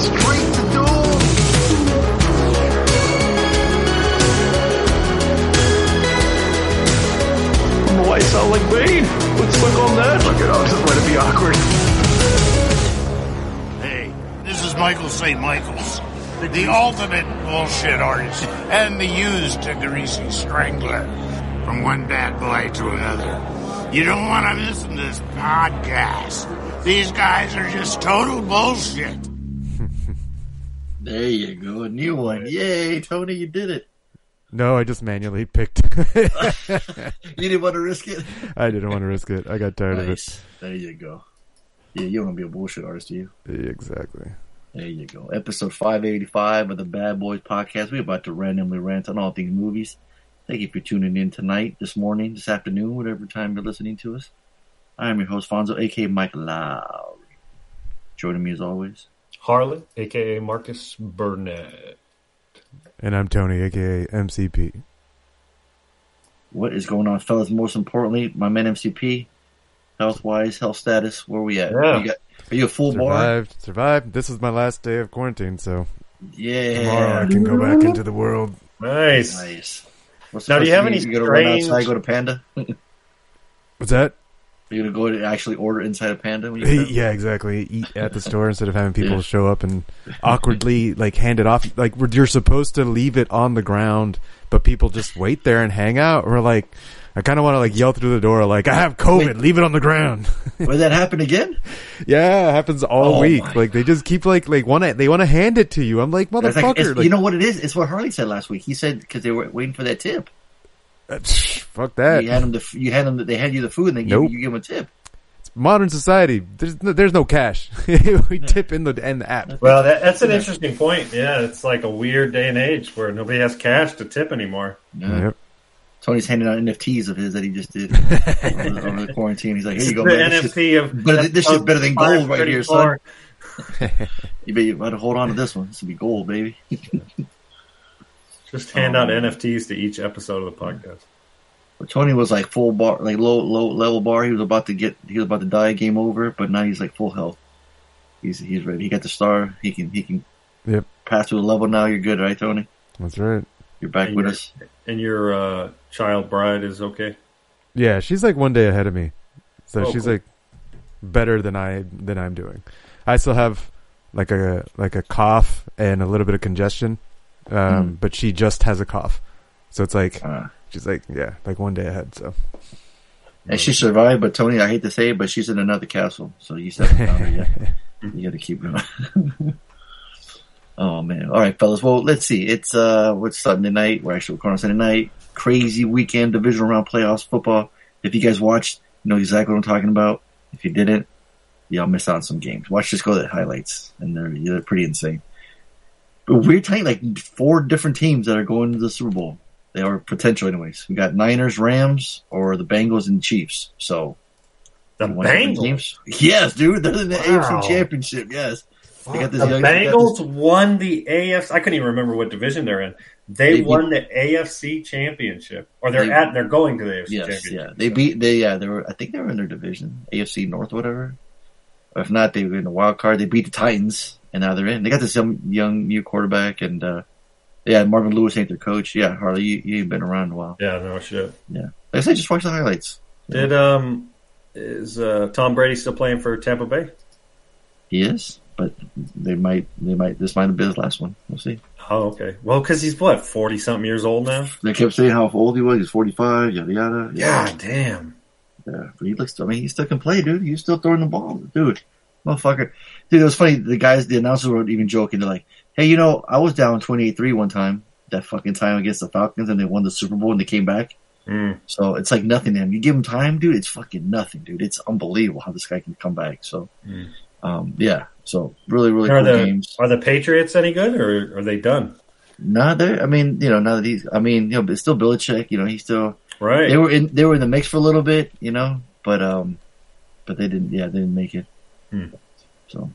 boys, straight to doom. I don't know why you sound like Bane. What's the look on that? Look at us, it's going to be awkward. Hey, this is Michael St. Michaels, the ultimate bullshit artist and the used to greasy strangler. From one bad boy to another. You don't want to listen to this podcast. These guys are just total bullshit. There you go, a new one. Yay, Tony, you did it. No, I just manually picked. You didn't want to risk it. I didn't want to risk it. I got tired Nice. Of it. There you go. Yeah, you don't want to be a bullshit artist, do you? of. Exactly. There you go. Episode 585 of the Bad Boys Podcast. We're about to randomly rant on all things movies. Thank you for tuning in tonight, this morning, this afternoon, whatever time you're listening to us. I am your host, Fonzo, aka Mike Lowry. Joining me as always. Harlan, aka Marcus Burnett. And I'm Tony, aka MCP. What is going on, fellas? Most importantly, my man MCP, health wise, health status, where we at? Yeah. You got, are you a full bar? Survived. Survived. This is my last day of quarantine, so Yeah. tomorrow I can go back into the world. Nice. Nice. What's Now, do you have any You gonna run strange- outside, go to Panda? What's that? You're gonna go and actually order inside a Panda? When you? Yeah, exactly. Eat at the store instead of having people Yeah. show up and awkwardly like hand it off. Like you're supposed to leave it on the ground, but people just wait there and hang out. Or like, I kind of want to like yell through the door, like I have COVID, leave it on the ground. Will that happen again? yeah, it happens all Oh week. Like they just keep like like want to they want to hand it to you. I'm like like, motherfucker. it's- like, you know what it is? It's what Harley said last week. He said because they were waiting for that tip. Fuck that. You had them. The, you had them. They had you the food, and they give, Nope. you give them a tip. It's modern society, there's no, there's no cash. we tip in the in the app. Well, that, that's an interesting point. Yeah, it's like a weird day and age where nobody has cash to tip anymore. Yeah. Yep. Tony's handing out NFTs of his that he just did over, the, quarantine. He's like, "Here you go, man. This shit's- NFT of better than- this shit's better than gold right here, son. You better, you better hold on to this one. This will be gold, baby." Just hand out Oh. NFTs to each episode of the podcast. But Tony was like full bar, like low low level bar. He was about to get, he was about to die, game over. But now he's like full health. He's he's ready. He got the star. He can he can Yep. pass to a level now. You're good, right, Tony? That's right. You're back And with you're- us. And your uh, child bride is okay. Yeah, she's like one day ahead of me, so Oh, she's cool. like better than I than I'm doing. I still have like a like a cough and a little bit of congestion, um, Mhm. but she just has a cough, so it's like Uh, she's like yeah, like one day ahead. So and she survived, but Tony, I hate to say it, but she's in another castle, so you haven't found her yet. You got to keep going. oh man! All right, fellas. Well, let's see. It's uh, what's Sunday night? We're actually recording Sunday night. Crazy weekend, divisional round playoffs football. If you guys watched, you know exactly what I'm talking about. If you didn't, y'all missed out on some games. Watch just go to the highlights, and they're they're pretty insane. We're talking like four different teams that are going to the Super Bowl. They are potential, anyways. We got Niners, Rams, or the Bengals and Chiefs. So The you want different Bengals. teams? Yes, dude. They're in the Wow. AFC Championship. Yes. They got this The young- Bengals won the AFC. I couldn't even remember what division they're in. They, They- won the AFC championship, or they're They- at. They're going to the AFC Yes, championship. yeah. They beat. They yeah. They were. I think they were in their division, AFC North, whatever. Or if not, they were in the wild card. They beat the Titans, and now they're in. They got this young, young new quarterback, and uh yeah, Marvin Lewis ain't their coach. Yeah, Harley, you you ain't been around in a while. Yeah, no shit. Yeah, like I said, just watch the highlights. Did um is uh, Tom Brady still playing for Tampa Bay? He is, but they might. They might. This might have been his last one. We'll see. Oh, okay. Well, because he's what forty something years old now. They kept saying how old he was. He's forty five. Yada yada. God damn. Yeah, but he looks. I mean, he still can play, dude. He's still throwing the ball, dude. Motherfucker, dude. It was funny. The guys, the announcers were even joking. They're like, "Hey, you know, I was down 28-3 one time. That fucking time against the Falcons, and they won the Super Bowl, and they came back. Mm. So it's like nothing to him. You give him time, dude. It's fucking nothing, dude. It's unbelievable how this guy can come back. So, Mm. um, yeah, So really, really Are cool the games. are the Patriots any good, or are they done? Nah, they I mean, you know, now that he's, I mean, you know, but it's still Belichick. You know, he's still Right. they were in they were in the mix for a little bit. You know, but um, but they didn't. Yeah, they didn't make it. Hmm. So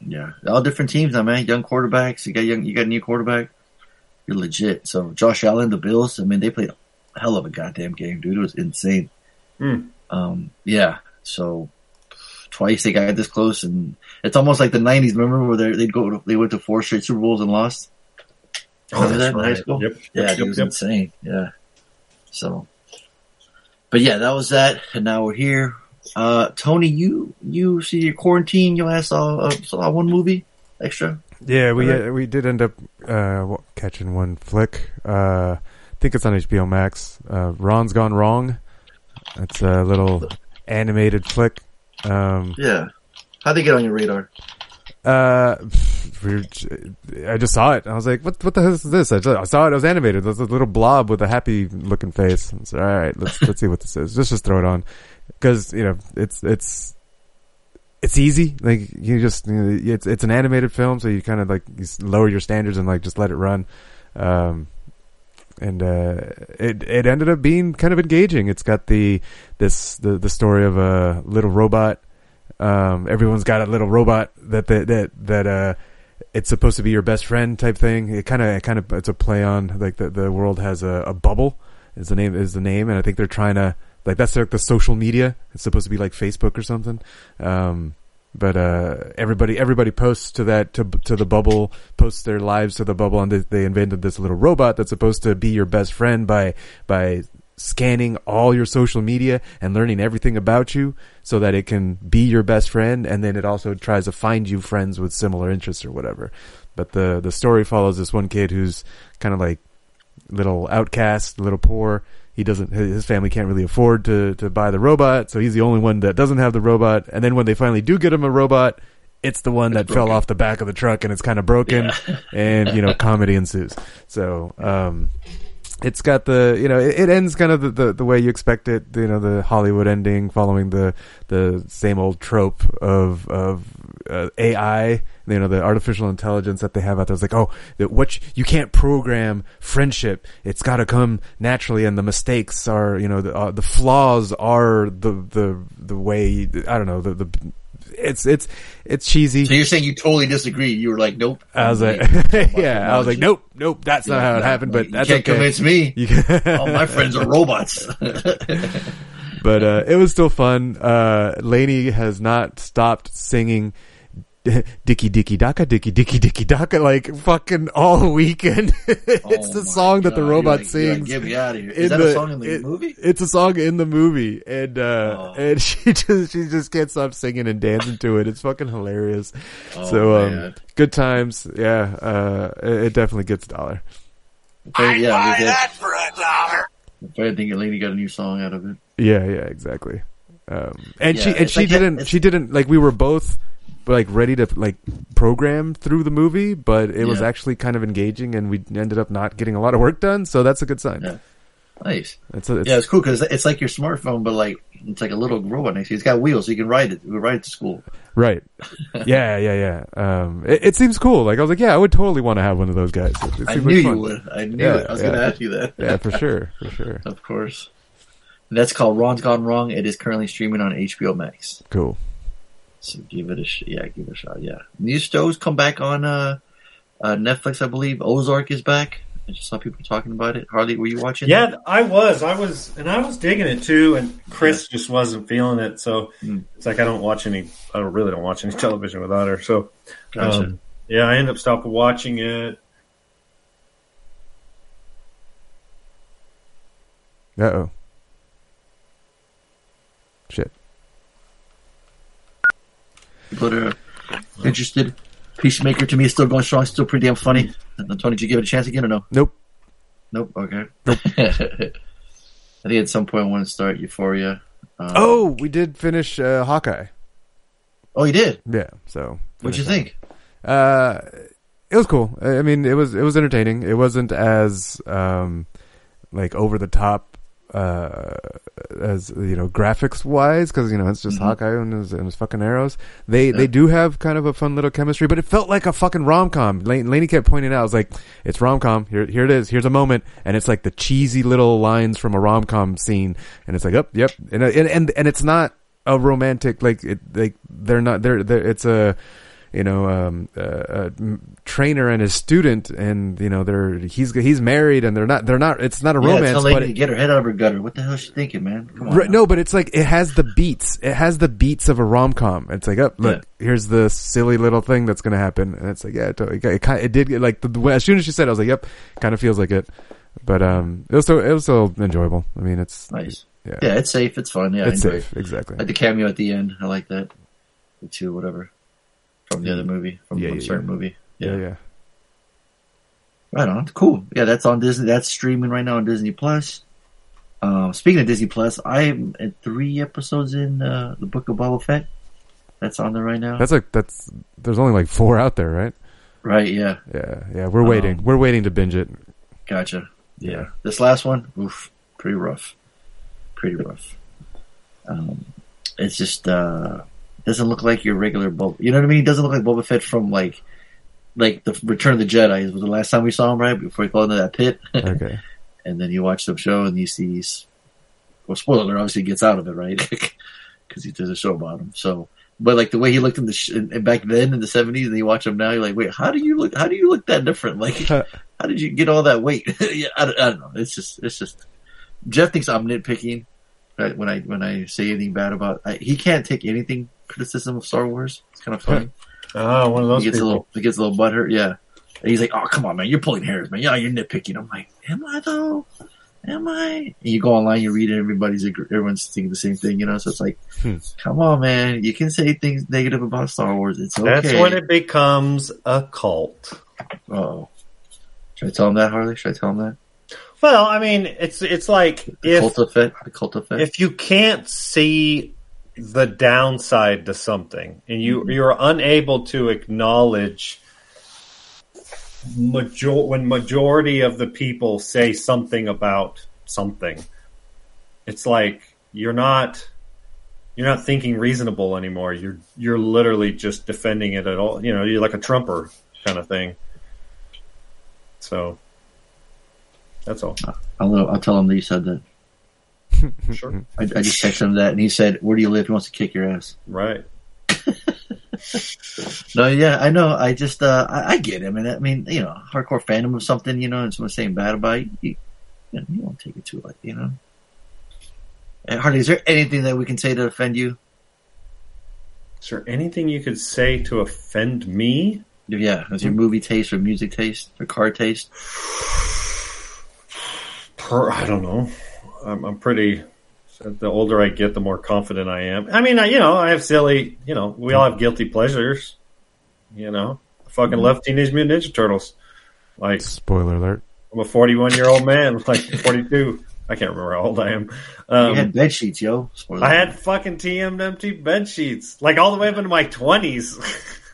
yeah, all different teams now, man. Young quarterbacks. You got young. You got a new quarterback. You're legit. So Josh Allen, the Bills. I mean, they played a hell of a goddamn game, dude. It was insane. Hmm. Um, yeah. So twice they got this close, and it's almost like the '90s. Remember where they they'd go, to, they went to four straight Super Bowls and lost. Oh, Remember that's that in high school? Yep. Yeah, Yep, it was yep. insane. Yeah. So, but yeah, that was that, and now we're here. Uh, Tony, you you see your quarantine. You ass saw uh, saw one movie extra. Yeah, we Alright. uh, we did end up uh, catching one flick. Uh, I think it's on HBO Max. Uh, Ron's Gone Wrong. It's a little animated flick. Um, Yeah. How'd they get on your radar? Uh, I just saw it. I was like, "What? What the hell is this?" I, just, I saw it. It was animated. It was a little blob with a happy looking face. I said, "All right, let's let's see what this is. Let's just throw it on." Because you know, it's it's it's easy. Like you just you know, it's it's an animated film, so you kind of like you lower your standards and like just let it run. Um, and uh, it it ended up being kind of engaging. It's got the this the the story of a little robot. Um, everyone's got a little robot that that that that uh, it's supposed to be your best friend type thing. It kind of it kind of it's a play on like the the world has a, a bubble is the name is the name, and I think they're trying to like that's like the social media. It's supposed to be like Facebook or something. Um, but uh, everybody everybody posts to that to to the bubble, posts their lives to the bubble, and they, they invented this little robot that's supposed to be your best friend by by scanning all your social media and learning everything about you so that it can be your best friend and then it also tries to find you friends with similar interests or whatever. But the the story follows this one kid who's kind of like little outcast little poor. He doesn't his family can't really afford to to buy the robot so he's the only one that doesn't have the robot. And then when they finally do get him a robot it's the one that fell off the back of the truck and it's kind of broken and you know comedy ensues. So um it's got the you know it, it ends kind of the, the the way you expect it you know the hollywood ending following the the same old trope of of uh, ai you know the artificial intelligence that they have out there. It's like oh that what you, you can't program friendship. It's got to come naturally and the mistakes are you know the uh, the flaws are the the the way i don't know the the it's it's it's cheesy So you're saying you totally disagree? You were like, nope. I was like, yeah, I was like, nope, nope, that's not how it happened, but you that's can't okay. convince me. All my friends are robots. but uh, it was still fun. Uh, Lainey has not stopped singing "Dicky Dicky Daka Dicky Dicky Dicky Daka" like fucking all weekend. it's Oh the my song that the robot you're like- you're like, sings. Get me out of here. in Is that the- a song in the it- movie? It's a song in the movie, and uh, Oh. and she just she just can't stop singing and dancing to it. It's fucking hilarious. Oh, so um, good times, yeah. Uh, it, it definitely gets a dollar. But yeah, Buy they that for a dollar. I think Lady got a new song out of it. Yeah, yeah, exactly. Um, and Yeah, she and she like- didn't she didn't like we were both like ready to like program through the movie, but it was actually kind of engaging, and we ended up not getting a lot of work done. So that's a good sign. Yeah. Nice. It's a, it's, Yeah, it's cool because it's like your smartphone, but like it's like a little robot next to you. It's got wheels, so you can ride it. We ride it to school. right. yeah, yeah, yeah. Um, it, it seems cool. Like I was like, yeah, I would totally want to have one of those guys. It, it I knew like you would. I knew Yeah, it. I was yeah. going to ask you that. Yeah, for sure, for sure. of course. And that's called Ron's Gone Wrong. It is currently streaming on HBO Max. Cool. So give it a sh- yeah, give it a shot. Yeah, new shows come back on uh, uh, Netflix, I believe. Ozark is back. I just saw people talking about it. Harley, were you watching? Yeah, I was, I was, and I was digging it too. And Chris just wasn't feeling it, so Mm. it's like I don't watch any. I don't really don't watch any television without her. So, Gotcha. um, yeah, I end up stopping watching it. Uh oh. Shit. People that are interested. Peacemaker to me is still going strong. Still pretty damn funny. Uh, Tony, did you give it a chance again or no? Nope. Nope. Okay. Nope. I think at some point I want to start Euphoria. Um, Oh, we did finish uh, Hawkeye. oh, you did. Yeah. So. What'd you think? Uh, it was cool. I I mean, it was it was entertaining. It wasn't as um like over the top uh, as you know, graphics wise, because you know it's just Mhm. Hawkeye and his, and his fucking arrows. They they do have kind of a fun little chemistry, but it felt like a fucking rom com. Laney kept pointing out, I was like, "It's rom com. Here here it is. Here's a moment," and it's like the cheesy little lines from a rom com scene, and it's like, "Up, yep," and and and, and it's not a romantic like it like they're not they're, they're it's a you know um a, a m- trainer and his student and you know they're he's he's married and they're not they're not it's not a Yeah, romance tell lady to get her head out of her gutter. What the hell is she thinking, man? Come on. Right, no, but it's like it has the beats. It has the beats of a rom com. It's like, oh, look, here's the silly little thing that's going to happen, and it's like, yeah, it, totally- it, it, did get like the, the- as soon as she said, it, I was like, yep, kind of feels like it. But um, it was so it was so enjoyable. I mean, it's Nice. yeah, Yeah, it's safe. It's fun. Yeah, it's safe, It. exactly. Like the cameo at the end. I like that. The two, whatever, from the other movie, from Yeah, a yeah, certain yeah. movie. yeah, Yeah. Right on. Cool. Yeah, that's on Disney. That's streaming right now on Disney Plus. Um, speaking of Disney Plus, I'm at three episodes in uh, the Book of Boba Fett. That's on there right now. That's like that's there's only like four out there, right? right. Yeah. Yeah, yeah. We're waiting. Um, We're waiting to binge it. Gotcha. Yeah. This last one, oof, pretty rough. Pretty rough. Um, it's just uh, doesn't look like your regular Boba. You know what I mean? It doesn't look like Boba Fett from like like the Return of the Jedi was the last time we saw him, right? Before he fell into that pit. Okay. and then you watch the show and you see, he's- well, spoiler alert, obviously he gets out of it, right? Because he does a show about him. So, but like the way he looked in the sh- in, back then in the seventies, and you watch him now, you're like, wait, how do you look? How do you look that different? Like, how did you get all that weight? yeah, I, don't- I don't know. It's just, it's just. Jeff thinks I'm nitpicking right, when I when I say anything bad about. I, he can't take anything criticism of Star Wars. It's kind of funny. Oh, one of those he gets a little, he gets a little butthurt. Yeah, and he's like, "Oh, come on, man, you're pulling hairs, man. Yeah, you're nitpicking." I'm like, "Am I though? Am I?" And you go online, you read it, everybody's everyone's thinking the same thing, you know. So it's like, Hmm. come on, man, you can say things negative about Star Wars. It's okay. That's when it becomes a cult. Oh, should I tell him that, Harley? Should I tell him that? Well, I mean, it's it's like The if cult effect. The cult effect. if you can't see the downside to something and you mm-hmm. you're unable to acknowledge major when majority of the people say something about something it's like you're not you're not thinking reasonable anymore. You're you're literally just defending it at all you know you're like a trumper kind of thing. So that's all. I'll, I'll tell him that you said that. Sure I, I just texted him that, and he said, "Where do you live?" He wants to kick your ass. right No, yeah, I know. I just, uh, I, I get him, and I mean, you know, hardcore fandom of something, you know, and someone saying bad about it, you, you, know, you won't take it too like, you know. And Harley, is there anything that we can say to offend you? is there anything you could say to offend me Yeah, is your movie taste or music taste or car taste? Per, I don't know. I'm, I'm pretty. The older I get, the more confident I am. I mean, I, you know, I have silly. You know, we all have guilty pleasures. You know, I fucking love Teenage Mutant Ninja Turtles. Like, Spoiler alert. I'm a 41 year old man, like 42. I can't remember how old I am. you Um, had bed sheets, yo. Spoiler. I had fucking TMNT bed sheets, like all the way up into my 20s,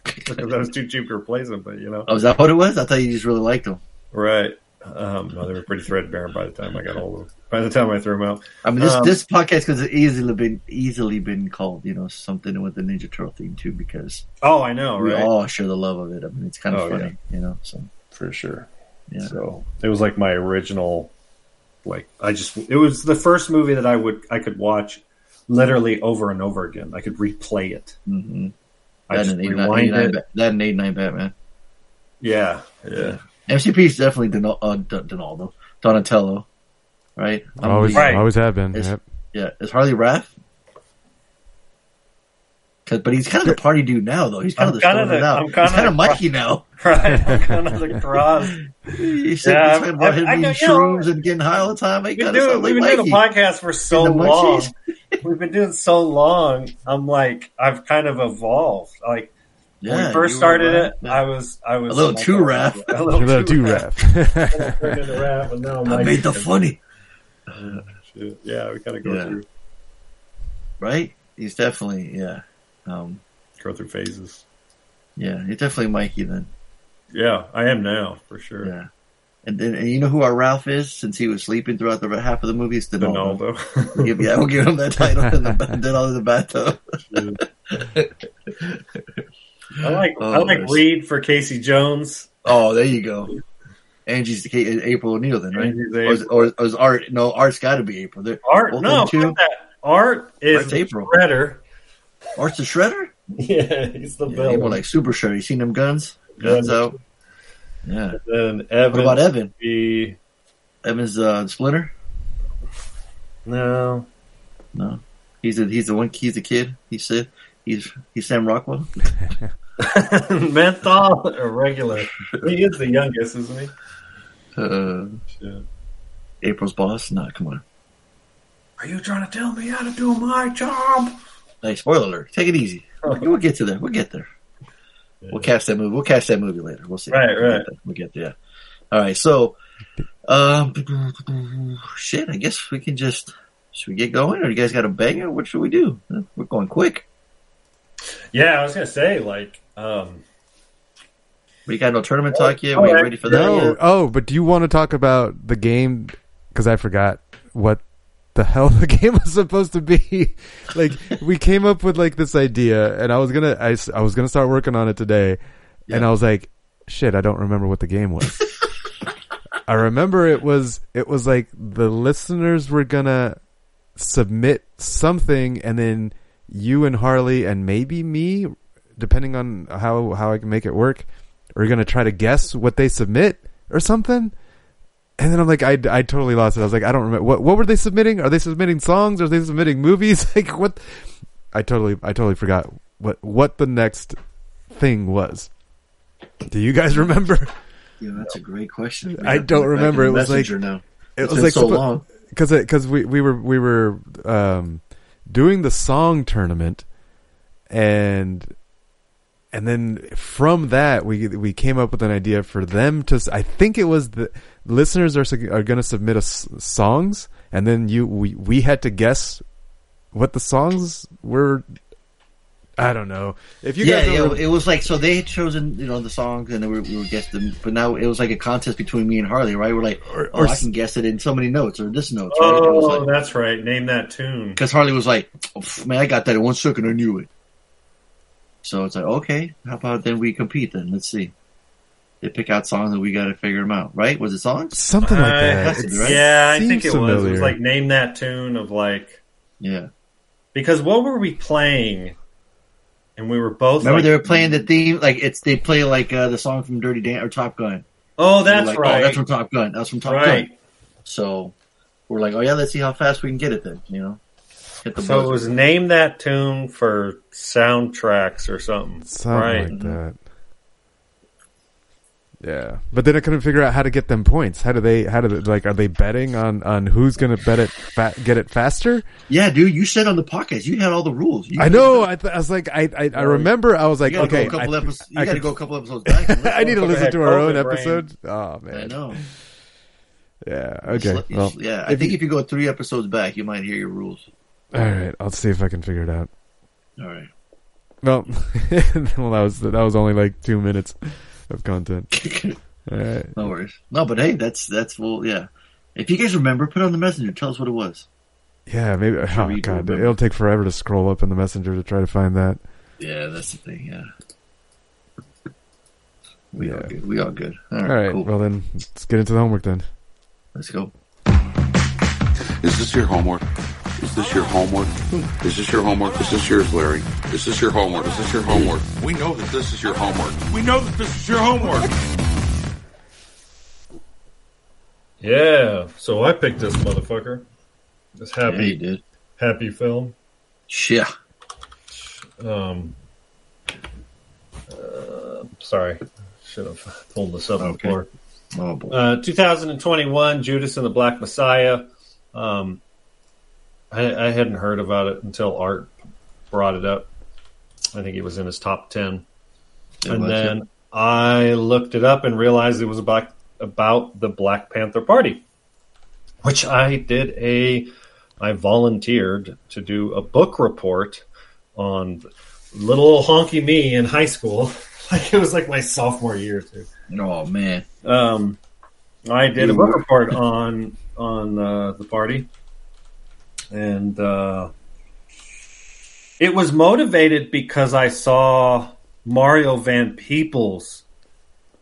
because I was too cheap to replace them. But you know, Oh, is that what it was? I thought you just really liked them. right? Um, no, they were pretty threadbare by the time I got hold of them. By the time I threw them out. I mean, this Um, this podcast could have easily been easily been called, you know, something with the Ninja Turtle theme too, because Oh, I know, we right? all share the love of it. I mean, it's kind of Oh, funny, you know. So for sure. yeah, So it was like my original, like I just it was the first movie that I would I could watch literally over and over again. I could replay it. mm-hmm. I that just rewind it. That and eight nine Batman. Yeah, yeah. MCP is definitely Don- uh, Don- Donaldo, Donatello, right? I'm Always, Right. always have been. It's- Yep. Yeah, is Harley Raph? 'Cause- But he's kind of the party dude now, though. He's kind I'm of the kinda the- now. I'm he's kinda kind of the- Mikey now. Right, I'm kind of the cross. He's saying Yeah, he's talking about I- him I eating know, you know, shrooms and getting high all the time. He We've been doing, sounds we've like been doing a podcast for so the long. We've been doing so long. I'm like, I've kind of evolved. Like when we first started Raph. it, I was, I was A little too oh, A A little, little too too Raph. rap. Turned into Raph, and now I'm I like, made the funny, Shit. Yeah, we kind of go Yeah. through right? He's definitely yeah, um, go through phases. yeah. He's definitely Mikey then. Yeah, I am now for sure. Yeah. And then, and you know who our Ralph is, since he was sleeping throughout the half of the movie. It's Donaldo. Ronaldo. Give- yeah, we'll give him that title in the Donaldo in the bathtub. I like Oh, I like there's- Reed for Casey Jones. Oh, there you go. Angie's the April O'Neil, then, right? Or is, or, or is Art? No, Art's got to be April. They're, Art, no, two. Art is Art's April. Shredder. Art's the Shredder. Yeah, he's the Yeah, villain. April like Super Shredder. You seen them guns? Guns Yeah. out. Yeah. then Evan. What about Evan? Be, Evan's uh, Splinter. no, No, he's the he's the one. He's the kid. He's Sid. He's he's Sam Rockwell. menthol or regular. He is the youngest, isn't he? Uh, Shit. April's boss. Not come on. Are you trying to tell me how to do my job? Hey, spoiler alert. Take it easy. We'll get to there. We'll get there. We'll catch that movie. We'll catch that movie later. We'll see. Right, we'll right. Get there. We'll get there. All right. So, um, shit. I guess we can just. Should we get going, or you guys got a banger? What should we do? We're going quick. Yeah, I was gonna say like, um, We got no tournament talk yet. Oh, we yeah. ready for that? No. yet? Oh, but do you want to talk about the game? Because I forgot what the hell the game was supposed to be. like we came up with like this idea, and I was gonna I, I was gonna start working on it today, and I was like, shit, I don't remember what the game was. I remember it was it was like the listeners were gonna submit something, and then you and Harley and maybe me, depending on how how I can make it work, are gonna try to guess what they submit or something. And then I'm like, I, I totally lost it. I was like, I don't remember what what were they submitting? Are they submitting songs? Are they submitting movies? like what? I totally I totally forgot what what the next thing was. Do you guys remember? Yeah, that's a great question. I don't remember. It was like- now. It It's was like so long. because because we we were we were um, doing the song tournament, and and then from that we we came up with an idea for them to. I think it was the listeners are are going to submit us songs, and then you we we had to guess what the songs were. I don't know if you yeah, guys yeah, remember- it was like so they had chosen you know the songs and then we, we were guessing, but now it was like a contest between me and Harley, right? We're like, Or- oh, or I s- can guess it in so many notes or this notes, right? Oh, like- that's right. Name that tune. Because Harley was like, oh, man, I got that in one second. I knew it. So it's like, okay, how about then we compete then? Let's see. They pick out songs and we got to figure them out, right? Was it songs? something like Uh, that. has to be, It right? Yeah, I think it was. It was like name that tune of like Yeah. because what were we playing? And we were both. Remember like, they were playing the theme, like it's they play like uh, the song from Dirty Dan or Top Gun. Oh, that's like, right. Oh, that's from Top Gun. That's from Top right. Gun. So we're like, oh yeah, let's see how fast we can get it then. You know, hit the So it was name that tune for soundtracks or something. Something right. like that. Yeah, but then I couldn't figure out how to get them points. How do they? How do they, like? Are they betting on on who's going to bet it fa- get it faster? Yeah, dude, you said on the podcast you had all the rules. You I know. I, th- I was like, I I, I remember. I was You like, gotta okay, go a couple I, episodes. You I got to could- go a couple episodes back. I need to listen to our own brain. episode. Oh man, I know. yeah. Okay, sli- well, yeah. I think you- if you go three episodes back, you might hear your rules. all right. I'll see if I can figure it out. All right. Well, well, that was that was only like two minutes of content. All right. no worries. No, but hey, that's that's well, yeah. If you guys remember, put on the messenger. Tell us what it was. Yeah, maybe. sure Oh you do god, remember. it'll take forever to scroll up in the messenger to try to find that. Yeah, that's the thing. Yeah. We all Yeah. good. We all good. All All right. right. Cool. Well then, let's get into the homework then. Let's go. Is this your homework? Is this your homework? Is this your homework? Is this yours, Larry? Is this your homework? Is this your homework? We know that this is your homework. We know that this is your homework. Yeah. So I picked this motherfucker. This Yeah, happy did. happy film. Yeah. Um. uh, sorry, should have pulled this up Okay. before. Oh boy. Uh, 2021, Judas and the Black Messiah. Um, I, I hadn't heard about it until Art brought it up. I think it was in his top 10. It and then I looked it up and realized it was about, about the Black Panther Party, which I did a, I volunteered to do a book report on little honky me in high school. Like it was like my sophomore year too. Oh man. Um, I did a book report on on uh, the party, and uh, it was motivated because I saw Mario Van Peebles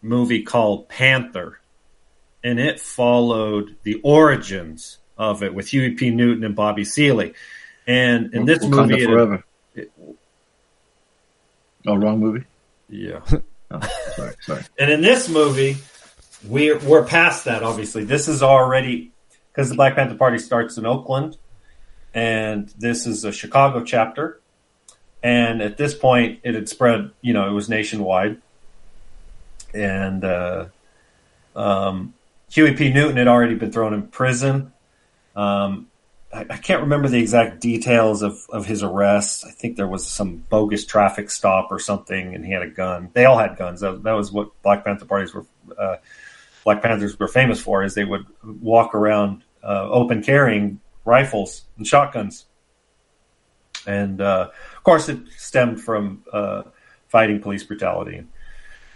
movie called Panther, and it followed the origins of it with Huey P. Newton and Bobby Seeley. And in this Wakanda movie, it- forever. it- Oh, wrong movie. yeah. Oh, sorry, sorry. And in this movie, we're we're past that. Obviously, this is already because the Black Panther Party starts in Oakland, and this is a Chicago chapter. And at this point, it had spread. You know, it was nationwide, and uh, um, Huey P. Newton had already been thrown in prison. Um, I, I can't remember the exact details of, of his arrest. I think there was some bogus traffic stop or something, and he had a gun. They all had guns. That, that was what Black Panther parties were. Uh, Black Panthers were famous for is they would walk around uh, open carrying rifles and shotguns, and uh, of course it stemmed from uh, fighting police brutality.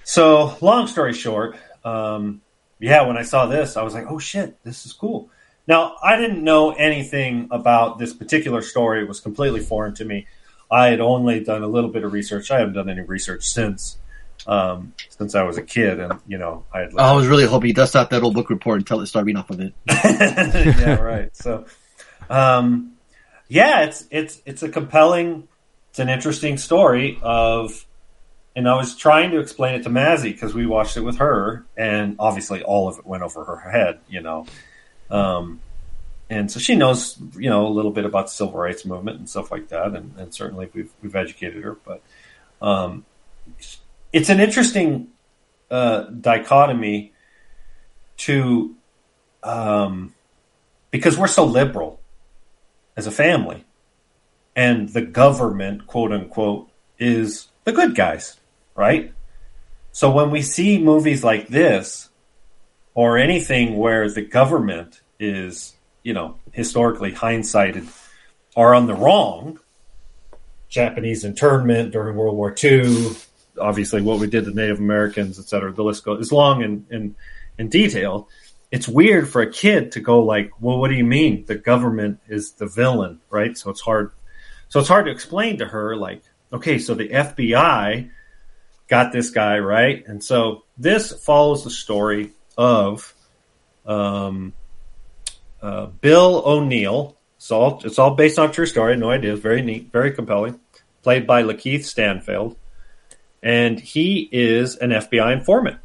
So, long story short, um, yeah, when I saw this, I was like, "Oh shit, this is cool." Now, I didn't know anything about this particular story; it was completely foreign to me. I had only done a little bit of research. I haven't done any research since um, since I was a kid, and you know, I had. I was really hoping you dust out that old book report and tell it start reading off of it. yeah, right. So, um, yeah, it's it's it's a compelling, it's an interesting story of, and I was trying to explain it to Mazzy because we watched it with her, and obviously all of it went over her head, you know, um, and so she knows, you know, a little bit about the civil rights movement and stuff like that, and, and certainly we've we've educated her, but um, it's an interesting uh, dichotomy to um, because we're so liberal as a family, and the government, quote unquote, is the good guys, right? So when we see movies like this, or anything where the government is, you know, historically hindsighted, are on the wrong, Japanese internment during World War II, obviously what we did to Native Americans, et cetera. The list goes is long and in, in detail. It's weird for a kid to go like, "Well, what do you mean the government is the villain?" Right? So it's hard. So it's hard to explain to her, like, okay, so the FBI got this guy right, and so this follows the story of um, uh, Bill O'Neal. It's all it's all based on true story. No idea. Very neat, very compelling. Played by Lakeith Stanfield, and he is an FBI informant,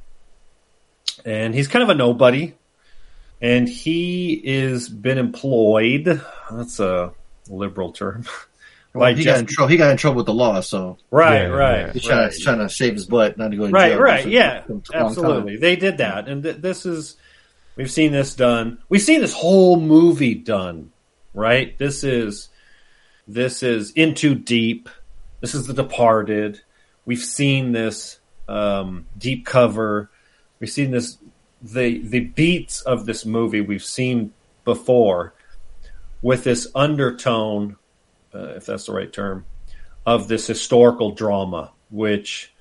and he's kind of a nobody, and he is been employed. That's a liberal term. Well, by he got in Jesse- trouble. He got in trouble with the law, so right, Yeah, right. he's trying, right. to, trying to save his butt, not to go to right, jail. right, for yeah, some- some time. absolutely. They did that, and th- this is we've seen this done. We've seen this whole movie done. Right. This is this is into deep. This is The Departed. We've seen this um, deep cover. We've seen this the the beats of this movie we've seen before with this undertone, uh, if that's the right term, of this historical drama, which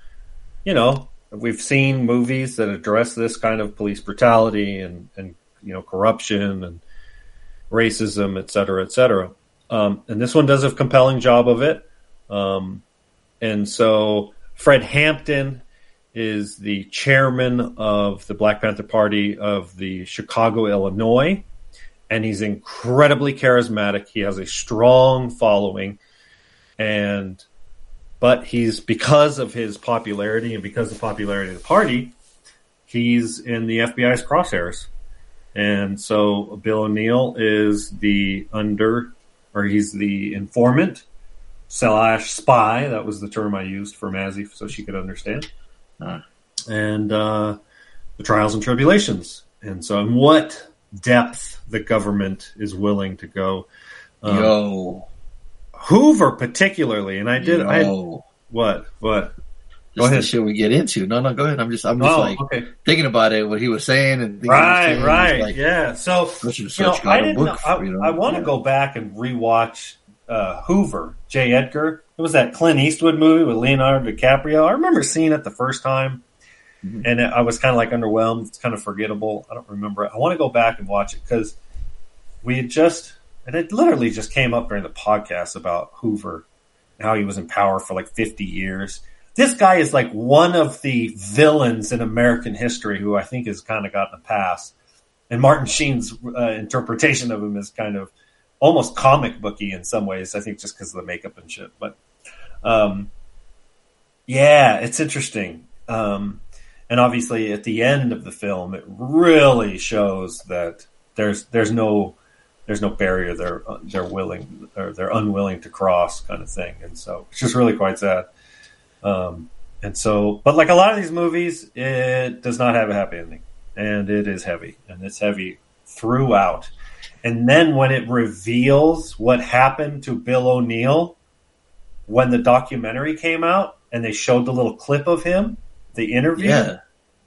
you know we've seen movies that address this kind of police brutality and and you know corruption and racism, et cetera, et cetera. Um, and this one does a compelling job of it. Um, and so Fred Hampton is the chairman of the Black Panther Party of the Chicago, Illinois, and he's incredibly charismatic. He has a strong following, and but he's because of his popularity and because of the popularity of the party, he's in the FBI's crosshairs. And so Bill O'Neal is the under, or he's the informant slash spy. That was the term I used for Mazzy, so she could understand. And uh, the trials and tribulations, and so in what depth the government is willing to go. Um, Yo, Hoover, particularly, and I did. I yo, what? What? this is ahead. shit we get into. No, no, go ahead. I'm just, I'm just Oh, like okay. thinking about it, what he was saying, and things he was Right, saying, right, like, yeah. So you know, I didn't. I, you know? I want to Yeah. go back and rewatch uh, Hoover, J. Edgar. It was that Clint Eastwood movie with Leonardo DiCaprio. I remember seeing it the first time, and I was kind of like underwhelmed. It's kind of forgettable. I don't remember it. I want to go back and watch it because we had just, and it literally just came up during the podcast about Hoover and how he was in power for like 50 years. This guy is like one of the villains in American history who I think has kind of gotten a pass. And Martin Sheen's uh, interpretation of him is kind of almost comic booky in some ways. I think just because of the makeup and shit. But um, yeah, it's interesting. Um, and obviously, at the end of the film, it really shows that there's there's no there's no barrier they're they're willing or they're unwilling to cross kind of thing. And so it's just really quite sad. Um, and so, but like a lot of these movies, it does not have a happy ending, and it is heavy, and it's heavy throughout. And then when it reveals what happened to Bill O'Neal when the documentary came out, and they showed the little clip of him, the interview. Yeah.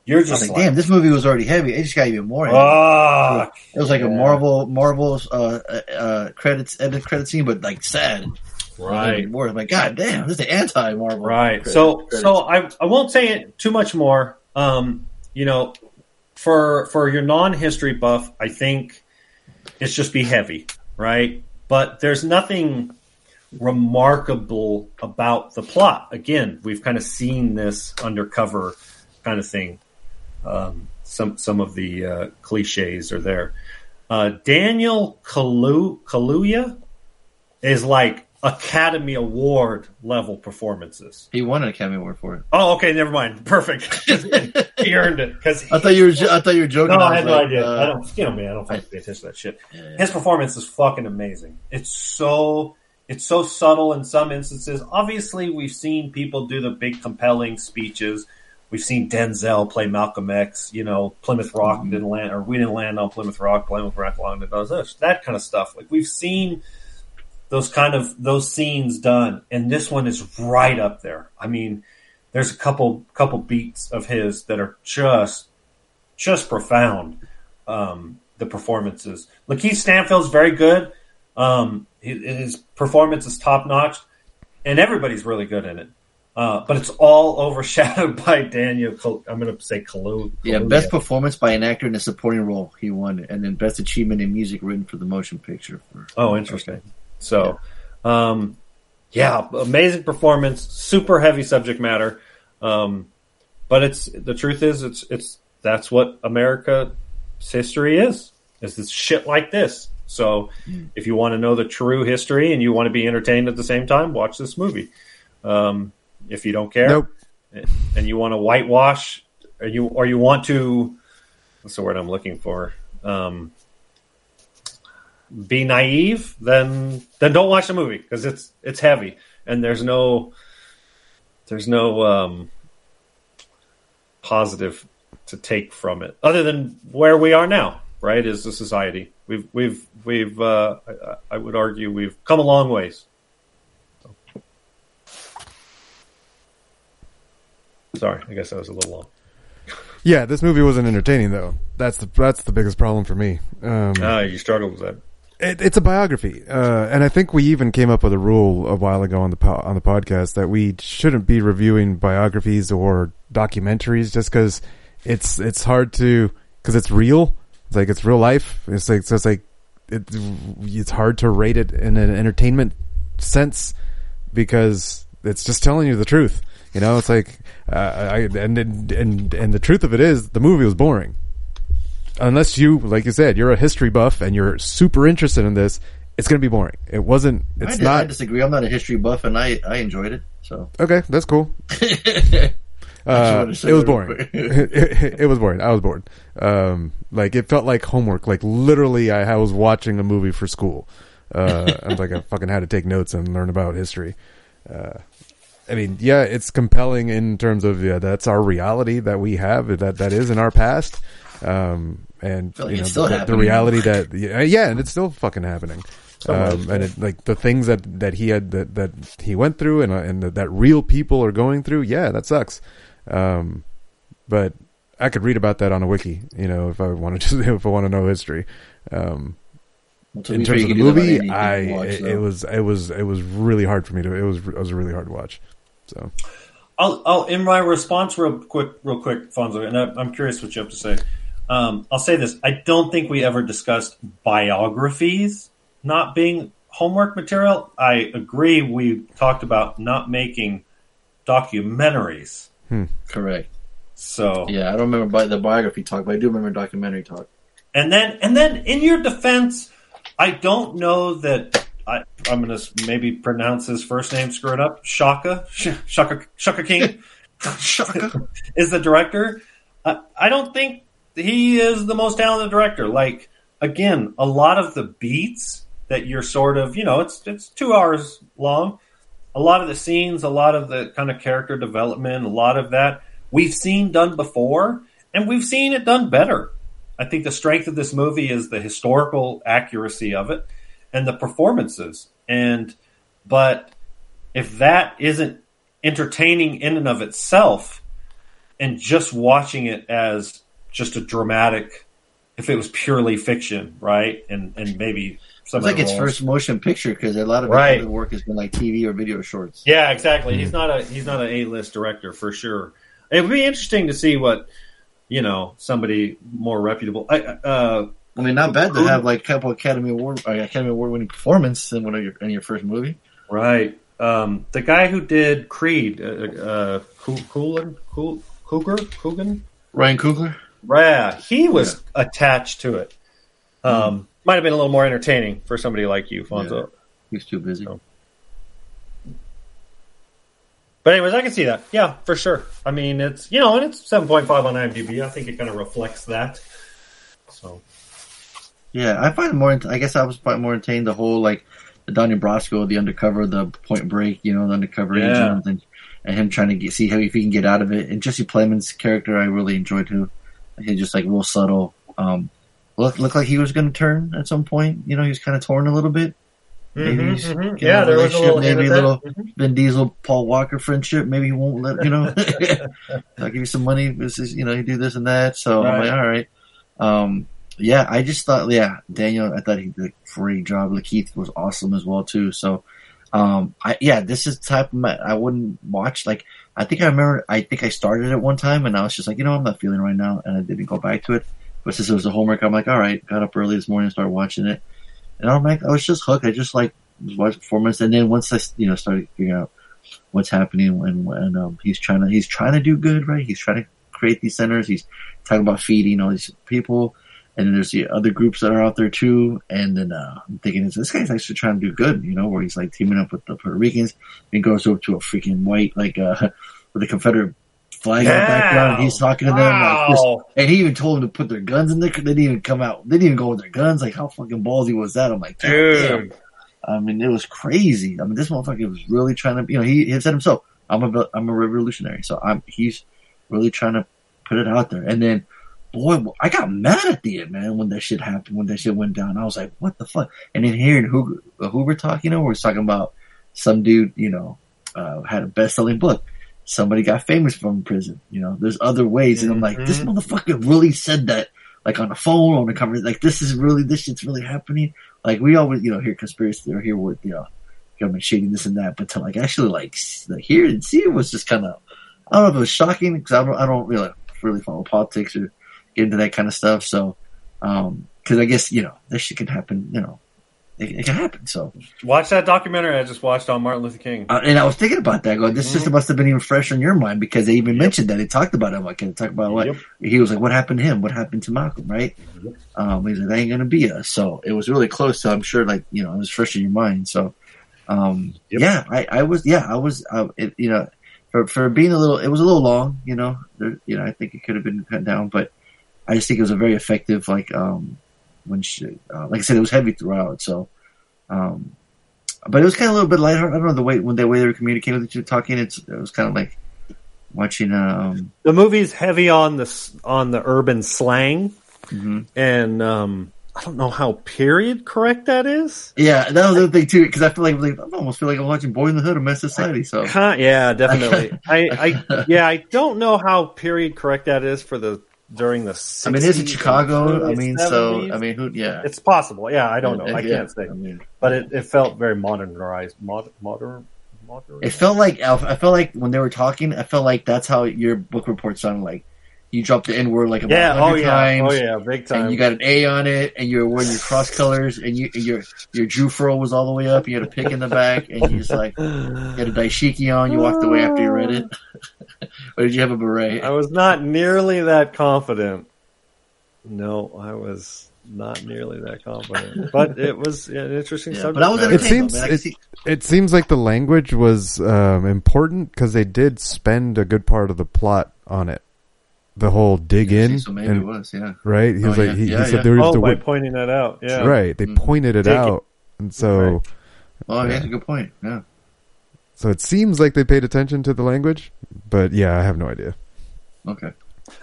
You're just like, like, damn, this movie was already heavy. It just got even more heavy. fuck. It was like a Yeah. Marvel, Marvel's uh, uh, uh, credits, edit credit scene, but like sad. Right. More. I'm like, God damn, this is the anti-Marvel. Right. credit- so credits. so I I won't say it too much more. Um, you know, for for your non-history buff, I think it's just be heavy, right? But there's nothing remarkable about the plot. Again, we've kind of seen this undercover kind of thing. Um, some some of the uh, cliches are there. Uh, Daniel Kalu- Kaluuya is like Academy Award level performances. he won an Academy Award for it. Oh, okay, never mind. Perfect. he earned it because I thought you were. jo- I thought you were joking. no, I had no like, idea. uh, I don't, you know me. I don't fucking pay attention to that shit. His performance is fucking amazing. It's so, it's so subtle in some instances. Obviously, we've seen people do the big, compelling speeches. We've seen Denzel play Malcolm X. You know, Plymouth Rock Mm-hmm. didn't land, or we didn't land on Plymouth Rock. Plymouth Rock landed on us. That kind of stuff. Like we've seen those kind of those scenes done, and this one is right up there. I mean, there's a couple couple beats of his that are just just profound. Um, the performances, Lakeith Stanfield's very good. Um, his, performance is top notch, and everybody's really good in it. Uh, but it's all overshadowed by Daniel. Kal- I'm going to say Kalu. Yeah, best performance by an actor in a supporting role. He won, and then best achievement in music written for the motion picture. For Oh, interesting. So, um, yeah, amazing performance, super heavy subject matter. Um, but it's the truth is it's it's that's what America's history is. Is this shit like this? So, if you want to know the true history and you want to be entertained at the same time, watch this movie. Um, if you don't care, Nope. and you want to whitewash, or you or you want to, what's the word I'm looking for? Um, be naive, then then don't watch the movie because it's it's heavy and there's no there's no um, positive to take from it other than where we are now. Right, is the society we've we've we've uh, I, I would argue we've come a long ways. Sorry, I guess that was a little long. Yeah, this movie wasn't entertaining though. That's the that's the biggest problem for me. Um, Ah, you struggled with that. It, it's a biography, uh, and I think we even came up with a rule a while ago on the po- on the podcast that we shouldn't be reviewing biographies or documentaries just because it's it's hard to because it's real. It's like it's real life. It's like so it's like it, it's hard to rate it in an entertainment sense because it's just telling you the truth. You know, it's like uh, I and and and and the truth of it is the movie was boring unless you, like you said, you're a history buff and you're super interested in this, it's going to be boring. It wasn't. I, It's I not disagree. I'm not a history buff, and I I enjoyed it. So okay. That's cool. Uh, wanted to say it was boring. quick. it, it was boring. I was bored. Um, like it felt like homework. Like literally, I, I was watching a movie for school. Uh, I was like, I fucking had to take notes and learn about history. Uh, I mean, yeah, it's compelling in terms of yeah, that's our reality that we have that that is in our past. Um, and like you know it's still the, the reality that yeah, yeah, and it's still fucking happening. Um, and it, like the things that, that he had that, that he went through and uh, and that, that real people are going through, yeah, that sucks. Um, but I could read about that on a wiki, you know, if I wanted to, if I want to know history. Um, Well, in terms you of the can do that about movie, I watch, it, it was it was it was really hard for me to it was it was a really hard to watch. So I'll, I'll in my response real quick, real quick, Fonzo, and I, I'm curious what you have to say. Um, I'll say this: I don't think we ever discussed biographies not being homework material. I agree. We talked about not making documentaries. Correct. So Yeah, I don't remember bi- the biography talk, but I do remember documentary talk. And then, and then, in your defense, I don't know that I, I'm going to maybe pronounce his first name screwed up. Shaka, Sh- Shaka, Shaka King, Shaka is the director. I, I don't think he is the most talented director. Like again, a lot of the beats that you're sort of, you know, it's it's two hours long. A lot of the scenes, a lot of the kind of character development, a lot of that we've seen done before, and we've seen it done better. I think the strength of this movie is the historical accuracy of it and the performances. And but if that isn't entertaining in and of itself, and just watching it as just a dramatic, if it was purely fiction, right, and and maybe some It's like its roles- first motion picture because a lot of Right. his work has been like TV or video shorts. Yeah, exactly. He's not a he's not an A list director for sure. It would be interesting to see what you know somebody more reputable. I, uh, I mean, not bad to have like a couple Academy Award uh, Academy Award winning performance in one of your in your first movie. right. Um, the guy who did Creed, uh, uh, Coo- Coolan, Cougar, Coogan, Ryan Coogler. Yeah, he was attached to it. Um, Might have been a little more entertaining for somebody like you, Fonzo. He's too busy. Oh. But anyways, I can see that. Yeah, for sure. I mean, it's you know, and it's seven point five on IMDb. I think it kind of reflects that. So Yeah, I find it more. I guess I was quite more entertained the whole like the Donnie Brasco, the undercover, the Point Break, you know, the undercover Yeah. agent, and, and him trying to get, see how if he can get out of it. And Jesse Plemons' character, I really enjoyed too. He's just like real subtle. Um, looked looked like he was going to turn at some point. You know, he was kind of torn a little bit. Maybe Mhm, he's mhm. Yeah, a there was a little maybe a little Vin Diesel, Paul Walker friendship. Maybe he won't let you know. I'll give you some money. This is you know you do this and that. So I'm like, all right. Um, yeah, I just thought, yeah, Daniel, I thought he did a great job. Lakeith was awesome as well too. So, um, I yeah, this is type of ma- I wouldn't watch. Like, I think I remember, I think I started it one time and I was just like, you know, I'm not feeling right now, and I didn't go back to it. But since it was a homework, I'm like, all right, got up early this morning and started watching it, and I'm like, I was just hooked. I just like was watching performance, and then once I, you know, started figuring out what's happening and when um, he's trying to he's trying to do good, right? He's trying to create these centers. He's talking about feeding all these people, and then there's the other groups that are out there too. And then uh, I'm thinking, this guy's actually trying to do good, you know, where he's like teaming up with the Puerto Ricans and goes over to a freaking white like uh, with a Confederate flag in the background. And he's talking to them like this. And he even told them to put their guns in there. They didn't even come out. They didn't even go with their guns. Like how fucking ballsy was that? I'm like, damn. dude, I mean, it was crazy. I mean, this motherfucker was really trying to, you know, he, he said himself, I'm a, I'm a revolutionary. So I'm, he's really trying to put it out there. And then, boy, I got mad at the end, man, when that shit happened, when that shit went down. I was like, what the fuck? And then hearing Hoover, uh, Hoover talk, you know, where he's talking about some dude, you know, uh, had a best selling book. Somebody got famous from prison. You know, there's other ways. And I'm like, this Mhm. motherfucker really said that, like on the phone, on the conversation. Like, this is really, this shit's really happening. Like, we always, you know, hear conspiracy or hear what, you know, government shading this and that, but to like actually like, like hear and see it was just kind of, I don't know if it was shocking because I don't, I don't really, really follow politics or into that kind of stuff. So, um, cause I guess, you know, this shit can happen, you know, it, it can happen. So, watch that documentary I just watched on Martin Luther King. uh, and I was thinking about that. Going, this Mhm. system must have been even fresh on your mind because they even mentioned that. They talked about it. Like, they talked about what Yep. he was like. What happened to him? What happened to Malcolm? Right? Um, he's like, that ain't gonna be us. So it was really close. So I'm sure, like, you know, it was fresh in your mind. So, um, Yep. yeah, I, I was, yeah, I was, uh, it, you know, for for being a little, it was a little long. You know, there, you know, I think it could have been cut down, but I just think it was a very effective. Like, um, when she, uh, like I said, it was heavy throughout. So, um, but it was kind of a little bit lighter. I don't know the way when the way they were communicating with each other, talking. It's it was kind of like watching. Um, The movie's heavy on the on the urban slang, mhm. and um, I don't know how period correct that is. yeah, that was the thing too. Because I feel like, like I almost feel like I'm watching Boy in the Hood or Mess Society. So yeah, definitely. I, I yeah, I don't know how period correct that is for the during the. 60s I mean, is it Chicago. I mean, so I mean, who? Yeah, it's possible. Yeah, I don't know. I Yeah, can't say, I mean, but it, it felt very modernized, mod, modern, Walker. It felt like I felt like when they were talking, I felt like that's how your book report sounded like. You dropped the N word like about yeah. a Oh hundred yeah. times. Oh yeah. Big time. And you got an A on it, and you're wearing your cross colors, and you and your your Jew furl was all the way up. and You had a pick in the back, and you just like you had a dashiki on. You walked away after you read it, or did you have a beret? I was not nearly that confident. No, I was not nearly that confident. But it was an interesting Yeah, subject. but I was. It seems though, man. I it, see- it seems like the language was um, important because they did spend a good part of the plot on it. The whole dig in, So maybe and- it was, yeah. right? He was Oh, like, yeah. he, he Yeah, said yeah. there was oh, the by word- pointing that out. Yeah. right. They Mhm. pointed it Dig it. out, and so Oh, yeah, that's a good point. Yeah. so it seems like they paid attention to the language, but yeah, I have no idea. Okay.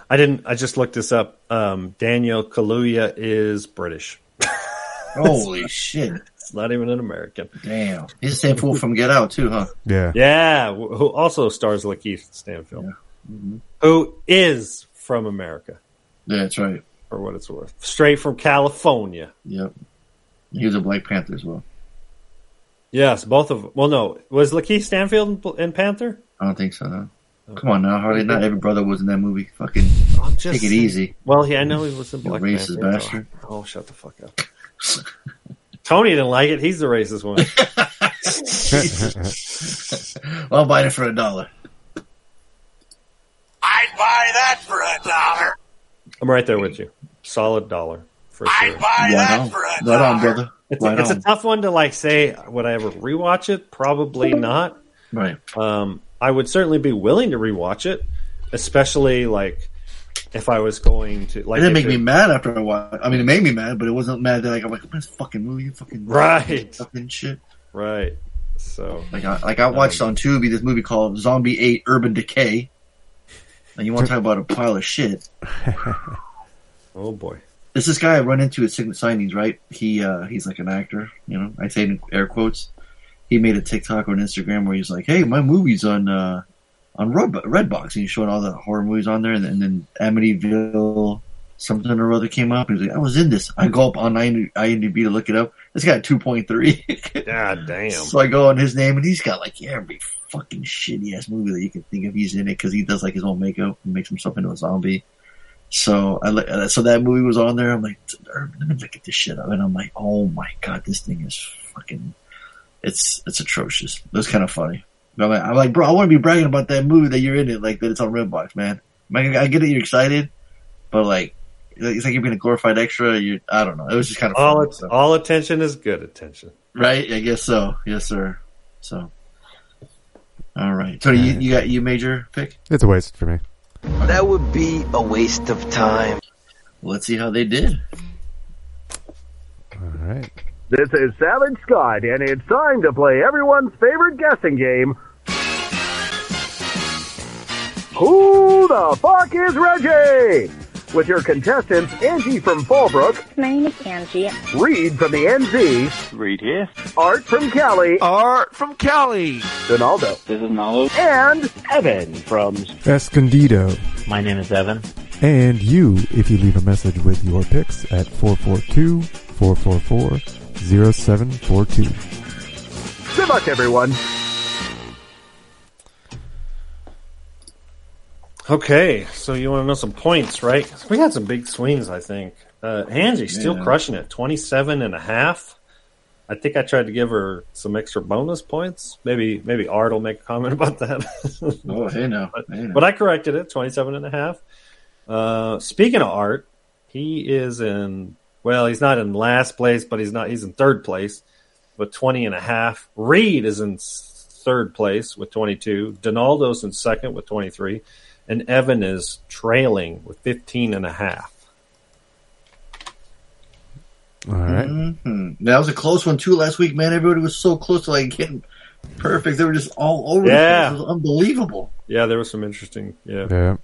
I didn't. I just looked this up. Um, Daniel Kaluuya is British. Holy shit! It's not even an American. Damn, he's the same fool from Get Out too, huh? Yeah, Yeah, who also stars Lakeith Stanfield, who is from America, Yeah, that's right. for what it's worth, straight from California. Yep. He was a Black Panther as well. Yes, both of. Them. Well, no, was Lakeith Stanfield in, Panther? I don't think so. No. Come on now, Harley. Not every brother was in that movie. Fucking I'm just take it easy. Well, yeah, I know he was in You Black racist Panther. bastard. Oh, oh, shut the fuck up. Tony didn't like it. He's the racist one. I'll buy it for a dollar. I'd buy that for a dollar. I'm right there with you. Solid dollar for sure. I'd buy Right that on, for a right dollar. on, brother. It's, Right it's a tough one to like say. Would I ever rewatch it? Probably not. Right. Um, I would certainly be willing to rewatch it, especially like if I was going to like. It didn't if make me mad after a while. I mean, it made me mad, but it wasn't mad that like I'm like, this fucking movie, fucking Right. fucking shit. Right. So Like I like I watched on Tubi this movie called Zombie Eight: Urban Decay. And you want to talk about a pile of shit? Oh boy. There's this guy I run into at Signings, right? He uh he's like an actor, you know. I say in air quotes. He made a TikTok or an Instagram where he's like, "Hey, my movie's on uh on Redbox," and he's showing all the horror movies on there. And, then- and then Amityville something or other came up. He's like, "I was in this." I go up on IMDb to look it up. This got two point three. God damn. So I go on his name, and he's got like every fucking shitty ass movie that you can think of. He's in it because he does like his own makeup and makes himself into a zombie. So I uh, so that movie was on there. I'm like, let me look at this shit up, and I'm like, oh my god, this thing is fucking, it's it's atrocious. It was kind of funny. But I'm like, I'm like, bro, I want to be bragging about that movie that you're in it, like that it's on Redbox, man. I get it, you're excited, but like, it's like you're being a glorified extra. You, I don't know. It was just kind of All funny, so. all attention is good attention. Right? I guess so. Yes, sir. So, all right. Tony, you, you got you major pick. it's a waste for me. That would be a waste of time. Let's see how they did. All right. This is Savage Scott, and it's time to play everyone's favorite guessing game. Who the fuck is Reggie? With your contestants Angie from Fallbrook, My name is Angie. Reed from the NZ, Reed here. Art from Cali, Art from Cali. Donaldo, This is Nalo. and Evan from Escondido. My name is Evan. And you, if you leave a message with your picks at 442-444-0742. Good luck, everyone. Okay, so you want to know some points, right? We had some big swings, I think. Uh, Angie still Yeah. crushing it, 27 and a half. I think I tried to give her some extra bonus points. Maybe maybe Art will make a comment about that. Oh, hey now. but, Hey now. but I corrected it, 27 and a half. Uh, speaking of Art, he is in, well, he's not in last place, but he's not, he's in third place with 20 and a half. Reed is in third place with 22. Donaldo's in second with 23. And Evan is trailing with 15 and a half. All right. Mhm. That was a close one too last week, man. Everybody was so close to like getting perfect. They were just all over. Yeah. the place. It was unbelievable. Yeah, there was some interesting, yeah. Yeah.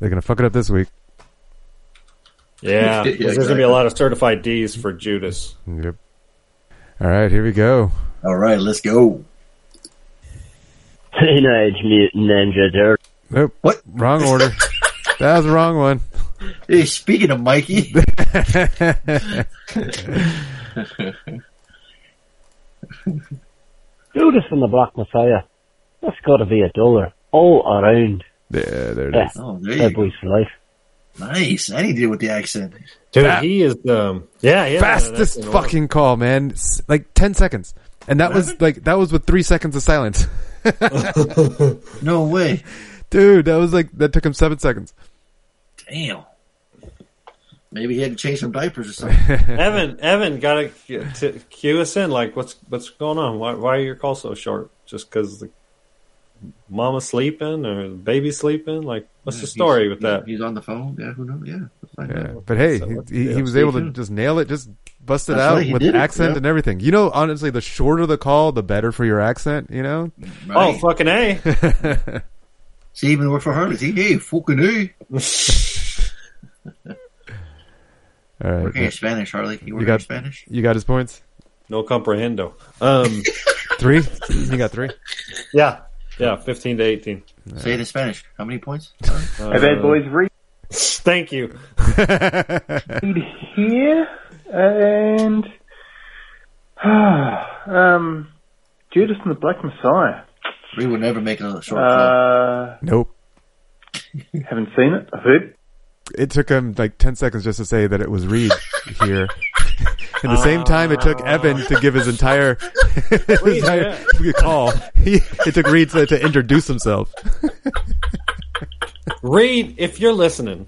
They're going to fuck it up this week. Yeah, Yeah, there's going to be a lot of certified D's for Judas. Yep. All right, here we go. All right, let's go. Teenage Mutant Ninja Turtle. Nope. What? Wrong order. that was the wrong one. Hey, speaking of Mikey, Judas and the Black Messiah. That's got to be a dollar all around. Yeah, there it Yeah, is. Oh, there Bad you boys for life. go. Nice. And he did with the accent. Dude, Fa- he is um yeah, yeah. Fastest that's in order. fucking call, man. Like ten seconds, and that was like that was with three seconds of silence. No way. Dude, that was like that took him seven seconds. Damn. Maybe he had to change some diapers or something. Evan, Evan, gotta cue us in. Like, what's what's going on? Why why are your calls so short? Just because the mama's sleeping or baby sleeping? Like, what's the story with he- that? He's on the phone. Yeah, who knows? Yeah. let's find Yeah, out. but hey, So he, he, he was stay able to just nail it, just bust it That's out right, with did it, accent yeah. and everything. You know, honestly, the shorter the call, the better for your accent. You know. Oh, fucking a! See, even work for Harley. He, hey, fucking A. All right, Working in Spanish, Harley. You working got- in Spanish? you got his points. no comprehendo. Um, Three. you got three. yeah, yeah, fifteen to eighteen. Say it in Spanish. How many points? Uh, Hey, bad boys, read Thank you. here and um, Judas and the Black Messiah. We would never make another short call. Uh, Nope. haven't seen it. I've heard. It took him like ten seconds just to say that it was Reed here. In the same time, it took Evan to give his entire, his Reed, entire call. He, it took Reed to, to introduce himself. Reed, if you're listening,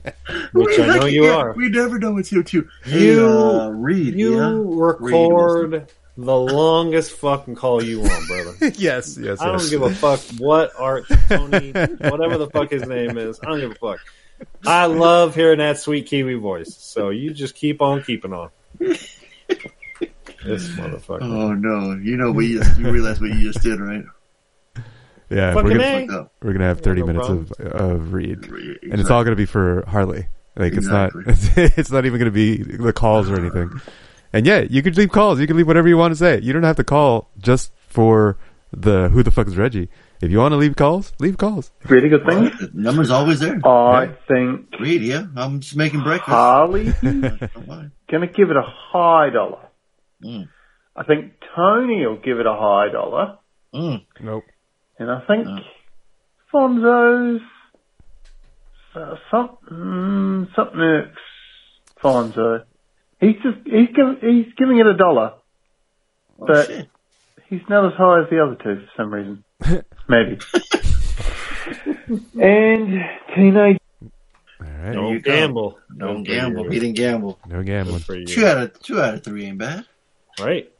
which I know you are, We never know it's you too. You- hey, uh, Read. you yeah? record the longest fucking call you want, brother. yes, yes, I don't yes. give a fuck what Art Tony, whatever the fuck his name is. I don't give a fuck. I love hearing that sweet Kiwi voice. So you just keep on keeping on. This motherfucker. Oh no! You know we you, you realize what you just did, right? Yeah, Fucking we're gonna, Fucked we're gonna have thirty no minutes problem. of of Reed, Exactly. and it's all gonna be for Harley. Like Exactly. it's not, it's not even gonna be the calls or anything. And yeah, you could leave calls. You can leave whatever you want to say. You don't have to call just for the who the fuck is Reggie. If you want to leave calls, leave calls. Really good thing. The number's always there. I think Read, yeah. I'm just making breakfast. Harley Don't gonna give it a high dollar. Mm. I think Tony will give it a high dollar, Mm. Nope. and I think Mm. Fonzo's uh, some mm, something irks Fonzo. He's just he's giving he's giving it a dollar, Oh, But- shit. he's not as high as the other two for some reason. Maybe. and teenage All right. Don't you gamble. Don't Good for gamble. you. He didn't gamble. No gambling. For you. Two out of two out of three ain't bad. Right.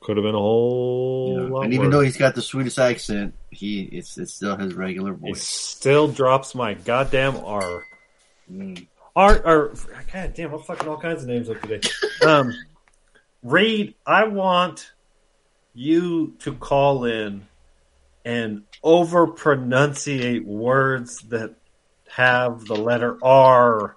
Could have been a whole lot and even worse. though he's got the sweetest accent, he it's it's still his regular voice. still drops my goddamn R. Mm. R or God damn, I'm fucking all kinds of names up today. Um, Reed, I want you to call in and over pronunciate words that have the letter R.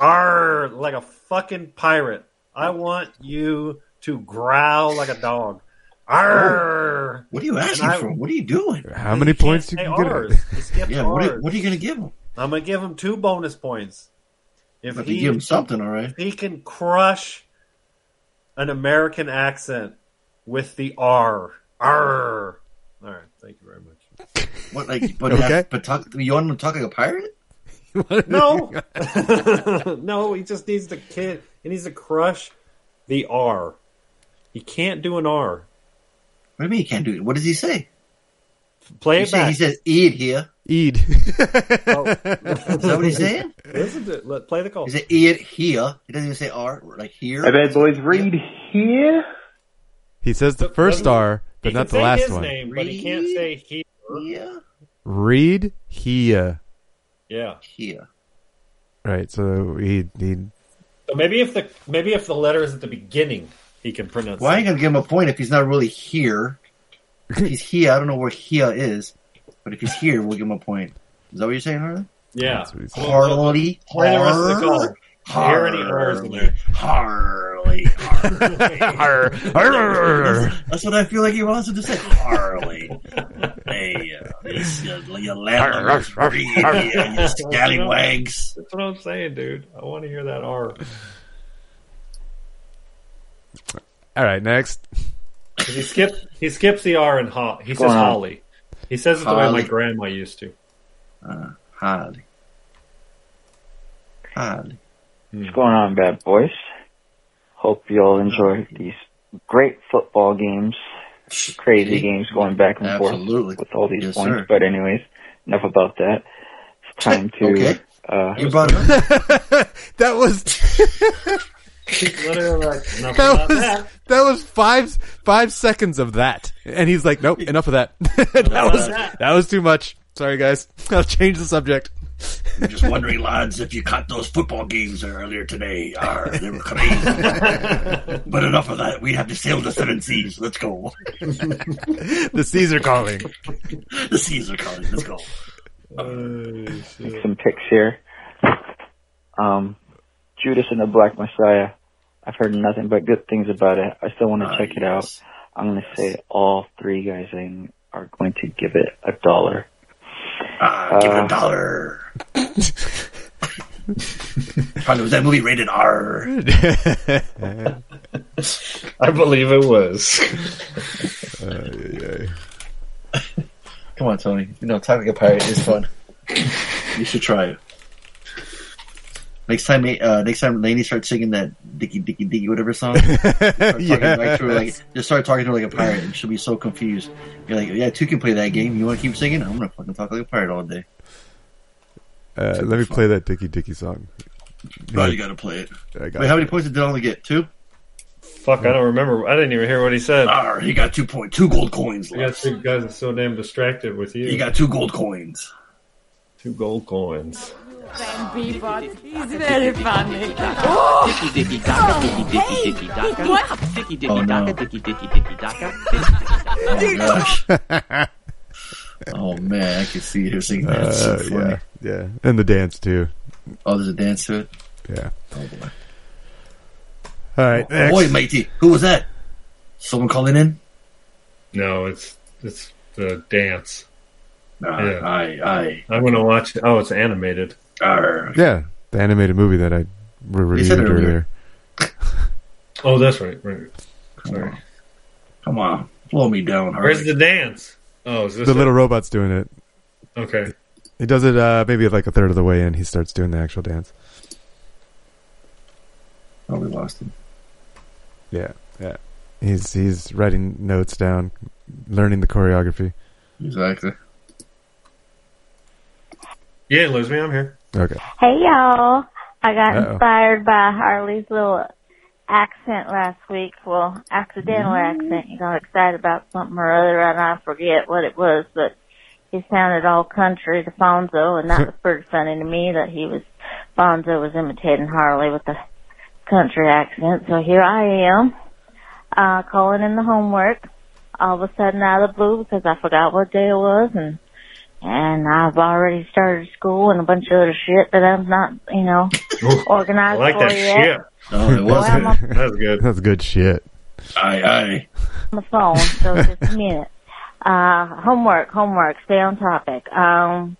R like a fucking pirate. I want you to growl like a dog. R. Oh, what are you asking I- for? What are you doing? How many points do you can get? R's. He Yeah, what are, what are you gonna give him? I'm gonna give him two bonus points. If If he you give him something, all right. he can crush an American accent with the R. R. All right, thank you very much. What like? But Okay. but talk. You want him to talk like a pirate? No, no, he just needs to kid. He needs to crush the R. He can't do an R. What do you mean he can't do it? What does he say? Play He, it back. he says "eat here." Eid. Oh. Is that what he's saying? Listen to it. Let play the call. Is it "eat here." He doesn't even say "r" like here. Hey, bad boys, read here. he says the first R, but he not the last his one. name, but he can't say he. Read here. Yeah. here. Right. So he he So maybe if the maybe if the letter is at the beginning, he can pronounce. Well, I ain't gonna give him a point if he's not really here. If he's here, I don't know where here is, but if he's here, we'll give him a point. Is that what you're saying, Harley? Yeah. That's what he said. Harley, Play the rest of the call. Harley, Hear any R's in there. Harley, Harley. That's what I feel like he wants him to say. Harley. Hey, uh, you landlubbers, you scallywags. That's what I'm saying, dude. I want to hear that R. All right, next. He skips. He skips the R and ho- He says on? Holly. He says it the way my grandma used to. Uh, Holly. Holly. What's going on, bad boys? Hope you all enjoy these great football games, crazy games going back and Absolutely. forth with all these Yes, points. sir. But anyways, enough about that. It's time to. Okay. Uh, You brought that was like, that was that. that was five five seconds of that, and he's like, "Nope, enough of that. that was that was too much. Sorry, guys. I'll change the subject." I'm just wondering, lads, if you caught those football games earlier today. Arr, they were crazy. but enough of that. We have to sail the seven seas. Let's go. The seas are calling. The seas are calling. Let's go. make some picks here. Um, Judas and the Black Messiah. I've heard nothing but good things about it. I still want to Ah, check it out. I'm going to say all three guys are going to give it a dollar. Ah, give it Uh, a dollar. Probably was that movie rated R. I believe it was. Come on, Tony. You know, talking like a pirate is fun. you should try it. Next time, uh, next time Laney starts singing that "Dicky Dicky Dicky" whatever song, start talking right through like just start talking to her like a pirate, and she'll be so confused. You're like, "Yeah, two can play that game. You want to keep singing? I'm gonna fucking talk like a pirate all day." Uh, let me play that Dicky Dicky song. Oh, you gotta play it. I got Wait, how many points did Donald get? Two. Fuck, I don't remember. I didn't even hear what he said. Ah, he got two point, two gold coins. I guess you guys are so damn distracted with you. He got two gold coins. two gold coins. He's very funny. Dicky dicky daka, dicky dicky dicky daka, dicky dicky Oh, daka, dicky dicky dicky daka. Oh oh man, I can see her singing that. It's so Uh, funny. yeah, yeah, and the dance too. Oh, there's a dance to it. Yeah. Oh boy. All right, Oh, next. boy, matey, who was that? Someone calling in? No, it's it's the dance. Aye, Yeah. aye, aye. I'm gonna watch. Oh, it's animated. Arr. Yeah, the animated movie that I re- reviewed earlier. earlier. Oh, that's right. Right. Come Sorry. on. Come on. Blow me down, Harley. Where's the dance? Oh, is this The it? little robot's doing it. Okay. He does it uh, maybe like a third of the way in. He starts doing the actual dance. Oh, we lost him. Yeah, yeah. He's he's writing notes down, learning the choreography. Exactly. Yeah, lose me. I'm here. Okay. Hey y'all. I got Uh-oh. inspired by Harley's little accent last week. Well, accidental accent. He got excited about something or other and I forget what it was, but he sounded all country to Fonzo and that was pretty funny to me that he was, Fonzo was imitating Harley with the country accent. So here I am, uh, calling in the homework all of a sudden out of the blue because I forgot what day it was and and I've already started school and a bunch of other shit that I'm not, you know, I organized like for that yet. shit. Oh, it was I'm That's good. That's good shit. Aye, aye. On the phone, so just a minute. Uh, homework, homework, stay on topic. Um,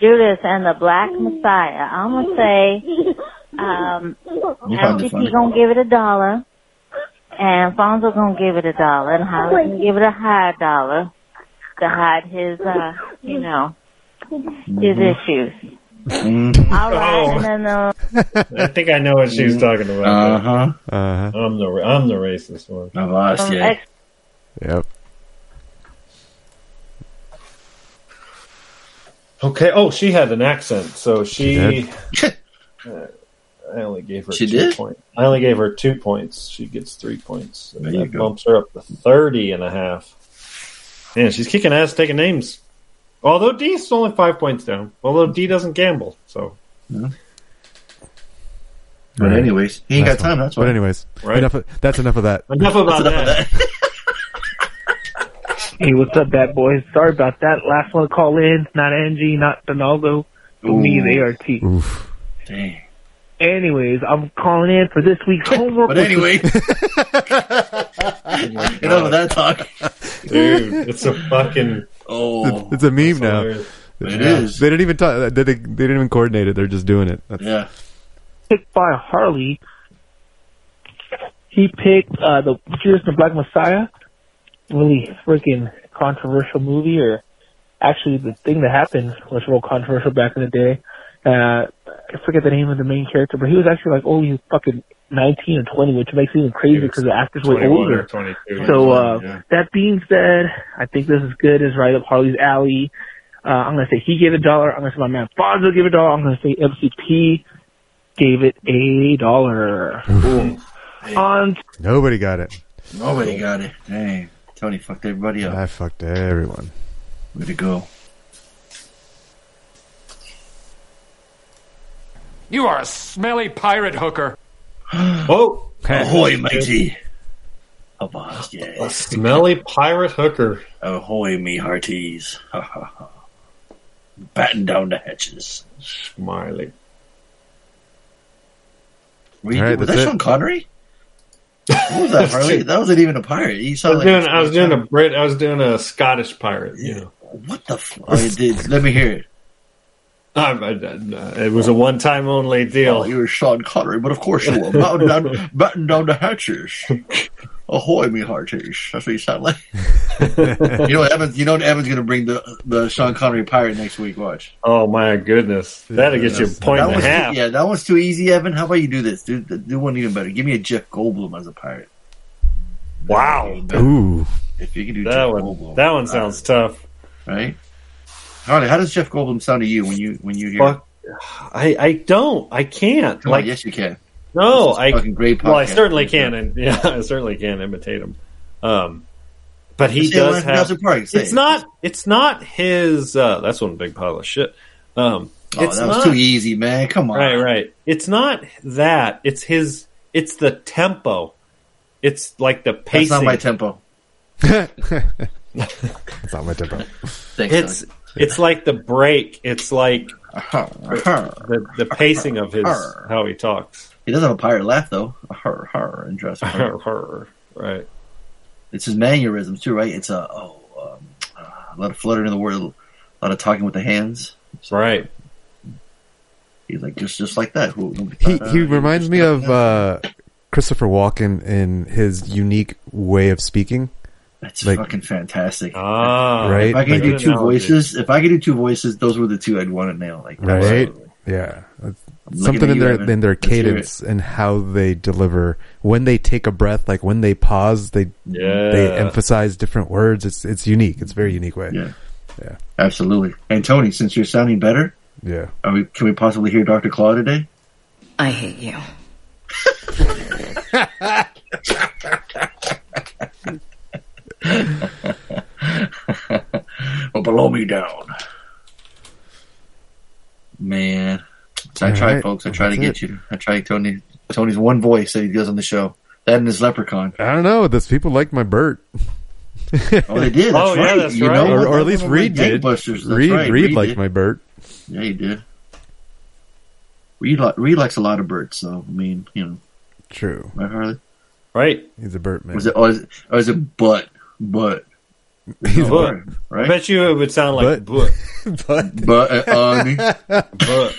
Judas and the Black Messiah. I'm gonna say, um, You found it gonna give it a dollar, and Fonzo gonna give it a dollar, and Holly gonna give it a high dollar to hide his, uh, you know, his issues. Mm. All right, Oh. and then the I think I know what she's talking about. Uh huh. Uh huh. I'm the I'm the racist one. I lost um, you. Yep. Okay. Oh, she had an accent, so she. She Uh, I only gave her She two did? points. I only gave her two points. She gets three points. And There you that go. bumps her up to 30 and a half. Man, she's kicking ass taking names. Although D's only five points down. Although D doesn't gamble, so But Right. anyways, he ain't That's got time. fine. That's why. But anyways, Right. enough. Of, that's enough of that. enough about Enough of that. Hey, what's up, bad boys? Sorry about that. Last one to call in. Not Angie, not Donaldo. Me, the ART. Oof. Dang. Anyways, I'm calling in for this week's homework. But anyway, enough of that talk. Dude, it's a fucking. Oh, It's a meme now. hilarious. it is. They didn't even talk. They, they, they didn't even coordinate it. They're just doing it. That's, Yeah. picked by Harley. He picked uh, the Judas and the Black Messiah. Really freaking controversial movie, or actually the thing that happened was real controversial back in the day. Uh, I forget the name of the main character, but he was actually like only fucking 19 or 20, which makes it even crazier because the actor's way older. or 22. So, uh, Yeah. that being said, I think this is good. It's right up Harley's alley. Uh, I'm gonna say he gave a dollar. I'm gonna say my man Fonzo gave a dollar. I'm gonna say MCP gave it a dollar. On Nobody got it. Nobody got it. Dang. Tony fucked everybody up. I fucked everyone. Way to go. You are a smelly pirate hooker. Oh, Ahoy, matey. Avast, yeah. a smelly pirate hooker. Ahoy, me hearties. Ha ha ha. Batten down the hatches. Smiley. Were you, All right, was that it. Sean Connery? What was that, Harley? That wasn't even a pirate. You I sound was like doing. I was doing a Brit. I was doing a Scottish pirate. You know. What the? F- oh, you did. Let me hear it. I, I, I- it was a one-time only deal. Oh, you were Sean Connery, but of course you were. Batten down, batten down the hatches. Ahoy, me hearties. That's what you sound like. you know, Evans. You know, Evans going to bring the the Sean Connery pirate next week. Watch. Oh my goodness, that'll get you a point that and a half. Too, yeah, that one's too easy, Evan. How about you do this? Do do one even better. Give me a Jeff Goldblum as a pirate. Wow, Ooh. If you can do that Jeff one. Goldblum, That one sounds tough. right? Harley, how does Jeff Goldblum sound to you when you when you hear? Fuck. I I don't. I can't. Come like on, yes, you can. No, I fucking great well, I certainly can, and yeah, I certainly can imitate him. Um, but he does Lance have. Nelson Park, It's it. not. It's not his. Uh, that's one big pile of shit. Um, Oh, it's that was not, too easy, man. Come on. Right, right. It's not that. It's his. It's the tempo. It's like the That's pacing. not my tempo. it's not my tempo. Thanks, it's Tony. it's like the break. It's like the, the pacing of his how he talks. He doesn't have a pirate laugh though. her, har in Jurassic Park. right. It's his mannerisms too, right? It's a oh, um, a lot of fluttering in the word, a lot of talking with the hands. Right. He's like just just like that. He he uh, reminds me of uh, Christopher Walken in his unique way of speaking. That's like- fucking fantastic. Ah, Right? If I could Like- do two analogy. voices, if I could do two voices, those were the two I'd want to nail. Like Right? absolutely. Yeah. That's looking Something in you, their Evan. in their Let's hear it. cadence and how they deliver when they take a breath, like when they pause, they Yeah. they emphasize different words. It's it's unique. It's a very unique way. Yeah, Yeah. absolutely. And Tony, since you're sounding better, Yeah. are we, can we possibly hear Doctor Claw today? I hate you. Well, below me down, man. So I All tried, right. folks. I tried to That's get you. I try Tony. Tony's one voice that he does on the show. That and his leprechaun. I don't know. This people like my Bert. Oh, they did. That's Oh, yeah, that's you right. Know or, or at least Reed did. Reed right. Reed liked did. my Bert. Yeah, he did. Reed, li- Reed likes a lot of birds, so I mean, you know, True. right, Harley? Right. He's a Bert man. Was it? Or is it, or is it but? But? But. I Right? bet you it would sound like But- but. but But, uh, Ernie. but.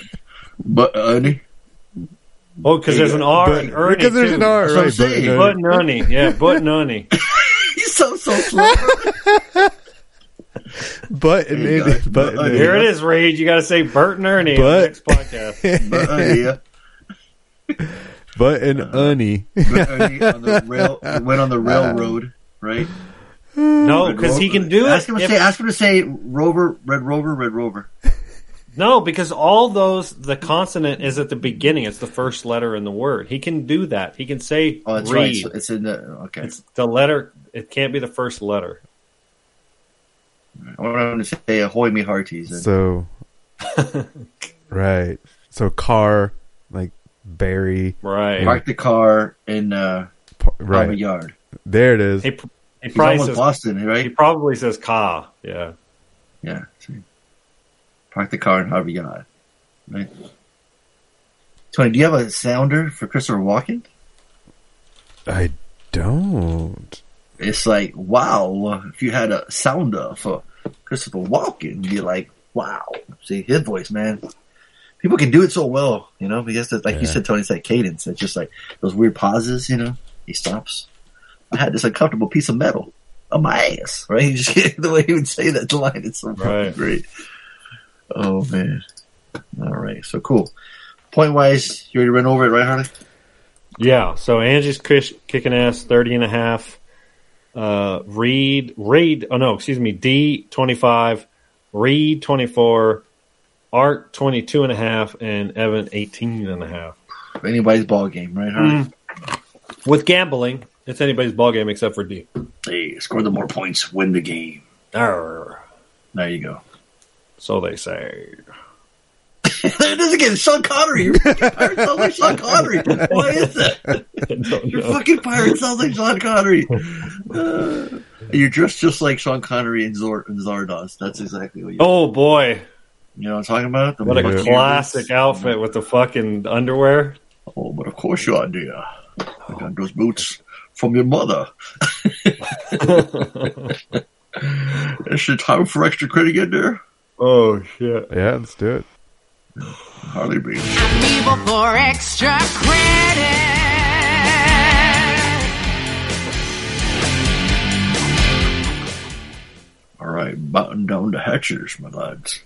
But, Ernie. Oh, because there's an R But- and Ernie because there's too. an R, That's what I'm right? saying. Uh, but- But Ernie, yeah, but Ernie. You sound so slow. But and There you maybe, but But- and Here it is, Reed. You got to say Bert and Ernie in the But- next podcast. but, Ernie. But and Unny. But Ernie on the rail, went on the railroad, right? No, because he can do it. Him, if- say, ask him to say Rover, Red Rover, Red Rover. No, because all those the consonant is at the beginning. It's the first letter in the word. He can do that. He can say Oh, that's right. read. So it's in the, okay. It's the letter. It can't be the first letter. I want him to say ahoy me hearties. And, So, right. So car, like Barry, Right. Park the car in, uh, pa- Harvard right Yard. there it is. He, he He's probably says Boston, he probably says ka. Yeah. Yeah. see. Park the car in Harvard Yard. Right. Tony, do you have a sounder for Christopher Walken? I don't. It's like, wow, if you had a sounder for Christopher Walken, you'd be like, wow. See, his voice, man. People can do it so well, you know, because it's like you said, Tony, it's like cadence. It's just like those weird pauses, you know, he stops. I had this uncomfortable piece of metal. on my ass, right? He just, the way he would say that line, it's so Right. great. Oh man. All right, so cool. Point wise, you already ran over it, right, Harley? Yeah, so Angie's kicking ass 30 and a half. Uh, Reed, Reed, oh no, excuse me, D 25, Reed 24, Art 22 and a half, and Evan 18 and a half. Anybody's ball game, right, Harley? Mm. With gambling, it's anybody's ball game except for D. Hey, score the more points, win the game. Arr. There you go. So they say. it is again, Sean Connery. Your fucking pirate sounds like Sean Connery. Why is that? Your fucking pirate sounds like Sean Connery. Uh, you're dressed just like Sean Connery in, Zor- in Zardoz. That's exactly what you. Oh boy, You know what I'm talking about? The what a classic outfit with the fucking underwear. Oh, but of course you are, dear. I got those boots from your mother. Is it time for extra credit there? Oh shit! Yeah, let's do it. Harley Beach. Evil for extra credit. All right, button down the hatches, my lads.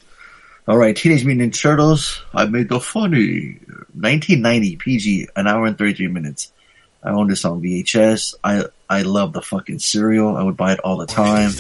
All right, Teenage Mutant Ninja Turtles. I made the funny 1990 PG, an hour and 33 minutes. I own this on VHS. I I love the fucking cereal. I would buy it all the time.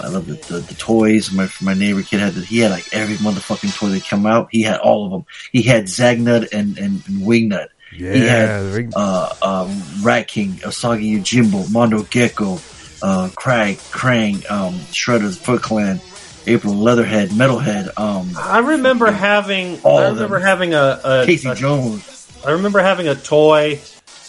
I love the, the, the toys. My my neighbor kid had the, he had like every motherfucking toy that come out. He had all of them. He had Zagnut and and, and Wingnut. he Yeah, had the Ring- uh, um, Rat King, Usagi Yojimbo, Mondo Gecko, uh, Crag, Krang, um, Shredder's Foot Clan, April Leatherhead, Metalhead, um, I remember having. All I of them. remember having a, a Casey a- Jones, I remember having a toy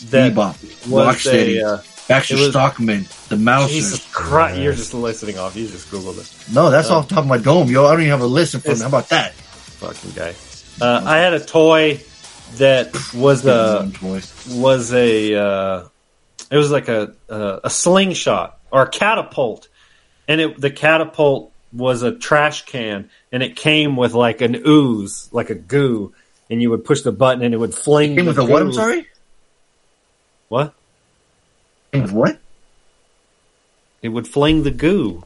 that Bebop, was Rocksteady, a, uh, Baxter it was- Stockman, the mouse. Jesus Christ! You're just listening off. You just googled it. No, that's Uh, off the top of my dome, yo. I don't even have a list in front of me. How about that? Fucking guy. Uh, I had a toy that was a was a uh, it was like a a, a slingshot or a catapult, and it the catapult was a trash can, and it came with like an ooze, like a goo, and you would push the button and it would fling. Came the with a what? I'm sorry. What? With what? It would fling the goo.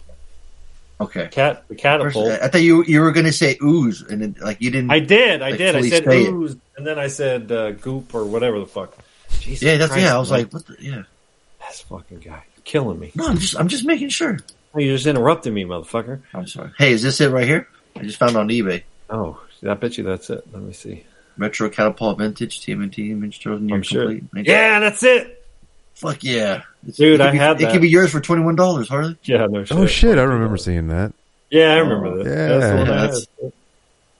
Okay. Cat the catapult. I thought you you were going to say ooze, and then, like you didn't. I did, I like, did. I said say it. ooze, and then I said uh, goop or whatever the fuck. Jesus Yeah, that's Christ, yeah. I was man. like, what the yeah. That's fucking guy, You're killing me. No, I'm just I'm just making sure. Oh, you just interrupted me, motherfucker. I'm sorry. Hey, is this it right here? I just found it on eBay. Oh, I bet you that's it. Let me see. Retro Catapult Vintage TMNT Turtles Near I'm sure. Complete. Yeah, that's it. Fuck yeah, It's- Dude, it could I be, had It that. could be yours for twenty one dollars, Harley. Yeah, no shit. Oh shit! I remember seeing that. Yeah, I remember Oh, that. yeah. That's the one I That's-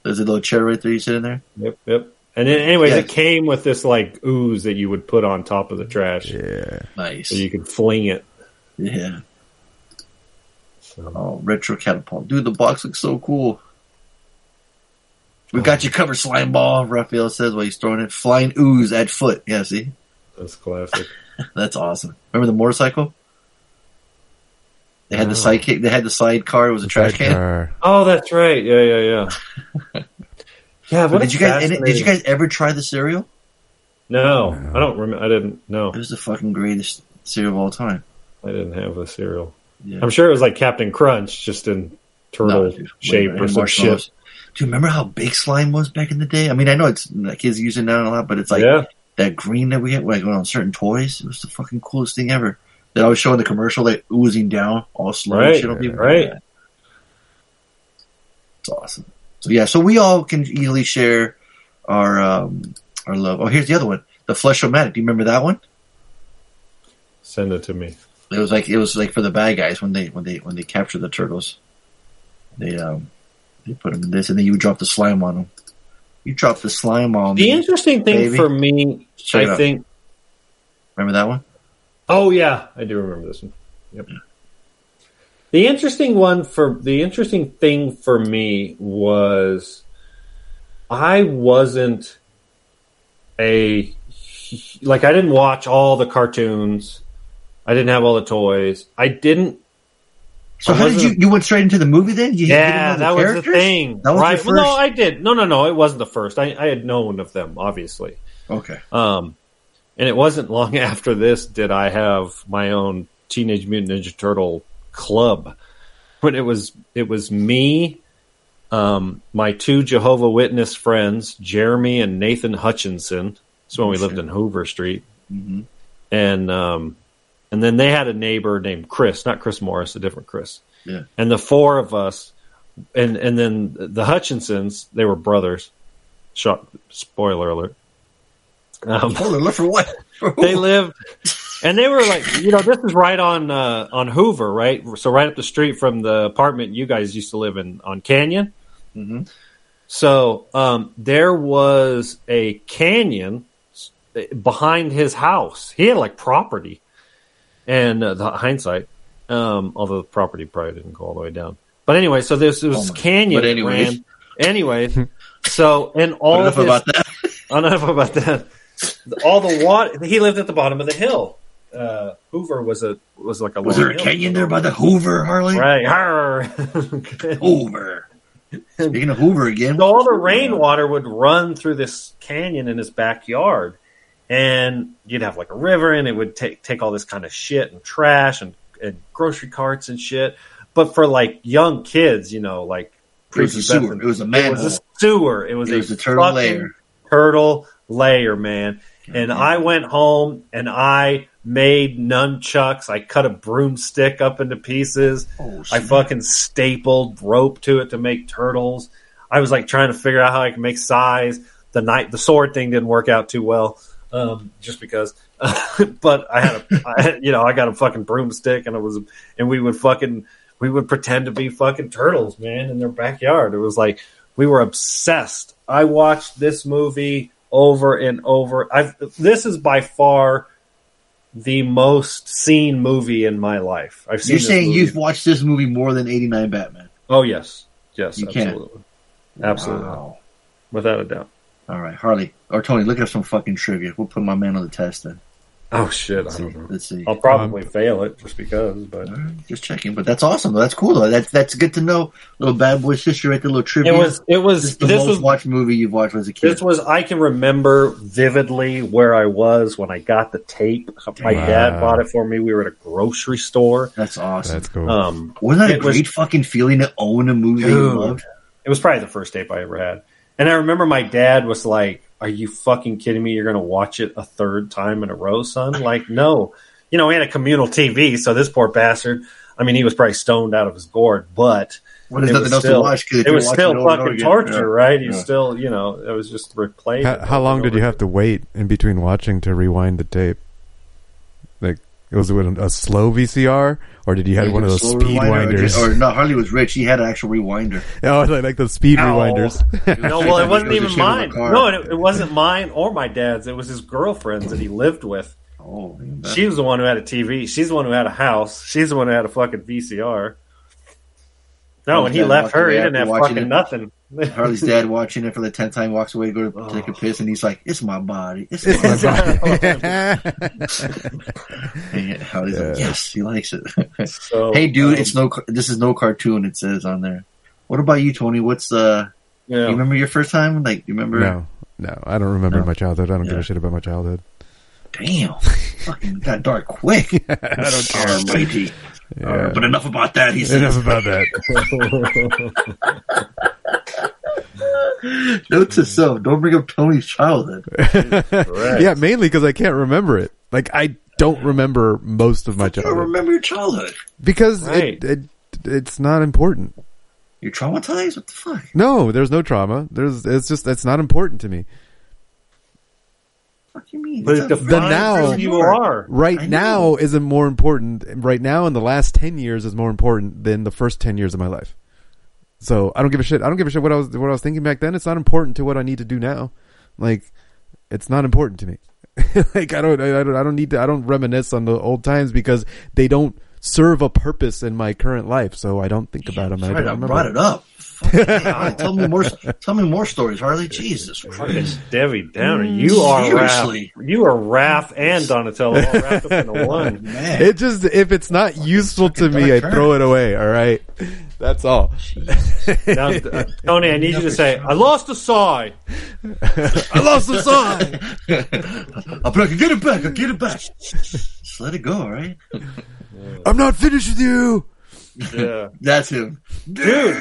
There's a little chair right there. You sit in there. Yep, yep. And then, anyways, Yeah. it came with this like ooze that you would put on top of the trash, Yeah. Nice. so you could fling it. Yeah. So, Oh, retro catapult, dude. The box looks so cool. We got oh. you covered, slime ball. Raphael says while he's throwing it. Flying ooze at foot. Yeah, see, that's classic. that's awesome. Remember the motorcycle? They had the oh. No. sidekick. They had the sidecar. It was a trash can. Sidecar. Oh, that's right. Yeah, yeah, yeah. yeah. What did you guys? Did you guys ever try the cereal? No, I don't remember. I didn't. No, It was the fucking greatest cereal of all time. I didn't have a cereal. Yeah. I'm sure it was like Captain Crunch, just in turtle No, dude, shape or and some shit. Do you remember how big slime was back in the day? I mean, I know it's like, kids use it now a lot, but it's like Yeah. That green that we had like on certain toys. It was the fucking coolest thing ever. That I was showing the commercial, like oozing down all slow Right, shit on people. right. Yeah. It's awesome. So yeah, so we all can easily share our um our love. Oh, here's the other one, the Flesh-O-Matic. Do you remember that one? Send it to me. It was like it was like for the bad guys when they when they when they capture the turtles. They um they put them in this, and then you would drop the slime on them. You drop the slime on The me, The interesting thing baby. for me, I think. Remember that one? Oh yeah, I do remember this one. Yep. The interesting one for the interesting thing for me was I wasn't a like I didn't watch all the cartoons. I didn't have all the toys. I didn't. So I how did you you went straight into the movie then? You yeah, that the was the thing. That was right? Well, no, I did. No, no, no. It wasn't the first. I, I had known of them, obviously. Okay. Um, and it wasn't long after this did I have my own Teenage Mutant Ninja Turtle club. When it was it was me, um, my two Jehovah Witness friends, Jeremy and Nathan Hutchinson. That's when we lived in Hoover Street, Mhm. and um, and then they had a neighbor named Chris, not Chris Morris, a different Chris. Yeah. And the four of us, and and then the Hutchinsons, they were brothers. Shot spoiler alert. Um, Spoiler alert for what? they lived, and they were like, you know, this is right on uh, on Hoover, right? So right up the street from the apartment you guys used to live in on Canyon. Mhm. So um, there was a canyon behind his house. He had like property, and uh, the hindsight, um, although the property probably didn't go all the way down. But anyway, so this this Oh canyon but anyways. ran. Anyways, so and all enough his- about that. enough about that. All the water. He lived at the bottom of the hill. Uh, Hoover was a was like a Was there a hill. canyon there by the Hoover, Harley? Right. Hoover. Speaking of Hoover again, So all the rainwater would run through this canyon in his backyard, and you'd have like a river, and it would take take all this kind of shit and trash and, and grocery carts and shit. But for like young kids, you know, like It was a sewer. It was a It manhole. was a sewer. It was, It a, was a turtle layer. Turtle layer, man. And I went home and I made nunchucks. I cut a broomstick up into pieces. Oh, I fucking stapled rope to it to make turtles. I was like trying to figure out how I could make size. The night the sword thing didn't work out too well, um, just because. but I had, a, I you know, I got a fucking broomstick, and it was, and we would fucking, we would pretend to be fucking turtles, man, in their backyard. It was like we were obsessed. I watched this movie over and over. I've this is by far the most seen movie in my life. I've seen. You're saying movie. you've watched this movie more than 89 Batman? Oh yes, yes, You can. absolutely, absolutely, Wow. without a doubt. All right, Harley or Tony, look up some fucking trivia. We'll put my man on the test then. Oh shit! I Let's see. don't know. Let's see. I'll probably fail it just because, but Just checking, but that's awesome. That's cool though. That's that's good to know. Little bad boy sister, right? The little trivia. it was it This was is the this most was watched movie you've watched as a kid. This was I can remember vividly where I was when I got the tape. My Wow. dad bought it for me. We were at a grocery store. That's awesome. That's cool. Um, Wasn't that a it was- great fucking feeling to own a movie you loved? It was probably the first tape I ever had. And I remember my dad was like, Are you fucking kidding me? You're going to watch it a third time in a row, son? Like, no. You know, we had a communal TV, so this poor bastard, I mean, he was probably stoned out of his gourd, but. Well, there's it nothing was else to still- watch, 'cause if It was still it over and over fucking torture, yeah. right? You Yeah. still, you know, it was just replayed. How, how long did you have to wait in between watching to rewind the tape? Like, was it a slow VCR, or did you have Like one of those speed rewinder, winders? Or, or no, Harley was rich. He had an actual rewinder. Oh, like, like those speed No. rewinders. No, well, it wasn't It was even shit of a mine. No, it, it wasn't mine or my dad's. It was his girlfriend's that he lived with. Oh, She was the one who had a TV. She's the one who had a house. She's the one who had a fucking VCR. No, when he left her, he didn't have fucking it. nothing. Harley's dad watching it for the tenth time walks away to go to Oh. take a piss, and he's like, "It's my body. It's my body." and Harley's like, "Yes, he likes it." So, hey, dude, um, it's no. This is no cartoon. It says on there. What about you, Tony? What's uh? Yeah. You remember your first time? Like, you remember? No, no, I don't remember No. my childhood. I don't give a shit about my childhood. Damn, fucking got dark quick. I don't care. Almighty. Yeah. All right, but enough about that. He says. Enough about that. Note to self: Don't bring up Tony's childhood. yeah, mainly because I can't remember it. Like I don't remember most of my I don't childhood remember your childhood. because Right. it, it it's not important. You're traumatized. What the fuck? No, there's no trauma. There's it's just it's not important to me. What do you mean? But It's it a- The now who you are. right I now isn't more important. Right now, in the last ten years, is more important than the first ten years of my life. So I don't give a shit. I don't give a shit what I was what I was thinking back then. It's not important to what I need to do now. Like it's not important to me. like I don't I don't I don't need to I don't reminisce on the old times because they don't serve a purpose in my current life. So I don't think about them. I Sorry, don't I brought it up. Fucking tell me more. Tell me more stories, Harley. Jesus Fucking Christ. Debbie Downer. Mm, you are Seriously. Raph. You are Raph and Donatello all wrapped up into one. Man, It just if it's not useful to me, I dark throw it away. All right, that's all. Now, uh, Tony, I need you to say, I lost a sigh. I lost a song. I'll be like, get it back. I'll get it back. Just let it go, all right? I'm not finished with you. Yeah. That's him. Dude,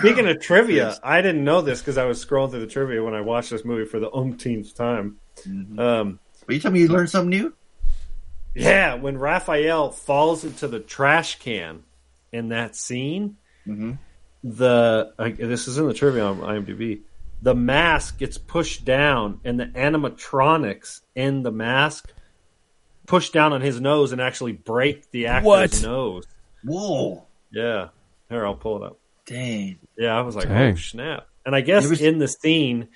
speaking of trivia, I didn't know this because I was scrolling through the trivia when I watched this movie for the umpteenth time. Um, Are you telling me you learned something new? yeah, when Raphael falls into the trash can in that scene, Mm-hmm. the uh, this is in the trivia on IMDb. The mask gets pushed down, and the animatronics in the mask push down on his nose and actually break the actor's What? nose. Whoa. Yeah, here I'll pull it up. Dang. Yeah, I was like, Dang. oh snap! And I guess You ever- in the scene,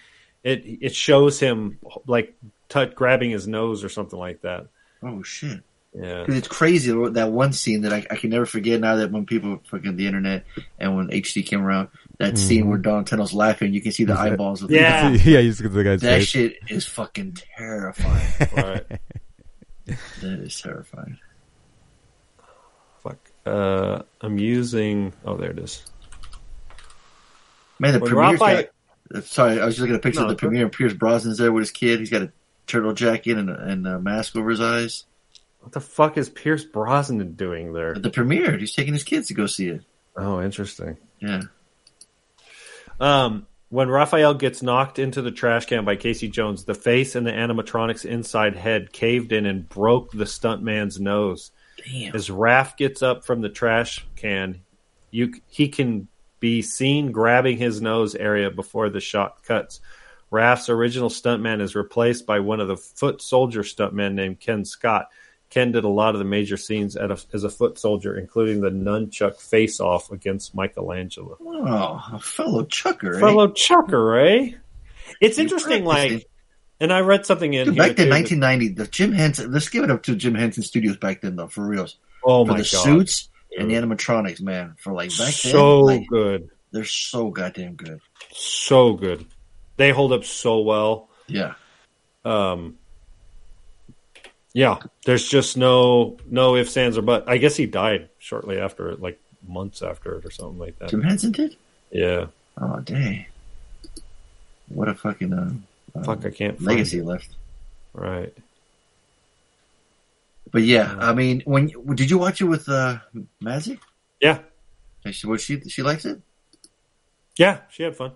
it it shows him like t- grabbing his nose or something like that. Oh shit. Yeah, 'Cause it's crazy that one scene that I, I can never forget now that when people fucking the internet and when HD came around, that scene where Donatello's laughing, you can see the eyeballs of Yeah. the yeah, you see the guy's That face. shit is fucking terrifying. right. that is terrifying. Fuck. Uh, I'm using. Oh, there it is. Man, the When premiere's got, uh, Sorry, I was just looking at a picture No, of the it's okay. premiere. Pierce Brosnan's there with his kid. He's got a turtle jacket and a, and a mask over his eyes. What the fuck is Pierce Brosnan doing there? At the premiere, he's taking his kids to go see it. Oh, interesting. Yeah. Um, when Raphael gets knocked into the trash can by Casey Jones, the face and the animatronics inside head caved in and broke the stuntman's nose. Damn. As Raph gets up from the trash can, you he can be seen grabbing his nose area before the shot cuts. Raph's original stuntman is replaced by one of the foot soldier stuntmen named Ken Scott. Ken did a lot of the major scenes at a, as a foot soldier, including the nunchuck face off against Michelangelo. Oh, a fellow chucker, eh? Fellow chucker, eh? It's interesting, like, and I read something in Dude, back that- 1990, the Jim Henson. Let's give it up to Jim Henson Studios back then, though, for reals. Oh for my the god, suits and the animatronics, man. For like back then, so like, good, they're so goddamn good. so good. They hold up so well. Yeah, Um, yeah, there's just no no ifs, ands, or but. I guess he died shortly after it, like months after it, or something like that. Jim Henson did. Yeah, Oh dang! What a fucking uh, uh, fuck, I can't legacy it. left. Right. But yeah, I mean, when did you watch it with uh, Mazzy? Yeah, She, was she she likes it? yeah, she had fun.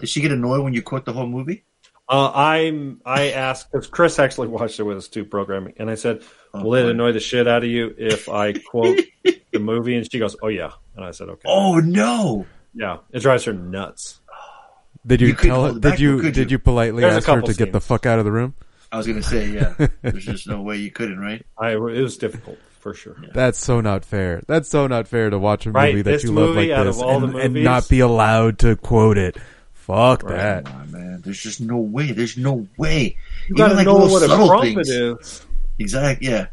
Did she get annoyed when you quote the whole movie? Uh, I'm. I asked because Chris actually watched it with us too, programming, and I said, Oh, "Will it annoy the shit out of you if I quote the movie?" And she goes, "Oh yeah," and I said, "Okay." Oh no! Yeah, it drives her nuts. Did you, You couldn't tell? hold it Did back, you could did you? you politely There's a ask her couple to get the scenes. fuck out of the room? I was gonna say yeah. There's just no way you couldn't, right? I it was difficult for sure. That's so not fair. That's so not fair to watch a Right, movie that this you love movie, like out this of all and, and movies- not be allowed to quote it. Fuck that. Come on, man. There's just no way. There's no way. You gotta know little what a subtle trumpet things. is. Exactly. Yeah.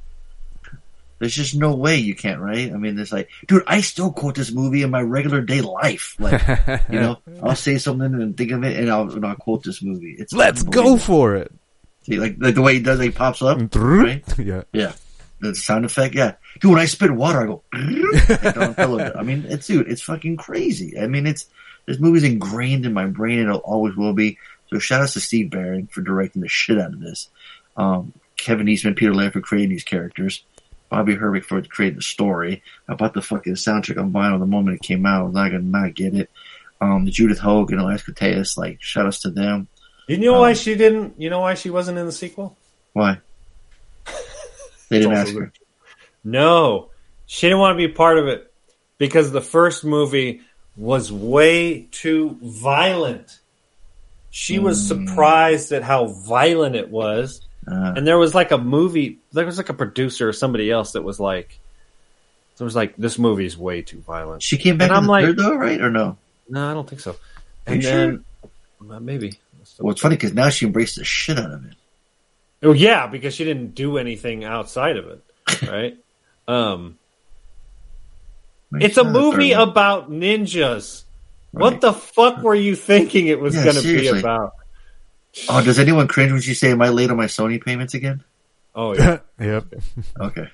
There's just no way you can't, right? I mean, it's like, dude, I still quote this movie in my regular day life. Like, you know, I'll say something and think of it, and I'll, and I'll quote this movie. It's Let's go for it. See, like, like the way he does, it, he pops up, mm-hmm. right? Yeah. Yeah. The sound effect, yeah. Dude, when I spit water, I go. I mean, it's dude, it's fucking crazy. I mean, it's this movie's ingrained in my brain, and it always will be. So shout out to Steve Barron for directing the shit out of this. Um, Kevin Eastman, Peter Laird for creating these characters. Bobby Herbeck for creating the story. I bought the fucking soundtrack on vinyl the moment it came out. I was not gonna not get it. Um, Judith Hoag and Elias Koteas, like shout outs to them. You know why Um, she didn't? You know why she wasn't in the sequel? Why? They didn't ask her. No, she didn't want to be part of it because the first movie was way too violent. She was Hmm. surprised at how violent it was, Uh, and there was like a movie. There was like a producer or somebody else that was like, "There was like this movie's way too violent." she came back and I'm like, third though, right or no? No, I don't think so. And then uh, maybe. Well, it's funny because now she embraced the shit out of it. Oh yeah, because she didn't do anything outside of it, right? um, it's a Makes sense, movie about ninjas. What the fuck were you thinking it was Yeah, going to be about? Oh, does anyone cringe when she say, "Am I late on my Sony payments again"? Oh yeah. yep. Okay.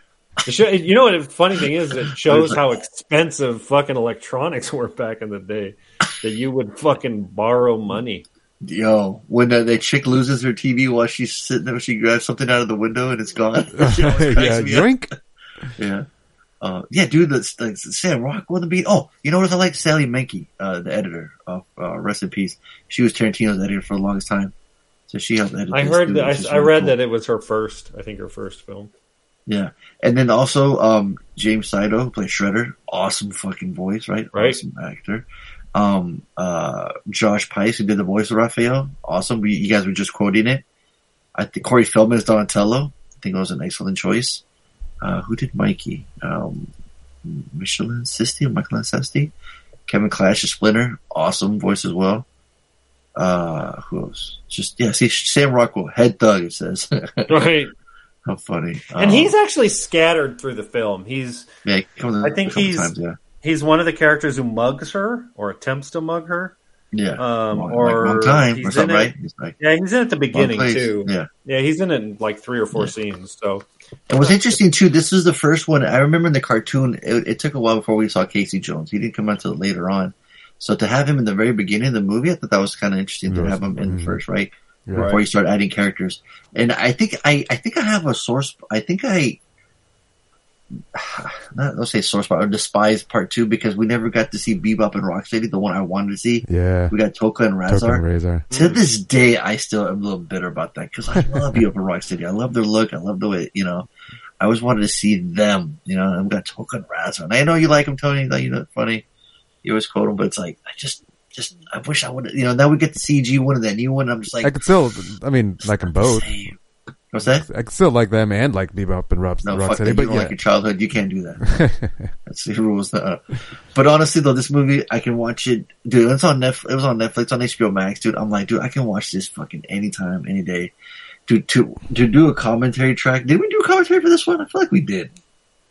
Show- you know what? The funny thing is, it shows how expensive fucking electronics were back in the day. That you would fucking borrow money. Yo, when the, the chick loses her TV while she's sitting there, she grabs something out of the window and it's gone. She always cracks yeah, me up. drink. Yeah. Uh, yeah, dude, like Sam Rockwell the beat. Oh, you know what? I like Sally Menke, uh, the editor of uh, Rest in Peace. She was Tarantino's editor for the longest time, so she helped edit. I heard that. which is I, I read cool. that it was her first. I think her first film. Yeah, and then also um, James Saito who plays Shredder, awesome fucking voice, right? Right. Awesome actor. Um, uh, Josh Pais who did the voice of Raphael, awesome. We, you guys were just quoting it. I think Corey Feldman is Donatello. I think it was an excellent choice. Uh, who did Mikey? Um, Michelan Sisti or Michael Sesti? Kevin Clash is Splinter, awesome voice as well. Uh, who else? Just yeah, see Sam Rockwell, head thug. It says. Right. How funny. And Um, he's actually scattered through the film. He's. yeah, he comes I think he's. times, yeah. He's one of the characters who mugs her or attempts to mug her. Yeah. Um, Long- or like, long time he's or something, in it- right? He's like- yeah, he's in at the beginning too. yeah. yeah, he's in it in like three or four scenes. So And what's interesting too, this is the first one. I remember in the cartoon, it, it took a while before we saw Casey Jones. He didn't come out until later on. So to have him in the very beginning of the movie, I thought that was kind of interesting to have him in Mhm. first, right? Before Right. you start adding characters. And I think I, I think I have a source. I think I, not let's say source spot or despise part two because we never got to see Bebop and Rocksteady, the one I wanted to see. Yeah. We got Tokka and. Rahzar. To this day, I still am a little bitter about that because I love Bebop and Rocksteady. I love their look. I love the way, you know, I always wanted to see them, you know, and we got Tokka and Rahzar. And I know you like them, Tony, that you know, funny. You always quote them, but it's like, I just, just, I wish I would, have, you know, now we get the CG one and that new one. I'm just like, I could still, I mean, like them both. What's that? I still like them and like Bebop and Rob, no, Rock fuck City, but You yeah. like your childhood. You can't do that. That's the rules. Uh, but honestly, though, this movie, I can watch it, dude. It's on Netflix. It was on Netflix on HBO Max, dude. I'm like, dude, I can watch this fucking anytime, any day. To to to do a commentary track. Did we do a commentary for this one? I feel like we did.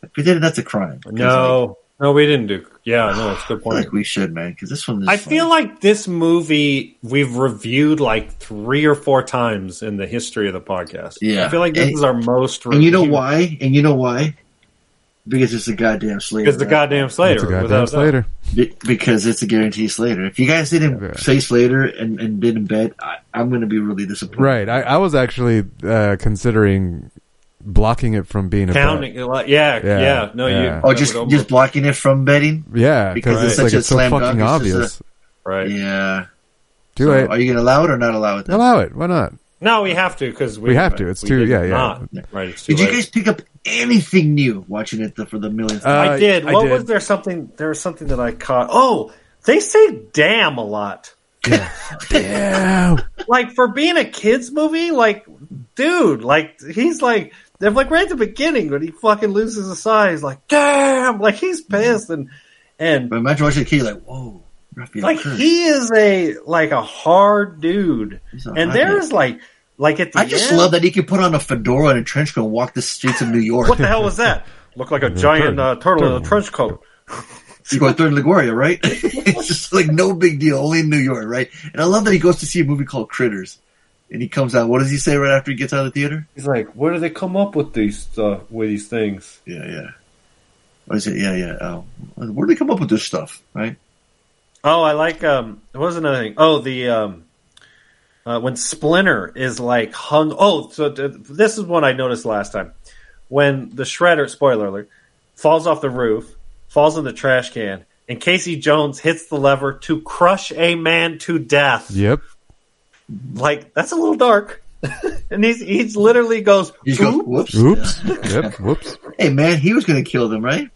If we did, that's a crime. 'Cause, like, no, no, we didn't do. Yeah, no, it's a good I feel point. like we should, man, because this one is. I feel like this movie we've reviewed like three or four times in the history of the podcast. Yeah. I feel like this And- is our most. and you know why? And you know why? Because it's a goddamn Slater. Because the right? goddamn Slater. It's a goddamn without. Slater. Be- because it's a guarantee Slater. If you guys didn't say Slater and, and didn't bet, I, I'm going to be really disappointed. Right. I, I was actually uh, considering blocking it from being a bet. Counting, a lot- yeah, yeah, no, yeah. you. Oh, just just blocking it from betting. Yeah, because because it's it's like such a it's so slam fucking dunk. It's just obvious. Right. Yeah. Do So, it. Are you going to allow it or not allow it? then? Allow it. Why not? No, we have to because we, We have to. It's we too- yeah, yeah. not. Right. It's too Did you guys pick up anything new watching it the, for the millionth Uh. I did. I What did. was there? Something there was something that I caught. Oh, they say "damn" a lot. Damn. Like for being a kids movie, like dude, like he's like they're like right at the beginning when he fucking loses his eye, he's like damn, like he's pissed and and But imagine watching a kid, like, whoa. Like Kurtz. he is a like a hard dude, and there's like like at the I just end- love that he can put on a fedora and a trench coat and walk the streets of New York. What the hell was that? Looked like a giant uh, turtle in a trench coat. You go to Third LaGuardia, right? it's just like no big deal, only in New York, right? And I love that he goes to see a movie called Critters. And he comes out, what does he say right after he gets out of the theater? He's like, where do they come up with these uh, with these things? Yeah, yeah. What is it? Yeah, yeah. Oh, where do they come up with this stuff, right? Oh, I like. Um, what was another thing? Oh, the um, uh, when Splinter is like hung. Oh, so th- this is one I noticed last time when the shredder. Spoiler alert! Falls off the roof, falls in the trash can, and Casey Jones hits the lever to crush a man to death. Yep. Like that's a little dark. and he's he's literally goes. He just goes, "Oop." whoops. Oops. yep. Whoops. Hey, man, he was going to kill them, right?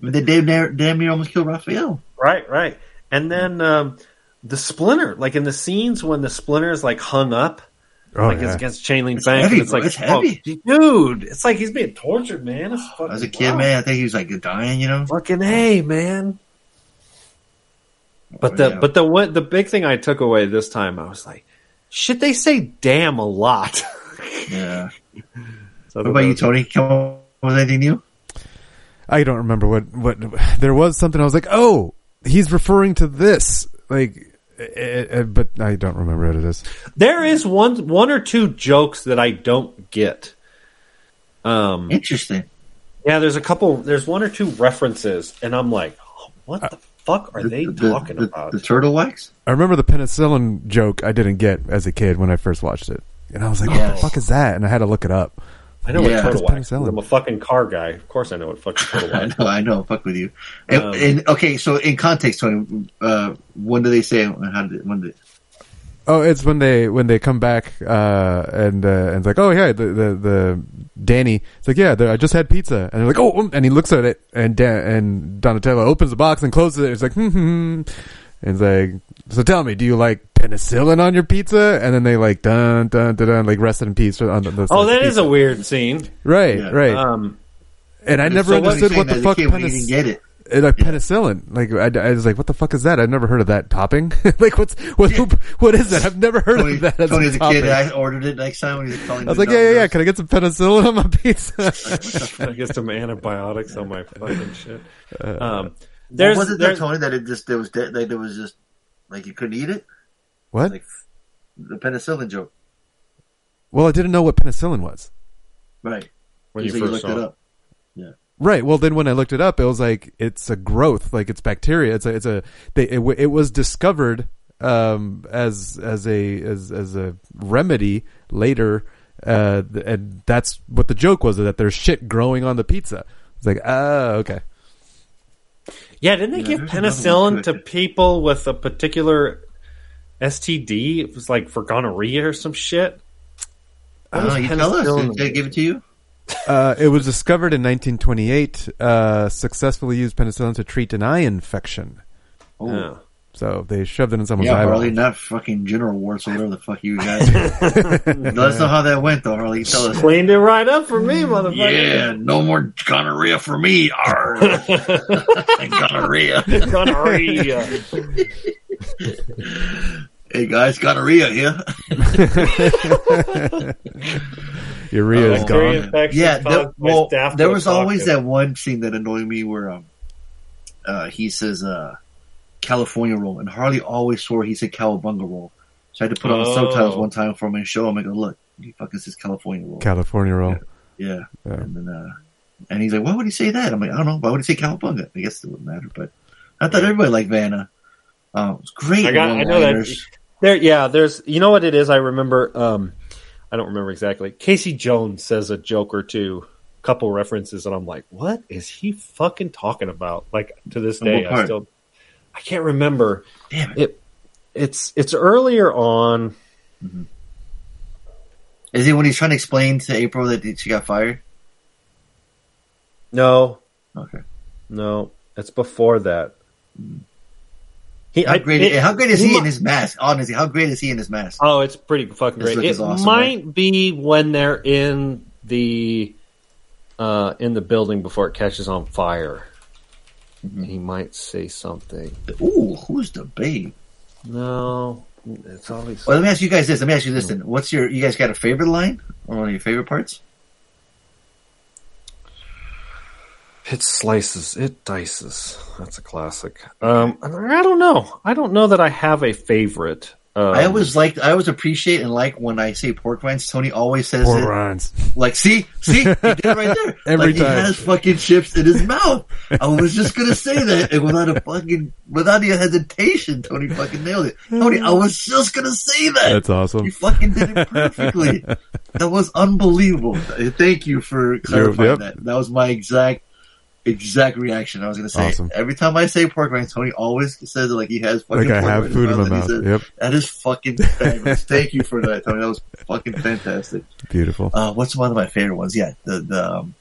But they damn near, damn near almost killed Raphael. Right, right. And then um, the splinter, like in the scenes when the splinter is like hung up, Oh, like yeah. it's against chain link It's bank, heavy, and it's bro. like, It's heavy. oh, dude, it's like he's being tortured, man. It's fucking As a kid, wild. man, I think he was like dying, you know? fucking a man. But Oh, the yeah. but the one the big thing I took away this time, I was like, shit, they say damn a lot. Yeah. So What about you, Tony? Come on with anything new? I don't remember what what there was something I was like, oh, he's referring to this, like, eh, eh, but I don't remember what it is. There is one one or two jokes that I don't get. Um, Interesting. Yeah, there's a couple. There's one or two references, and I'm like, oh, what the fuck are they The- talking the, about? The turtle wax? I remember the penicillin joke I didn't get as a kid when I first watched it, and I was like, what the fuck is that? And I had to look it up. I know Yeah. what It's Turtle Wax. is. I'm a fucking car guy. Of course, I know what fucking Total I know, I know. Fuck with you. And, Um, and okay, so in context, Tony, uh, when do they say? How did? When did? Oh, it's when they when they come back uh, and uh, and it's like, oh yeah, the the, the Danny. It's like, yeah, I just had pizza, and they're like, oh, um," and he looks at it, and Dan, and Donatello opens the box and closes it. It's like, hmm, hmm. And it's like, so tell me, do you like penicillin on your pizza? And then they like dun dun dun, dun like rest in peace on the. the Oh, that pizza. is a weird scene. right, Yeah. right. Um, and I never so understood saying what the fuck kid when he penic- didn't get it. Uh, like penicillin. Like I, I was like, what the fuck is that? I've never heard of that topping. like what's what Yeah. what is that? I've never heard Tony, of that. As Tony a as a kid, I ordered it next time when he was calling. I was like, yeah, yeah, yeah. Can I get some penicillin on my pizza? I get some antibiotics on my fucking shit. Uh, Um, There's, there's, was it there's that Tony that it just there was dead, like there was just like you couldn't eat it? what? Like the penicillin joke, Well, I didn't know what penicillin was. right? when You you said first looked saw it it. up. Yeah. Right. Well, then when I looked it up, it was like it's a growth, like it's bacteria. It's a, it's a. They, it, w- it was discovered um, as as a as as a remedy later, uh, and that's what the joke was that there's shit growing on the pizza. It's like, ah, okay. Yeah, didn't they Yeah, give penicillin to people with a particular STD? It was like for gonorrhea or some shit. I What don't know. You tell us. Did they give it to you? Uh, it was discovered in 1928. Uh, successfully used penicillin to treat an eye infection. Oh. Yeah. So they shoved it in someone's Yeah, eyeball. Harley, not fucking general warts or whatever the fuck you guys. Let us know how that went, though, Harley. Tell us. Cleaned it right up for me, motherfucker. Yeah, no more gonorrhea for me. Arr. gonorrhea. gonorrhea. Hey guys, gonorrhea here. Urea is Oh, gone. Yeah, caused there, well, there was always that one scene that annoyed me where um, uh, he says uh, California roll, and Harley always swore he said Cowabunga roll. So I had to put on Oh. subtitles one time for him and show him. I go, look, he fucking says California roll. California roll. yeah. Yeah. And then, uh, and he's like, why would he say that? I'm like, I don't know. Why would he say Cowabunga? I guess it wouldn't matter, but I thought everybody liked Vanna. Um, was great. I got. I know that. There, yeah. There's. You know what it is? I remember. Um, I don't remember exactly. Casey Jones says a joke or two, couple references, and I'm like, what is he fucking talking about? Like to this day, I still. I can't remember. Damn it. It. It's it's earlier on. Is it when he's trying to explain to April that she got fired? No, Okay. no, it's before that. Hmm. He, How I- great, it- how great is he mi- in his mask? Honestly, how great is he in his mask? Oh, it's pretty fucking great. look It is awesome, might be when they're in the uh, in the building before it catches on fire. Mm-hmm. He might say something. Ooh, who's the babe? No, it's always. Well, let me ask you guys this. Let me ask you this then. What's your, you guys got a favorite line? Or one of your favorite parts? It slices, it dices. That's a classic. Um, I don't know. I don't know that I have a favorite. Um, I always like, I always appreciate and like when I say pork rinds. Tony always says Pork it. rinds. Like, see, see, he did it right there. Every like, time. He has fucking chips in his mouth. I was just gonna say that, and without a fucking, without any hesitation, Tony fucking nailed it. Tony, I was just gonna say that. That's awesome. You fucking did it perfectly. that was unbelievable. Thank you for clarifying yep. that. That was my exact, exact reaction. I was gonna say Awesome. every time I say pork rinds, Tony always says like he has fucking Like I pork have food in my mouth. says, Yep. That is fucking fabulous. Thank you for that, Tony. That was fucking fantastic. Beautiful. Uh, what's one of my favorite ones? Yeah, the the um,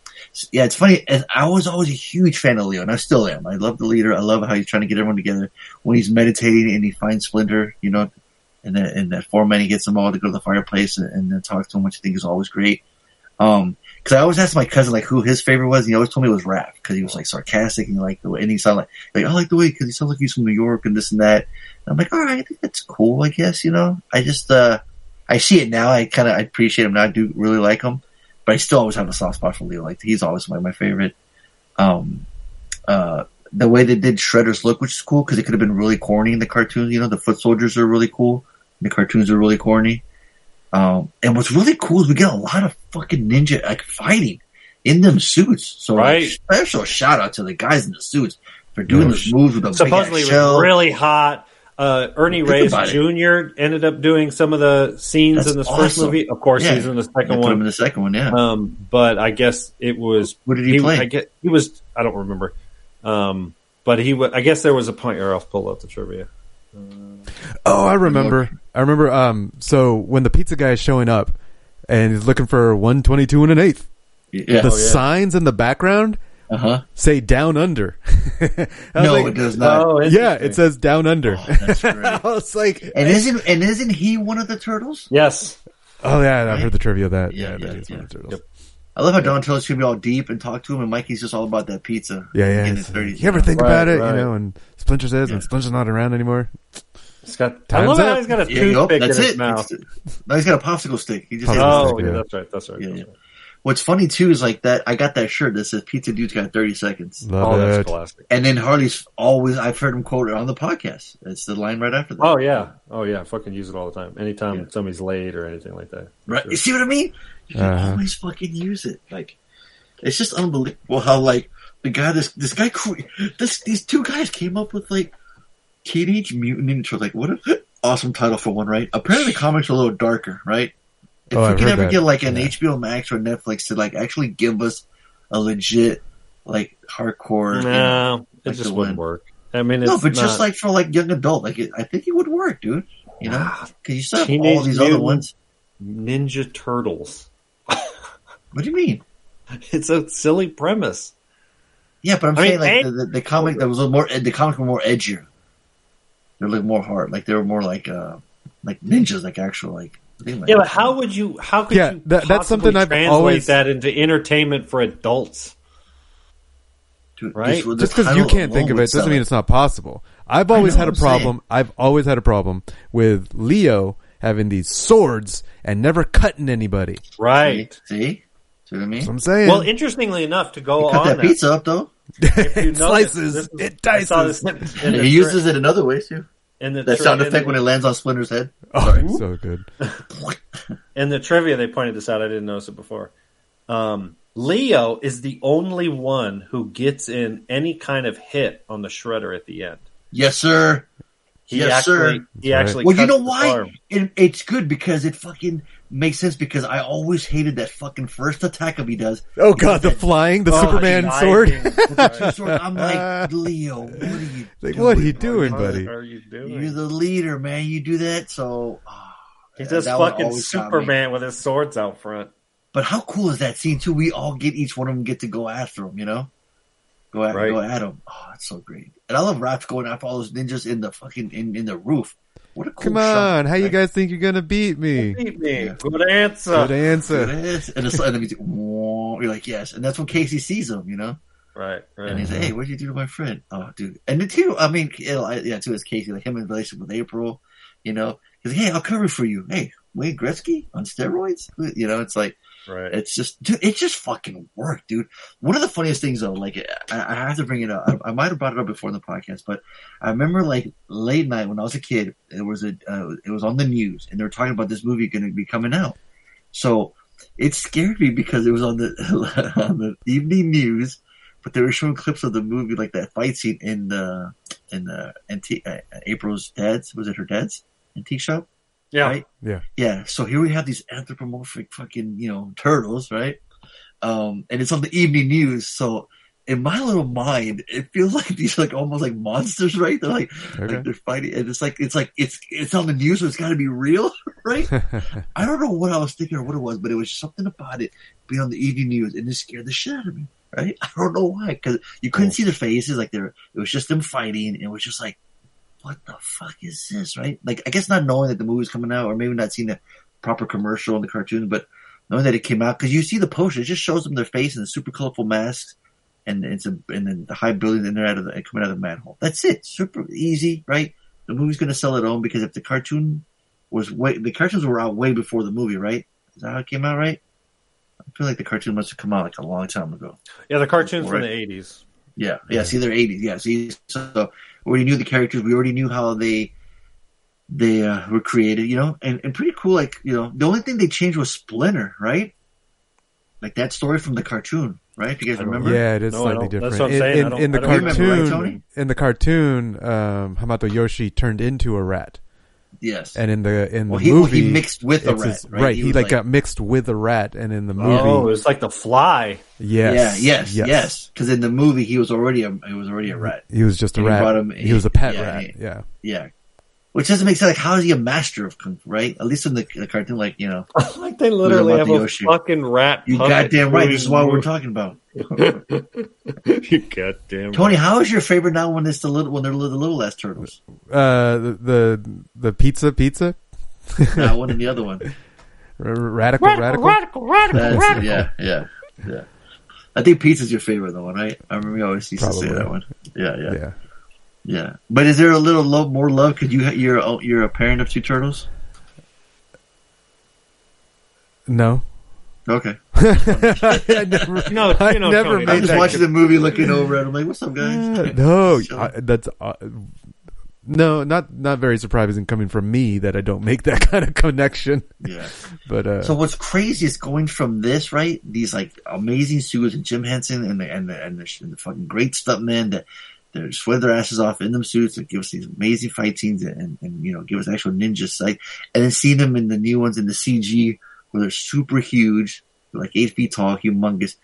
yeah, it's funny. I was always a huge fan of Leo, and I still am. I love the leader. I love how he's trying to get everyone together when he's meditating and he finds Splinter, you know, and then in that foreman he gets them all to go to the fireplace and, and then talk to him, which I think is always great. Um, because I always asked my cousin like who his favorite was, and he always told me it was rap because he was like sarcastic and he liked the way, and he sounded like like I like the way because he sounds like he's from New York and this and that. And I'm like, all right, I think that's cool. I guess you know, I just uh, I see it now. I kind of I appreciate him now. I do really like him, but I still always have a soft spot for Leo. Like he's always my my favorite. Um, uh, the way they did Shredder's look, which is cool because it could have been really corny in the cartoons. You know, the foot soldiers are really cool. The cartoons are really corny. Um, and what's really cool is we get a lot of fucking ninja like fighting in them suits. So like, Right. special shout out to the guys in the suits for doing Yeah. those moves with supposedly really hot. Uh, Ernie Reyes. Jr. ended up doing some of the scenes That's in this first movie. Of course, Yeah. he's in the second one. in the second one, yeah. Um, but I guess it was. What did he play? I get he was. I don't remember. Um, but he. I guess there was a point where I'll pull out the trivia. Oh, I remember. I remember. Um, so when the pizza guy is showing up and he's looking for one twenty two and an eighth, Yeah. the Oh, yeah. signs in the background Uh-huh. say "down under." I was No, it does not. Oh, yeah, it says "down under." That's great. I was like, and isn't and isn't he one of the turtles? Yes. "Oh yeah, I've heard the trivia of that." Yeah, Yeah, that yeah, is one of the turtles. I love how Donatello's gonna be all deep and talk to him, and Mikey's just all about that pizza. Yeah, yeah. Getting his 30, you ever think Right, about it? right. You know, and Splinter says, and Splinter's not around anymore. He's got. I love up. he's got a Yeah, toothpick in that's his it. mouth. No, he's got a popsicle stick. He just Popsicle Oh, stick, yeah, yeah. that's right. That's right. Yeah, that's right. What's funny too is like that. I got that shirt that says "Pizza Dude's got 30 seconds," Love Oh, it. that's classic. and then Harley's always. I've heard him quote it on the podcast. It's the line right after that. Oh yeah. Oh yeah. I fucking use it all the time. Anytime somebody's late or anything like that. Right? You see what I mean? You can Uh-huh. always fucking use it. Like, it's just unbelievable how like the guy this this guy this these two guys came up with like Teenage Mutant Ninja Turtles. Like, what an awesome title for one, right? Apparently, the comics are a little darker, right? If Oh, we I've can ever that. get like an Yeah. HBO Max or Netflix to like actually give us a legit like hardcore, you know, No, it like just wouldn't one. work. I mean, it's no, but just like for like young adult, like it, I think it would work, dude. You know, ah, because you still have all Teenage these other ones. Ninja Turtles. What do you mean? It's a silly premise. Yeah, but I'm I mean, saying like and- the, the, the comic that was a little more the comics were more edgier. They're like more hard, like they were more like uh like ninjas, like actual like. like Yeah, but how would you? How could Yeah, you? that- that's something I've translate always- that into entertainment for adults. Dude, right? Just because you can't think of it doesn't mean it's not possible. I've always had a what I'm saying. problem. I've always had a problem with Leo having these swords and never cutting anybody. Right. See, see what I mean? That's what I'm saying. Well, interestingly enough, to go Cut on that pizza up though. If it slices, this is- it I saw dices. this in And he tra- uses it in other ways too. in the That tra- sound in effect the- when it lands on Splinter's head. Oh, so good. in the trivia they pointed this out. I didn't notice it before. Um, Leo is the only one who gets in any kind of hit on the shredder at the end. Yes, sir. He yes, actually, sir. he actually. Well, you know why? It, it's good because it fucking makes sense because I always hated that fucking first attack of he does. Oh god, the flying, the Oh, Superman the sword. the two I'm like, Leo, what are you Like, doing? what are you doing, brother? buddy? What are you doing? You're the leader, man. You do that, so. ah, He's just fucking always got me. Superman with his swords out front. But how cool is that scene too? We all get each one of them get to go after him, you know, go at Right. go at him. Oh, it's so great. And I love Raph going after all those ninjas in the fucking in, in the roof. What a cool Come shot. on, how you guys think you're gonna beat me? Beat me. Yeah. Good answer. Good answer. And it's and then he's like, you're like yes, and that's when Casey sees him, you know, Right, right. and he's like, hey, what'd you do to my friend? Oh, dude, and the two, I mean, you know, yeah, too, it's Casey, like him in relationship with April, you know, he's like, hey, I'll cover for you. Hey, Wayne Gretzky on steroids, you know, it's like. Right. It's just, dude, it just fucking worked, dude. One of the funniest things though, like, I, have to bring it up. I, I might have brought it up before in the podcast, but I remember like late night when I was a kid, it was a, uh, it was on the news and they were talking about this movie going to be coming out. So it scared me because it was on the, on the evening news, but they were showing clips of the movie, like that fight scene in the, in the antique, uh, April's dad's, was it her dad's antique shop? Yeah. Right? Yeah. Yeah, so here we have these anthropomorphic fucking, you know, turtles, right? Um, and it's on the evening news, so in my little mind, it feels like these like almost like monsters, right? They're like, Okay. like they're fighting, and it's like it's like it's it's on the news, so it's got to be real, right? I don't know what I was thinking or what it was, but it was something about it being on the evening news, and it scared the shit out of me, right? I don't know why, because you couldn't see their faces, like they're it was just them fighting, and it was just like, what the fuck is this, right? Like I guess not knowing that the movie's coming out, or maybe not seeing the proper commercial in the cartoon, but knowing that it came out because you see the poster, it just shows them their face and the super colorful masks, and it's a and then the high building and they're out of the coming out of the manhole. That's it. Super easy, right? The movie's gonna sell it on because if the cartoon was way the cartoons were out way before the movie, right? Is that how it came out, right? I feel like the cartoon must have come out like a long time ago. Yeah, the cartoons from Right. the eighties. Yeah, yeah. See, they're eighties. Yeah, see, so we already knew the characters. We already knew how they they uh, were created. You know, and and pretty cool. Like you know, the only thing they changed was Splinter, right? Like that story from the cartoon. right? If you guys remember, Yeah, it is No, slightly different. that's what I'm in, saying. in, I in the I don't remember, right, cartoon, Tony? in the cartoon, um, Hamato Yoshi turned into a rat. Yes. And in the in the Well, he- well, movie, he mixed with a rat, his- right? He, He like, like- got mixed with a rat, and in the oh, movie, Oh, it was like the fly. yes, Yeah. Yes. yes, Yes. Because in the movie, he was already a he was already a rat. he was just a And he rat. brought him- he was a pet yeah, rat. he- yeah, Yeah. Which doesn't make sense. Like, how is he a master of kung fu? Right? At least in the, the cartoon, like you know, like they literally have the a Yoshi. fucking rat. you puppet goddamn right. This is what we're talking about. you goddamn Tony, right. how is your favorite now when it's the little when they're the little ass turtles? uh, the, the the pizza pizza, that one and the other one. R- radical, radical, radical, radical, That's, radical. yeah, yeah, yeah. I think pizza's your favorite though, one, right? I remember you always used to say that one. Yeah, yeah, yeah. Yeah. But is there a little love, more love? Because you you're you're a parent of two turtles. No, Okay. I never, No, I you know, never Tony, made I'm just watching the movie, looking over it. I'm like, "What's up, guys?" Uh, no, I, that's uh, no, not not very surprising coming from me that I don't make that kind of connection. Yeah. But uh, So what's crazy is going from this right, these like amazing suits and Jim Henson and the and the and the, and the fucking great stuntmen that that sweat their asses off in them suits and give us these amazing fight scenes and, and you know give us actual ninja sight, and then seeing them in the new ones in the CG where they're super huge, they're like eight feet tall, humongous,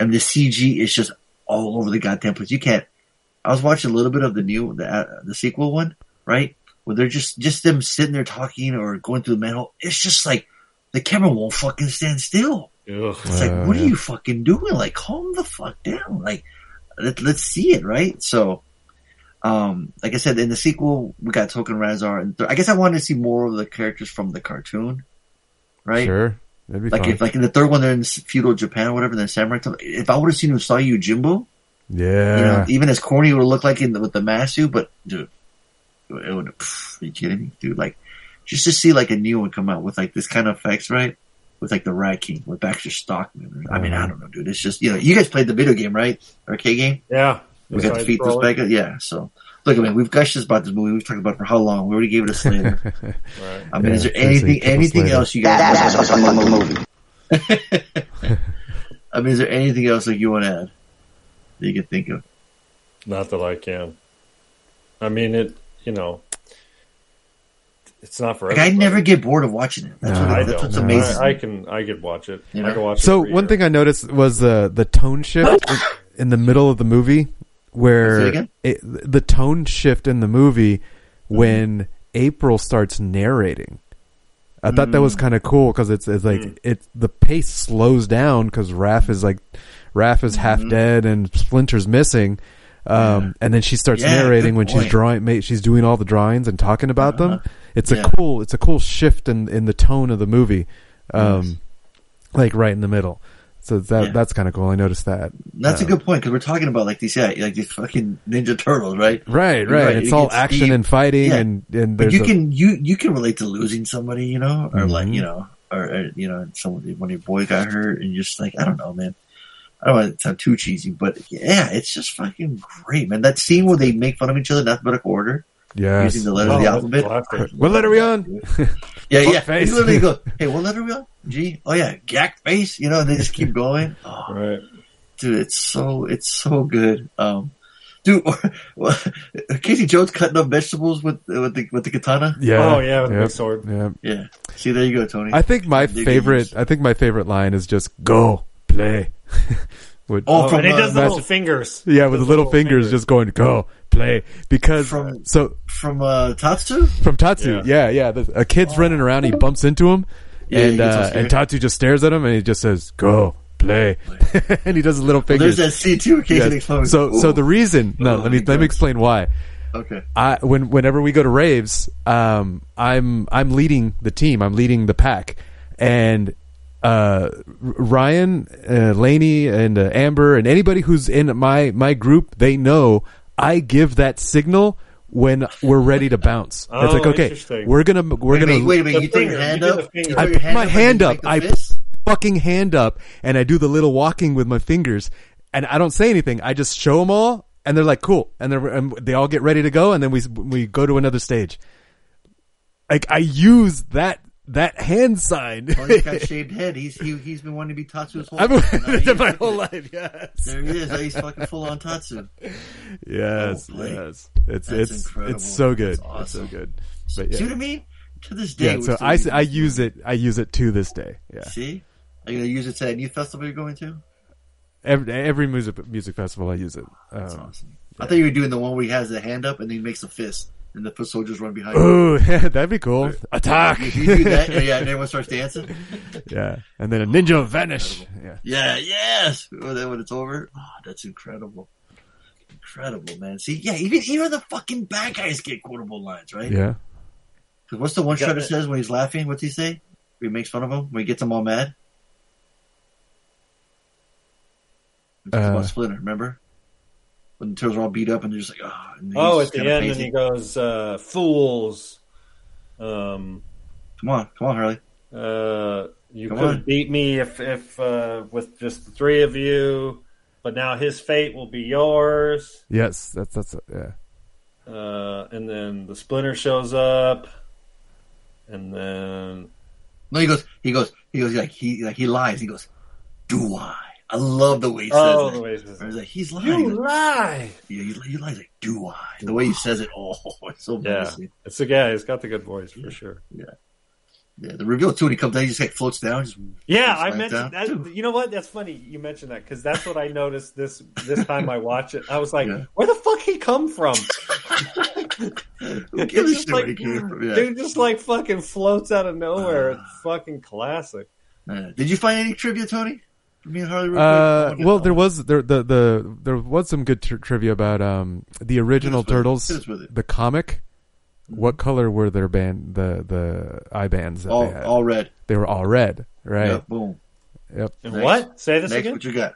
and the CG is just all over the goddamn place. You can't. I was watching a little bit of the new the uh, the sequel one, right? Where they're just just them sitting there talking or going through the manhole. It's just like the camera won't fucking stand still. Ugh. It's like, what are you fucking doing? Like, calm the fuck down. Like, let, let's see it, right? So, um, like I said, in the sequel, we got Token Rahzar, and th- I guess I wanted to see more of the characters from the cartoon, right? sure, that'd be Like, fun. if like in the third one, they're in feudal Japan or whatever, then samurai. If I would have seen Usagi Yojimbo, yeah, you know, even as corny it would look like in the, with the Masu, but dude, it would. Pff, are you kidding me, dude? Like, just to see like a new one come out with like this kind of effects, right? With like the Rat King, with Baxter Stockman. I mean, I mm-hmm. don't know, dude. It's just you know, you guys played the video game, right? Arcade game. Yeah. We got to beat those back. Yeah. So look, I mean, we've gushed about this movie. We've talked about it for how long? We already gave it a Slater. Right. I mean, is there anything, anything Slater. else you guys? About the movie? I mean, is there anything else like you want to add that you can think of? Not that I can. I mean, it. You know, it's not for Like, I never get bored of watching it. That's No. what. I That's don't. what's amazing. I, I can. I could watch it. You I can watch. So it every one year. thing I noticed was uh, the tone shift in, in the middle of the movie, where it, the tone shift in the movie mm-hmm. when April starts narrating. I thought that was mm. kind of cool because it's it's like mm. it the pace slows down because Raph is like Raph is half mm-hmm. dead and Splinter's missing, um, and then she starts Yeah, narrating when she's drawing. She's doing all the drawings and talking about them. It's Yeah. a cool it's a cool shift in in the tone of the movie, um, like right in the middle. So that Yeah. that's kind of cool. I noticed that. That's Uh, a good point because we're talking about like these, yeah, like these fucking Ninja Turtles, right? Right, You're right. It's It all action deep. and fighting, Yeah. and and But you a- can you you can relate to losing somebody, you know, or like Mhm. you know, or, or you know, someone when your boy got hurt, and you're just like, I don't know, man. I don't want to sound too cheesy, but yeah, it's just fucking great, man. That scene where they make fun of each other in alphabetical order, Yeah. using the letters Oh, of the alphabet. What letter are we on? Yeah, Fuck yeah. face. He literally go, "Hey, what letter are we on? G? Oh yeah, gack face." You know, and they just keep going. Oh, Right. dude, it's so it's so good. Um, dude, Casey Jones cutting up vegetables with with the with the katana. Yeah. Oh, yeah, with Yep. big sword. Yeah. Yeah. See, there you go, Tony. I think my Dig favorite. yes. I think my favorite line is just "Go play." With, Oh, Oh, from, and he uh, does the little fingers. yeah, with the Those little fingers just going "Go play" because From- so from uh, Tatsu. from Tatsu. Yeah. Yeah, yeah. the, a kid's running around. He bumps into him, Yeah, and uh, and Tatsu just stares at him, and he just says "Go play," and he does a little Well, fingers. there's that where Casey Yes. explodes. So so the reason no, Oh, let me let me explain why. okay. I when whenever we go to raves, um, I'm I'm leading the team. I'm leading the pack, and uh, Ryan, uh, Laney, and uh, Amber, and anybody who's in my my group, they know I give that signal when we're ready to bounce. it's Oh, like okay, we're gonna we're Wait, gonna. wait, wait a minute. You throw your hand up. You I put my hand up. you I fist? fucking hand up, and I do the little walking with my fingers, and I don't say anything. I just show them all, and they're like, "Cool," and, they're, and they all get ready to go, and then we we go to another stage. Like I use that that hand sign. Tony's got shaved head. He's he, he's been wanting to be Tatsu his whole I've life. been Now wanting he's it my fucking- whole life, yes. There he is. Now He's fucking full on Tatsu. Yes, Oh, yes. It's That's it's incredible. it's so good. Awesome. It's so good. But yeah. See what I mean? To this day. Yeah, so I, use I it. use it. I use it to this day. Yeah, See? Are you gonna use it to that new festival you're going to? every every music music festival I use it. That's Um, awesome. I thought you were doing the one where he has the hand up and then he makes a fist, and the foot soldiers run behind. Ooh, him. that'd be cool. Attack! If you do that, yeah, and everyone starts dancing. Yeah, and then a ninja vanish. Yeah, Yeah, yes. Well, then when it's over, oh, that's incredible. Incredible, man. See, yeah, even even the fucking bad guys get quotable lines, right? yeah. 'Cause what's the one Yeah. Shredder says when he's laughing? What's he say? He makes fun of him when he gets them all mad. It's Uh, about Splinter, remember? When the turtles are all beat up and they're just like, oh. And Oh, at the kinda end, and he goes, uh, "Fools." Um, Come on, come on, Harley. uh, you Come could on. beat me if, if uh, with just the three of you, but now his fate will be yours. Yes, that's that's yeah. Uh, and then the Splinter shows up, and then No, he goes, he goes, he goes, like he like he lies. He goes, "Do I?" I love the way he says oh, that. the way he says Or he's it. like, he's lying. You lie. Yeah, he, he lies like, "Do I?" The way he says it, oh, it's so Yeah, menacing. it's a guy. He's got the good voice for sure. Yeah, yeah. The reveal too when he comes down, he just like floats down. Just Yeah, slides I mentioned down. that. You know what? That's funny you mentioned that because that's what I noticed this this time I watch it. I was like, Yeah. where the fuck he come from? Who gives Just like- he came from? Yeah. Dude just like fucking floats out of nowhere. It's fucking classic. Uh, did you find any trivia, Tony? For me and Harley. Real quick? Uh, well, there was there the the there was some good tr- trivia about um the original Hit us with it. turtles, Hit us with it. the comic. What color were their band the the eye bands that all, they had? all red. They were all red, right? Yep, boom. Yep. And Next. what? Say this Next, again. what you got?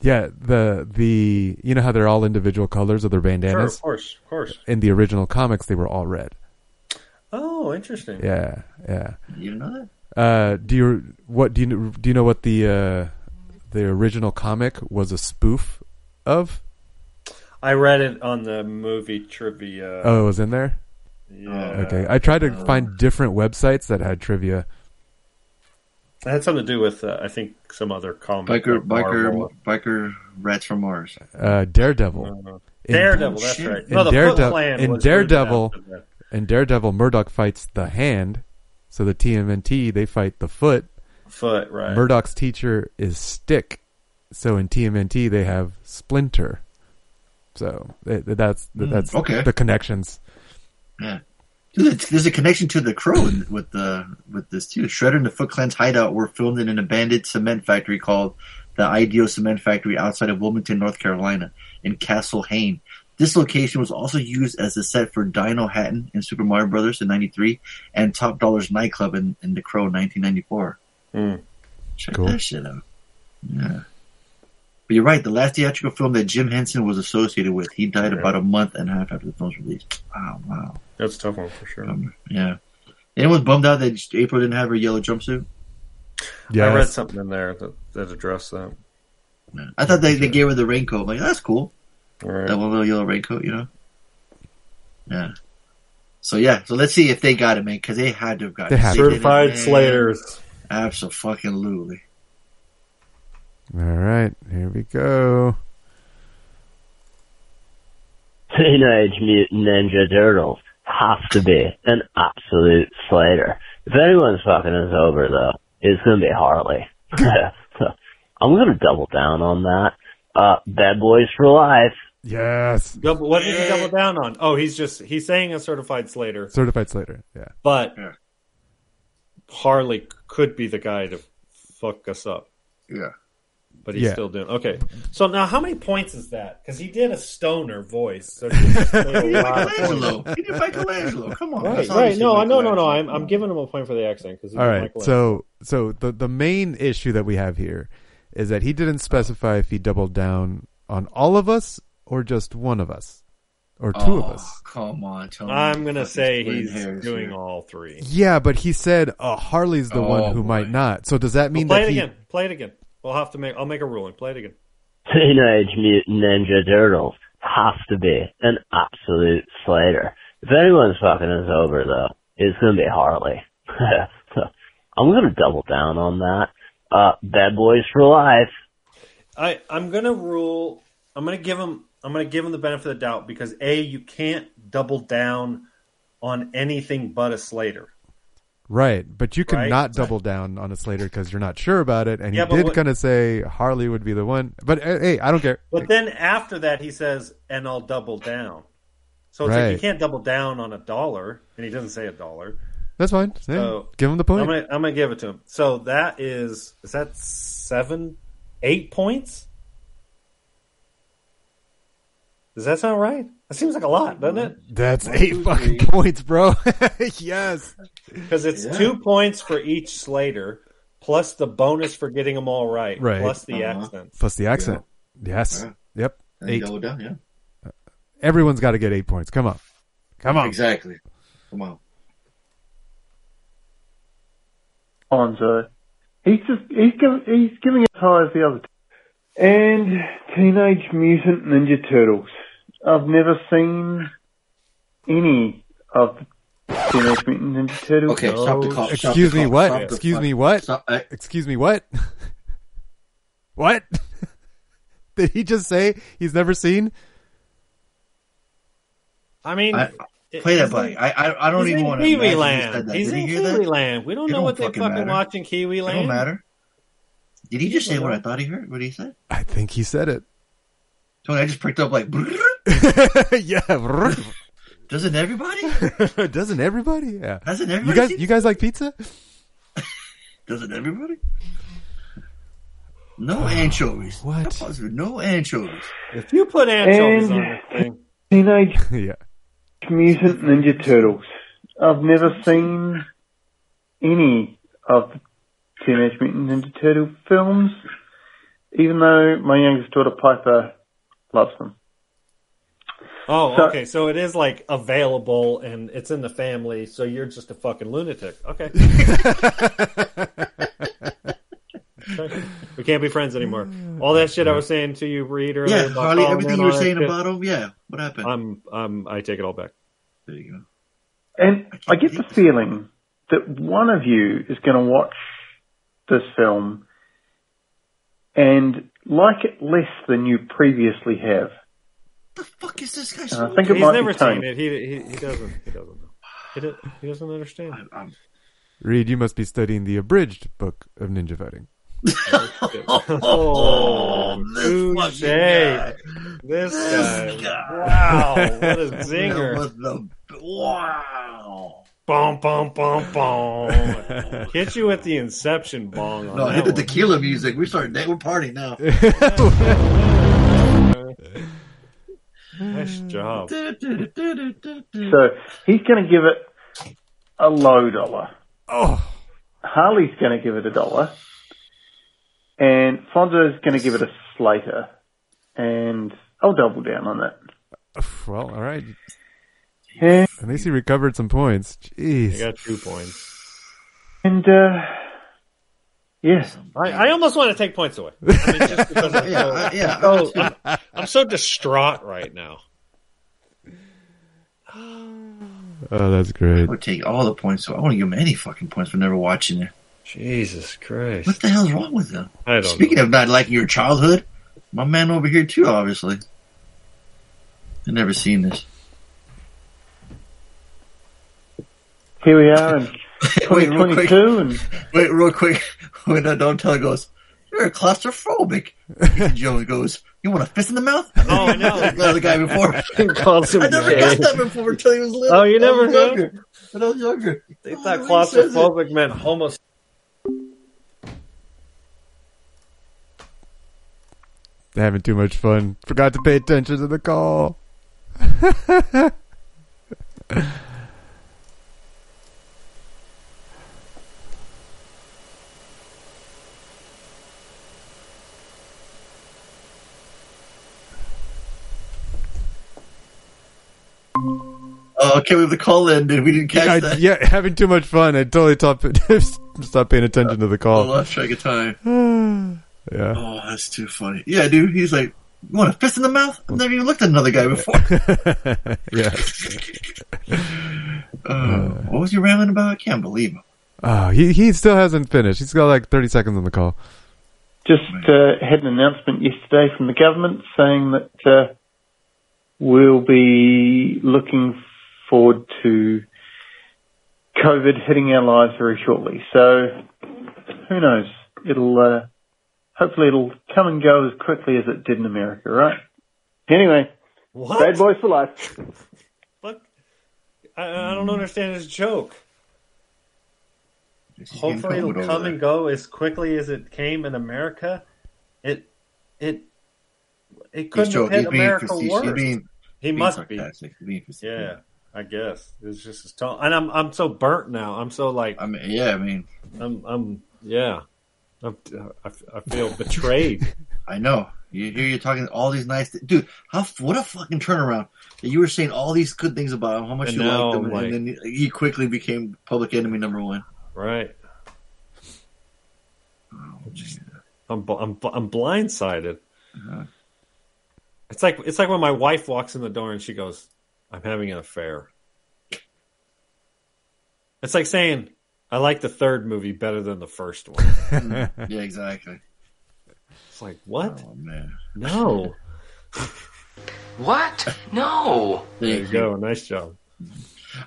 Yeah, the the you know how they're all individual colors of their bandanas. Sure, bandanas. of course, of course. In the original comics, they were all red. Oh, interesting. Yeah, yeah. You know that? Uh, do you what do you do you know what the uh, the original comic was a spoof of? I read it on the movie trivia. Oh, it was in there. yeah. Okay, I tried to find different websites that had trivia. It had something to do with uh, I think some other comic. Biker, like biker, biker, rats from Mars. Uh, Daredevil. Uh, In- Daredevil, that's shit. right. In, No, the Foot Daredevil, Clan in Daredevil, rooted in Daredevil, Murdock fights the hand. So the TMNT they fight the foot. Foot, right? Murdock's teacher is Stick. So in TMNT they have Splinter. So th- th- that's Mm, that's okay. the connections. Yeah. There's there's a connection to the Crow in- with the with this too. Shredder and the Foot Clan's hideout were filmed in an abandoned cement factory called the Ideal Cement Factory outside of Wilmington, North Carolina, in Castle Hayne. This location was also used as a set for Dinohattan in Super Mario Brothers in '93 and Top Dollar's nightclub in, in The Crow in 1994. Hmm. Check Cool. that shit out. Yeah. But you're right. The last theatrical film that Jim Henson was associated with, he died about a month and a half after the film's release. Wow, wow. That's a tough one for sure. Um, yeah. Anyone bummed out that April didn't have her yellow jumpsuit? Yeah, I read something in there that, that addressed that. I thought they, they gave her the raincoat. I'm like, that's cool. Right. That one little yellow raincoat, you know? Yeah. So yeah, so let's see if they got it, man, because they had to have got They it. had They to. did it, Certified man. Slaters. Absolutely. All right, here we go. Teenage Mutant Ninja Turtles has to be an absolute slater. If anyone's fucking us over though, it's gonna be Harley. so I'm gonna double down on that. Uh, Bad Boys for Life. Yes, Double, what did he double down on? Oh, he's just he's saying a certified Slater, certified Slater. Yeah, but Yeah. Harley could be the guy to fuck us up. Yeah. But he's Yeah. still doing okay. So now, how many points is that? Because he did a stoner voice. So he's a He did lot of Michelangelo. points. He did Michelangelo. Come on. Right, right. No, no, no, no. I'm I'm giving him a point for the accent because All right. So so the the main issue that we have here is that he didn't specify if he doubled down on all of us or just one of us or two of Oh, us. Come on, Tony. I'm gonna say he's doing here. all three. Yeah, but he said uh, Harley's the Oh, one who boy. might not. So does that Well, mean play that it he? again. Play it again. We'll have to make. I'll make a ruling. Play it again. Teenage Mutant Ninja Turtles has to be an absolute slater. If anyone's fucking us over though, it's gonna be Harley. so I'm gonna double down on that. Uh, Bad Boys for Life. I I'm gonna rule. I'm gonna give him. I'm gonna give him the benefit of the doubt because a you can't double down on anything but a Slater. Right, but you can Right? not double down on a Slater because you're not sure about it, and Yeah, he did kind of say Harley would be the one. But uh, hey, I don't care. But then after that, he says, "And I'll double down." So it's like you can't double down on a dollar, and he doesn't say a dollar. That's fine. Yeah, So give him the point. I'm gonna, I'm gonna give it to him. So that is is that seven, eight points? Does that sound right? That seems like a lot, doesn't it? That's eight fucking points, bro. yes, Because it's Yeah. two points for each Slater, plus the bonus for getting them all right, Right. plus the Uh-huh. accent. plus the accent. Yes. Yeah. Yep. And Eight. down, yeah. Everyone's got to get eight points. Come on. Come on. Exactly. Come on. Fonzo. He's just he's giving he's giving it as high as the other. Two. And Teenage Mutant Ninja Turtles. I've never seen any of the Teenage Mutant Ninja Turtles. Okay, stop the call. Stop Excuse the me, call. what? Stop the Excuse me, what? Stop. Excuse me, what? what? Did he just say he's never seen? I mean, I- it- play that he's back. I I, I don't he's even in want to. Kiwi imagine he Land. that. He's Did in he hear Kiwi that? Land. We don't It know what they fucking fucking matter. watch in Kiwi It Land. don't matter. Did he just say what I thought he heard? What did he say? I think he said it. Tony, I just pricked up like. yeah. Doesn't everybody? Doesn't everybody? Yeah. Doesn't You everybody? guys, you guys like pizza? Doesn't everybody? No anchovies. What? No anchovies. If you put anchovies And on this thing, Teenage yeah. Mutant Ninja Turtles. I've never seen any of the Teenage Mutant Ninja Turtle films, even though my youngest daughter Piper loves them. Oh, So- okay. So it is like available and it's in the family. So you're just a fucking lunatic. Okay. Okay. we can't be friends anymore. All that shit I was saying to you, Reed, earlier. Yeah, about Harley. Everything you were saying about him. Yeah. What happened? I'm, I'm, I take it all back. there you go. And I get the feeling that one of you is going to watch this film and like it less than you previously have. The fuck is this guy? Uh, and I think it He's might never be Tony. seen it. He, he, he doesn't. He doesn't know. He, do, he doesn't understand. Reed, you must be studying the abridged book of ninja fighting. Oh, this touche. fucking guy. This This guy. Wow, what a zinger. That the- wow. Bom, bom, bom, bom. Hit you with the Inception bong on No, hit the one. tequila music. We started. We're partying now. Nice job. So he's going to give it a low dollar. Oh. Harley's going to give it a dollar. And Fonzo's going to give it a Slater. And I'll double down on that. Well, all right. Yeah. At least he recovered some points. Jeez. Jeez. got two points. And, uh, yeah. I, I almost want to take points away. I mean, just because I'm Yeah, so, I- yeah, so- I'm, I'm so distraught right now. Oh, that's great. I would take all the points. So I want to give him any fucking points for never watching it. Jesus Christ. What the hell's wrong with him? I don't Speaking of not liking your childhood, my man over here too, obviously. I've never seen this. Here we are in Wait, real quick. 2022 and Wait, real quick. When uh, Donatello goes, you're claustrophobic. Ethan Jones goes, you want a fist in the mouth? Oh, no. know. the other guy before. Calls him I never gay. got that before until he was little. Oh, you When never was knew? younger. When I was younger. They Oh, thought the way he says it. claustrophobic meant homo. Having too much fun. Forgot to pay attention to the call. Okay, we have the call ended. We didn't catch I- that. yeah, having too much fun. I totally stopped, stopped paying attention to the call. lost track of time. yeah. Oh, that's too funny. Yeah, dude. He's like, you want a fist in the mouth? I've never even looked at another guy before. yeah. Uh, what was you rambling about? I can't believe him. Oh, he he still hasn't finished. He's got like 30 seconds on the call. Just uh, had an announcement yesterday from the government saying that uh, we'll be looking forward to COVID hitting our lives very shortly. So who knows? It'll uh, hopefully it'll come and go as quickly as it did in America, right? Anyway, What? bad boys for life. I, I don't understand his joke. Hopefully it'll come and go as quickly as it came in America. It it it couldn't joking. have hit He's being America worse. Being- he being must be. sarcastic. He's being. Yeah, I guess it's just his tone. And I'm I'm so burnt now. I'm so like. I mean, yeah. I mean, I'm I'm yeah. I'm, I, I feel betrayed. I know. You hear you talking all these nice, th- dude. How what a fucking turnaround! That you were saying all these good things about him, how much And you liked him, like- and then he quickly became public enemy number one. Right. I'm I'm I'm blindsided. Uh-huh. It's like it's like when my wife walks in the door and she goes, "I'm having an affair." It's like saying, "I like the third movie better than the first one." yeah, exactly. It's like what? Oh man, no. What? No. There you go. Nice job.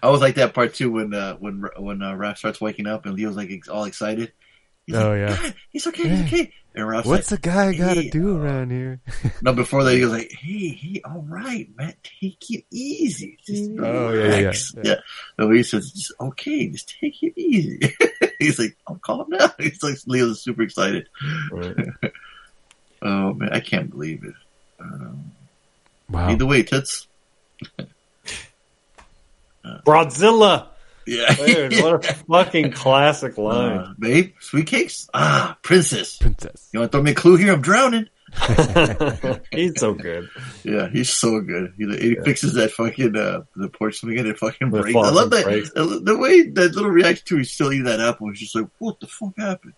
I was like that part too when uh, when when uh, Raph starts waking up and Leo's like ex- all excited. He's Oh like, yeah. "God, he's okay, he's okay. And Raph's What's like, a guy got to "Hey, do around here? No, before that he goes like, "Hey, hey, all right, man, take it easy. Just Oh, yeah, yeah, relax." yeah. yeah. So he says, just, "Okay, just take it easy." He's like, "I'm calm down." He's like, Leo's super excited. oh man, I can't believe it. Um, Wow. Either way, tits. Broadzilla. Yeah. Dude, what a fucking classic line. Uh, babe, sweet cakes. Ah, princess. Princess. You want to throw me a clue here? I'm drowning. He's so good. Yeah, he's so good. He, he fixes that fucking uh, the porch swing and it fucking The breaks. I love that. breaks. The way that little reaction to he's still eating that apple was just like, what the fuck happened?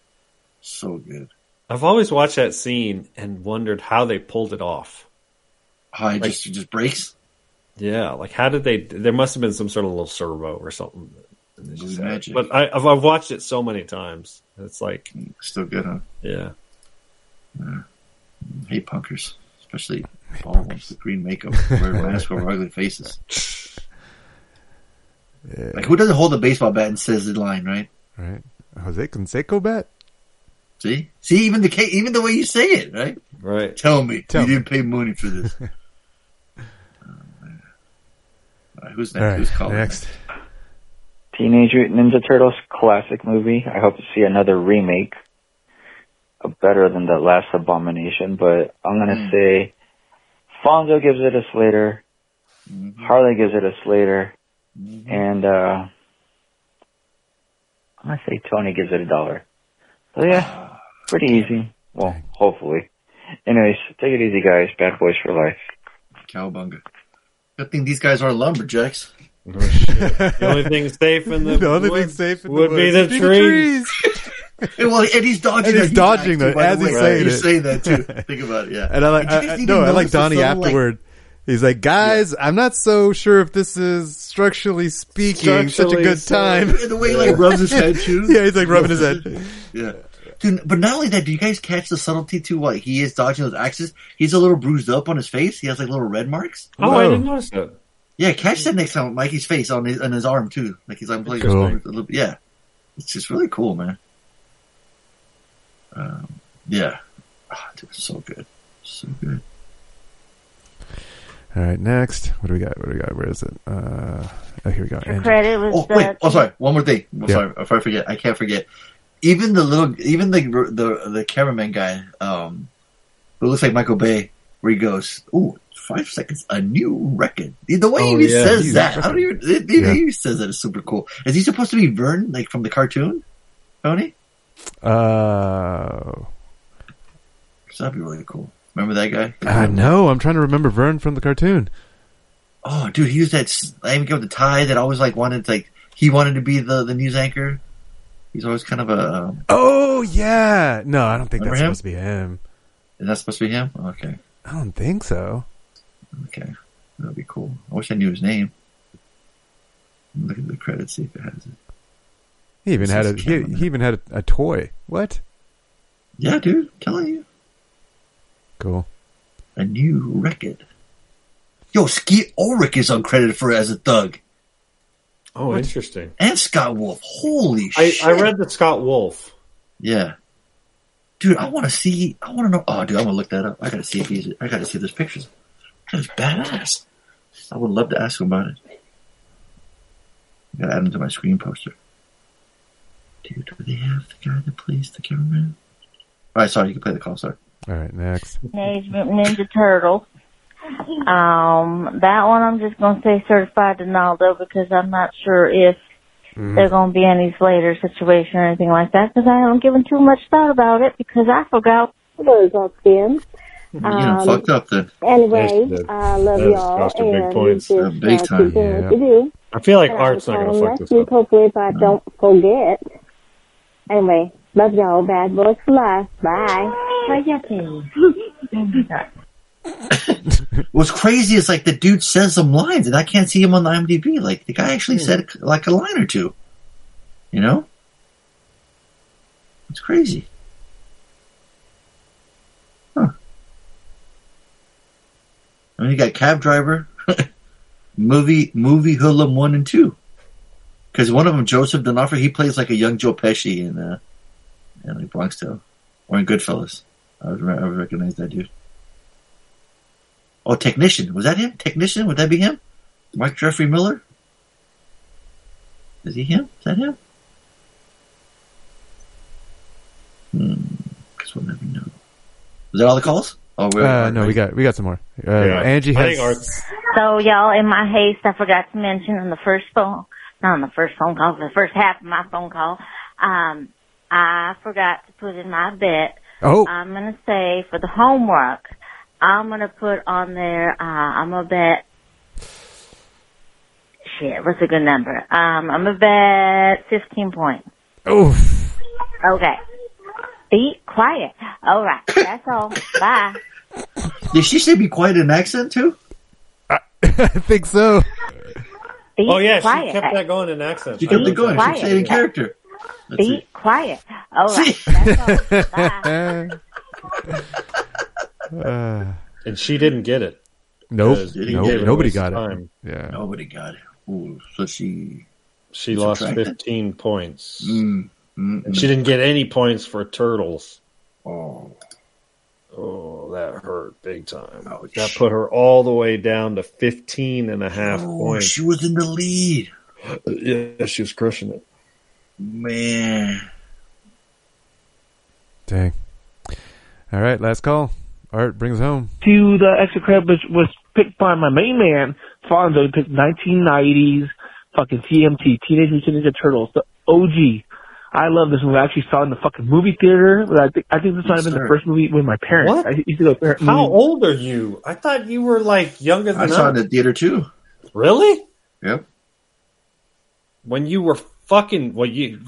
So good. I've always watched that scene and wondered how they pulled it off. How it Like- just it just breaks. Yeah, like how did they? There must have been some sort of little servo or something. And they just had it. magic. But I, I've, I've watched it so many times. It's like Still good, huh? Yeah. Hate punkers, especially Paul ones with green makeup, wear masks over ugly faces. Like who doesn't hold a baseball bat and says the line, right? Right. Jose Canseco bat. See, see, even the ca- even the way you say it, right? Right. Tell me, Tell you me. didn't pay money for this. oh, man. All right, who's next? All right, who's calling? next. Teenage Mutant Ninja Turtles classic movie. I hope to see another remake, uh, better than the last Abomination. But I'm gonna say, Fonzo gives it a Slater, Harley gives it a Slater, and uh I'm gonna say Tony gives it a dollar. So yeah, pretty easy. Well, hopefully. Anyways, take it easy, guys. Bad boys for life. Cowbunga. Good thing these guys are lumberjacks. the only thing safe in the, The only thing woods safe in the would be woods the be the trees. well, and he's dodging. And he's that. dodging actually, that by as he's way, saying he's it. saying that too. Think about it. Yeah. And I like, I, I, no, I like notice Donnie subtle, like- afterward. He's like, guys, I'm not so sure if this is structurally speaking such a good sound. time. And the way he like rubs his head too. yeah, he's like rubbing his head. Yeah. Dude, but not only that, do you guys catch the subtlety too? What he is dodging those axes. He's a little bruised up on his face. He has like little red marks. Oh, I didn't notice that. Yeah, catch that next time with Mikey's face on his on his arm too. Like he's like playing Cool. a little, yeah. It's just really cool, man. Um, yeah. Ah, dude, so good. So good. All right, next. What do we got? What do we got? Where is it? Uh, oh, here we go. Your credit was Oh wait, oh sorry. One more thing. I'm Yeah. sorry. If I forget, I can't forget. Even the little, even the the the cameraman guy, um, who looks like Michael Bay, where he goes, "Ooh, five seconds, a new record." The way Oh, he yeah. says that, I don't even. The, the Yeah. way he says that is super cool. Is he supposed to be Vern, like from the cartoon, Tony? Uh, So that'd be really cool. Remember that guy? I know. I'm trying to remember Vern from the cartoon. Oh, dude, he was that same guy with the tie that always like wanted to, like he wanted to be the the news anchor. He's always kind of a. Um, Oh yeah. No, I don't think that's him? supposed to be him. is that supposed to be him? Okay, I don't think so. okay, that'd be cool. I wish I knew his name. Look at the credits, see if it has it. He even had a he, he even had a, a toy. What? Yeah, dude, I'm telling you, Cool. a new record. Yo, Skeet Ulrich is uncredited for as a thug, Oh, interesting. and Scott Wolf. Holy I, shit! I read the Scott Wolf. Yeah, dude, I want to see. I want to know. Oh, dude, I'm gonna look that up. I gotta see if he's. I gotta see those pictures. That's badass. I would love to ask him about it. I gotta add him to my screen poster. Dude, do they have the guy that plays the cameraman? All right, sorry, you can play the call. Sorry. All right, next. Ninja Turtles. Um, that one I'm just gonna say certified Donaldo because I'm not sure if Mhm. there's gonna be any Slater situation or anything like that because I haven't given too much thought about it because I forgot those up then. You done fucked up then. Anyway, Yes. I love That y'all cost her big and points. you just big uh, time, yeah. what do. I feel like And Art's not gonna calling fuck this week, up. Hopefully, if I don't forget. Anyway, love y'all. Bad boys for life. Bye. Bye, Jackie. What's crazy is like the dude says some lines, and I can't see him on the IMDb. Like the guy actually said like a line or two. You know, it's crazy. Huh. mean, you got cab driver, movie movie hoodlum one and two. Because one of them, Joseph D'Onofrio, he plays like a young Joe Pesci in uh, in like Bronx Tale or in Goodfellas. I would, I would recognize that dude. Oh, technician. Was that him? Technician? Would that be him? Mike Jeffrey Miller? Is he him? Is that him? Hmm. Guess we'll never know. Was that all the calls? Oh, we're, Uh, no, we got we got some more. Uh, Angie has. So, y'all, in my haste, I forgot to mention on the first phone, not on the first phone call, the first half of my phone call, um, I forgot to put in my bet. Oh. I'm gonna say for the homework, I'm gonna put on there, uh, I'm gonna bet, shit, what's a good number? Um, I'm gonna bet 15 points. Oh, Okay. Be quiet. Alright, that's all. Bye. Did she say be quiet in accent too? I think so. Be Oh yeah, quiet. she kept that going in accent. She kept it going. quiet. She stayed in character. Let's Be see. quiet. Alright, that's all. Bye. Uh, And she didn't get it. nope. Because Did he Nope. get it? Nobody Waste got it. Yeah. Nobody got it. Ooh, so she. She lost Subtracted? 15 points. Mm, mm, And she didn't get any points for turtles. Oh. Oh, that hurt big time. Ouch. That put her all the way down to 15 and a half Oh, points. she was in the lead. Yeah, she was crushing it. Man. Dang. All right, last call. Art brings home. to the extra credit which was picked by my main man, Fonzo. He picked 1990s fucking TMT, Teenage Mutant Ninja Turtles, the OG. I love this movie. I actually saw it in the fucking movie theater. But I think I think this might have been the first movie with my parents. What? I used to go. to How movie- old are you? I thought you were like younger than I saw it in the theater too. Really? Yep. When you were fucking, well, you,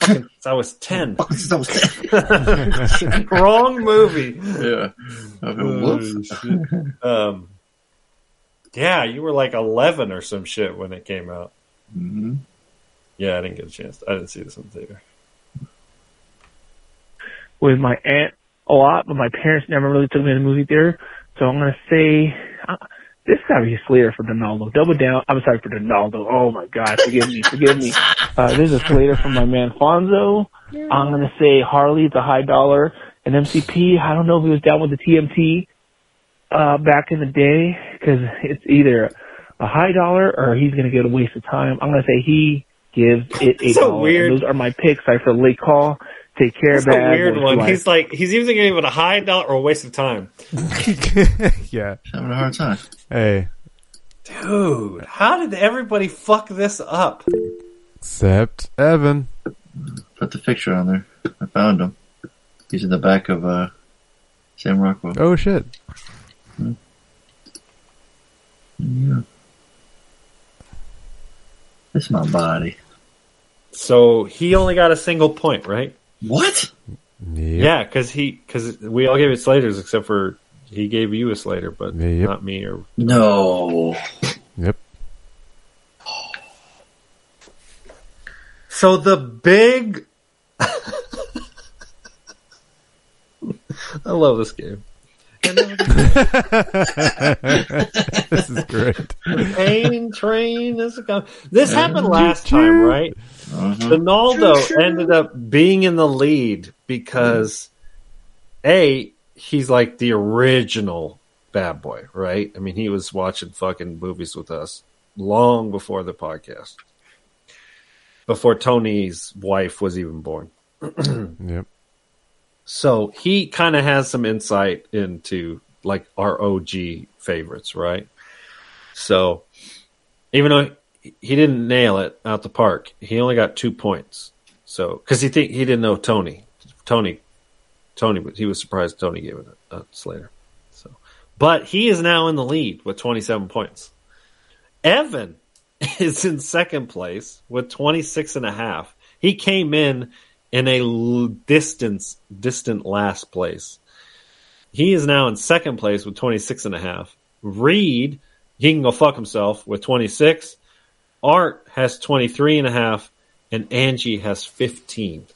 fucking, I was 10. I was 10. Wrong movie. yeah. Whoops. shit. um, yeah, you were like 11 or some shit when it came out. hmm Yeah, I didn't get a chance. I didn't see this in the theater. with my aunt a lot, but my parents never really took me to the movie theater. So I'm gonna say uh, this gotta be a Slater for Donaldo. Double down. I'm sorry for Donaldo. Oh my God, forgive me, forgive me. Uh, this is a Slater from my man Fonzo. I'm gonna say Harley, the high dollar, and MCP. I don't know if he was down with the TMT uh, back in the day because it's either a high dollar or he's gonna get a waste of time. I'm gonna say he gives it a So dollar. weird. And those are my picks. I for the late call. Take care, That's a bad weird one. life. He's like, he's either going to it a high dollar or a waste of time. yeah. Having a hard time. Hey, Dude, how did everybody fuck this up? except Evan. Put the picture on there. I found him. He's in the back of uh, Sam Rockwell. Oh shit. Yeah. It's my body. So he only got a single point, right? What? Yeah, because he because we all gave it Slater's except for he gave you a Slater, but Yep. not me or No. Yep. So the big. I love this game. this is great. The Pain train is a This happened last time, right? Mm-hmm. Ronaldo ended up being in the lead because a he's like the original bad boy, right? I mean, he was watching fucking movies with us long before the podcast, before Tony's wife was even born. yep. So he kind of has some insight into like our OG favorites, right? So even though he didn't nail it out the park, he only got two points. So because he think he didn't know Tony, Tony, Tony, he was surprised Tony gave it a, Slater. So, but he is now in the lead with 27 points. Evan is in second place with 26 and a half. He came in in a distance, distant last place. He is now in second place with 26 and a half. Reed, he can go fuck himself with 26. Art has 23 and a half and Angie has 15.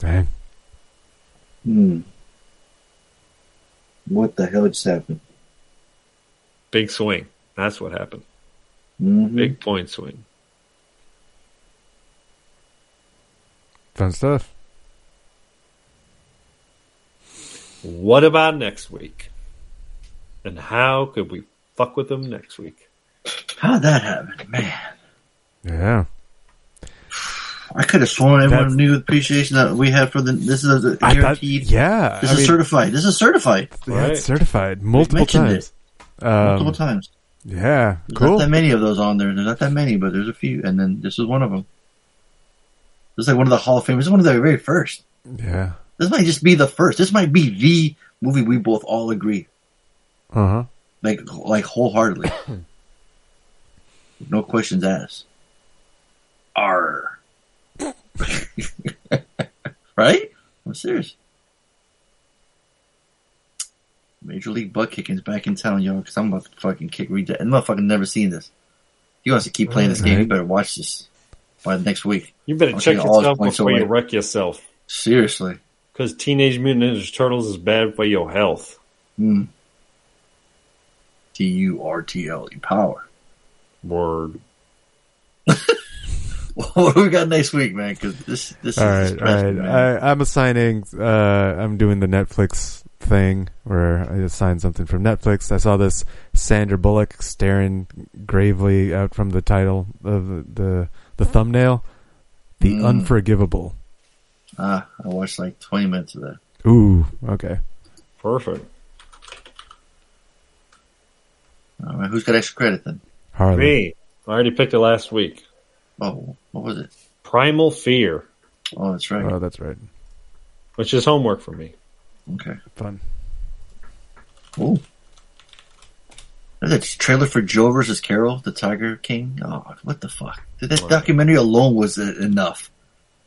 Dang. Hmm. What the hell just happened? Big swing. That's what happened. Mhm. Big point swing. Fun stuff. What about next week? And how could we fuck with them next week? How'd that happen, man? Yeah. I could have sworn everyone That's- knew the appreciation that we had for the. This is a I thought- guaranteed. yeah, this I is mean- certified. This is certified. Yeah, it's certified multiple mentioned times. it. Multiple Um, times. Yeah, There's cool. not that many of those on there. There's not that many, but there's a few, and then this is one of them. This is like one of the Hall of Fame. This is one of the very first. Yeah. This might just be the first. This might be the movie we both all agree, Uh huh. like like wholeheartedly, no questions asked. R. right? I'm serious. Major League Butt Kicking's back in town, y'all, because I'm about to fucking kick Reed. And motherfucking never seen this. If you want to keep playing this game, you better watch this by next week. You better check take all his yourself points before you wreck yourself. Seriously. Because Teenage Mutant Ninja Turtles is bad for your health. Mm. T U R T L E power. Word. what do we got next week, man? Because this this All is right, all depressing, right. man. I, I'm assigning. Uh, I'm doing the Netflix thing where I assign something from Netflix. I saw this Sandra Bullock staring gravely out from the title of the the, the thumbnail. The Mm. Unforgivable. Ah, I watched like 20 minutes of that. Ooh, okay. Perfect. All right, who's got extra credit then? Harley. Me. I already picked it last week. Oh, what was it? Primal Fear, Oh, that's right. Oh, that's right. which is homework for me. Okay. Fun. Oh. There's a trailer for Joe versus Carol, the Tiger King. Oh, what the fuck? That documentary alone was enough.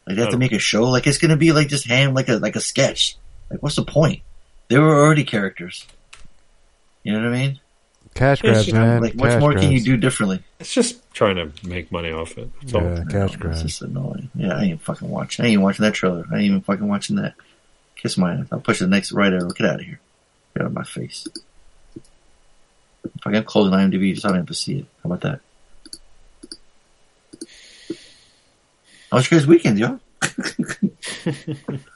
Like they have to make a show. Like it's gonna be like just hand like a like a sketch. Like what's the point? They were already characters. You know what I mean? Cash It's grabs, just- man. Like what Cash more can you do differently? It's just trying to make money off it. That's all. Yeah, cash It's grabs. just annoying. Yeah, I ain't fucking watching. I ain't watching that trailer. I ain't even fucking watching that. Kiss my ass. I'll push the next right arrow. Get out of here. Get out of my face. If I can close an IMDb, just so I don't have to see it. How about that? How was your guys' weekend, y'all?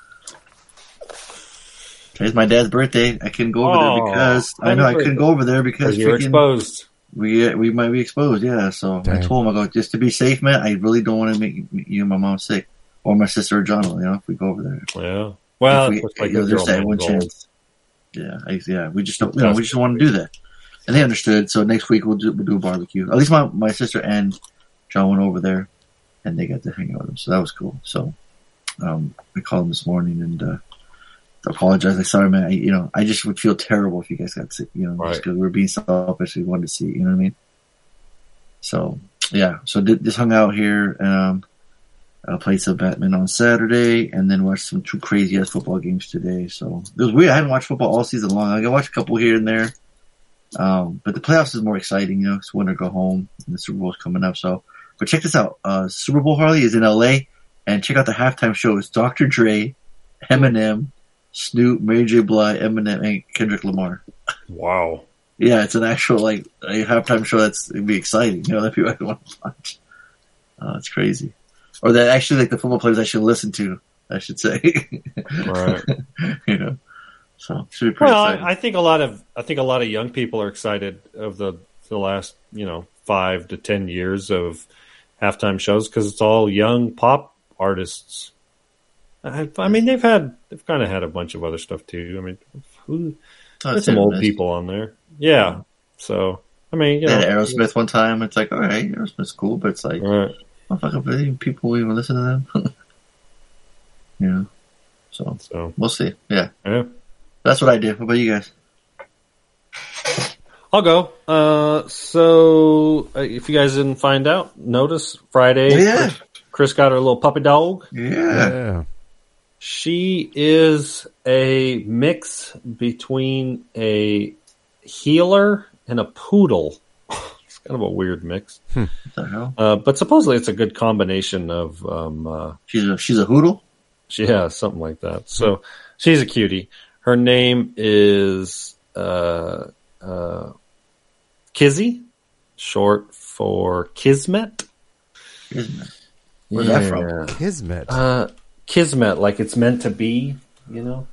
Today's my dad's birthday. I couldn't go over Aw, there because I know I happy couldn't go over there because Because you're freaking- exposed. we we might be exposed, yeah. So I told him, I go, just to be safe, man. I really don't want to make you and my mom sick, or my sister or John. You know, if we go over there, Yeah. Well, If we- like you know, there's that one chance. yeah, I, yeah. We just don't, you know, we just want to do that, and they understood. So next week we'll do we'll do a barbecue. At least my my sister and John went over there, and they got to hang out with him, so that was cool. So um, I called him this morning and. uh I apologize. Like, sorry, man. I, you know, I just would feel terrible if you guys got sick. You know, Right. because we were being selfish. We wanted to see. You know what I mean? So yeah, so did, just hung out here. Um, I played some Batman on Saturday, and then watched some two crazy ass football games today. So it was weird. I hadn't watched football all season long. I watched a couple here and there, um, but the playoffs is more exciting. You know, it's winter go home, and the Super Bowl is coming up. So But check this out. Uh, Super Bowl Harley is in LA, and check out the halftime show. It's Dr. Dre, Eminem, Snoop, Mary J. Blige, Eminem, and Kendrick Lamar. Wow. Yeah, it's an actual like a halftime show. That's it'd be exciting. You know that people want to watch. Oh, it's crazy. Or that actually like the football players I should listen to. I should say. Right. you know. So should be pretty Well, exciting. I, I think a lot of I think a lot of young people are excited of the the last you know five to ten years of halftime shows because it's all young pop artists. I, I mean, they've had they've kind of had a bunch of other stuff too. I mean, who Oh, there's some old miss. people on there. Yeah, so I mean, you know, Aerosmith one time. It's like, all right, Aerosmith's cool, but it's like, Right. motherfucker, but people even listen to them. yeah. So, so we'll see. Yeah. Yeah. That's what I did. What about you guys? I'll go. Uh, so uh, if you guys didn't find out, notice Friday. Yeah. Chris, Chris got her little puppy dog. Yeah. She is a mix between a heeler and a poodle. it's kind of a weird mix. What the hell? Uh, but supposedly it's a good combination of. Um, uh, She's a she's a hoodle. she has something like that. So she's a cutie. Her name is uh, uh, Kizzy, short for Kismet. Kismet. Where's that from? Kismet. Uh, Kismet, like it's meant to be. You know.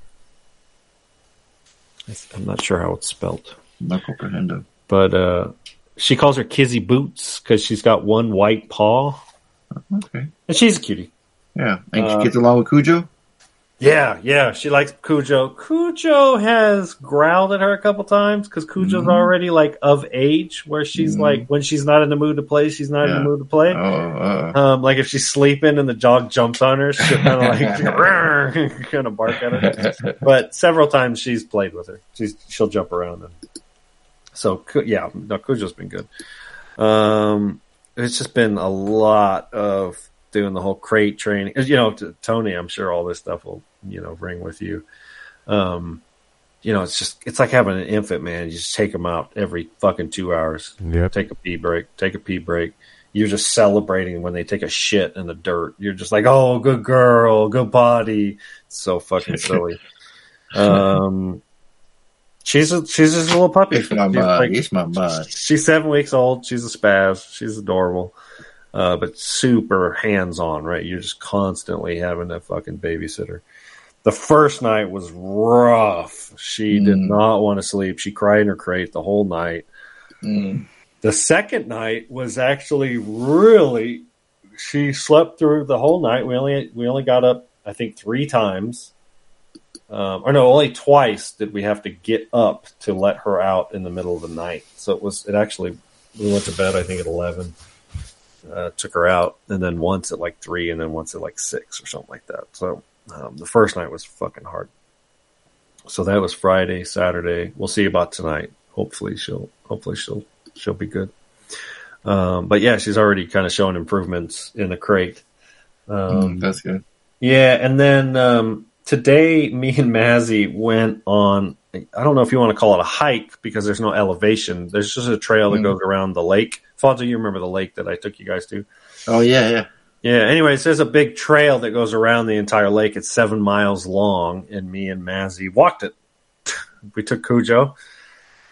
I'm not sure how it's spelled, No comprehendo. but uh, she calls her Kizzy Boots because she's got one white paw, Okay. and she's a cutie. Yeah. And Uh, she gets along with Cujo? Yeah, yeah, she likes Cujo. Cujo has growled at her a couple times because Cujo's Mhm. already like of age where she's Mhm. like when she's not in the mood to play, she's not in the mood to play. Oh, uh, Um, like if she's sleeping and the dog jumps on her, she'll kind of like kind of bark at her. But several times she's played with her. She's she'll jump around and so yeah, no, Cujo's been good. Um, it's just been a lot of doing the whole crate training. You know, t- Tony, I'm sure all this stuff will you know bring with you. Um, you know, it's just it's like having an infant, man. You just take them out every fucking two hours. Yep. Take a pee break. Take a pee break. You're just celebrating when they take a shit in the dirt. You're just like, oh, good girl, good body. It's so fucking silly. Um, she's a she's just a little puppy. My She's bud. like- my bud. She's seven weeks old. She's a spaz. She's adorable, uh, but super hands on. Right, you're just constantly having a fucking babysitter. The first night was rough. She did Mm. not want to sleep. She cried in her crate the whole night. Mm. The second night was actually really. She slept through the whole night. We only we only got up I think three times, um, or no, only twice did we have to get up to let her out in the middle of the night. So it was it actually we went to bed I think at eleven. Uh, took her out, and then once at like three, and then once at like six or something like that. So um, the first night was fucking hard. So that was Friday, Saturday. We'll see about tonight. Hopefully she'll hopefully she'll she'll be good. Um, but yeah, she's already kind of showing improvements in the crate. Um, Mm, that's good. yeah, and then um, today, me and Mazzy went on. I don't know if you want to call it a hike because there's no elevation. There's just a trail that Mm. goes around the lake. Fonzo, you remember the lake that I took you guys to? Oh, yeah, yeah. Yeah. Anyways, there's a big trail that goes around the entire lake. It's seven miles long, and me and Mazzy walked it. we took Cujo,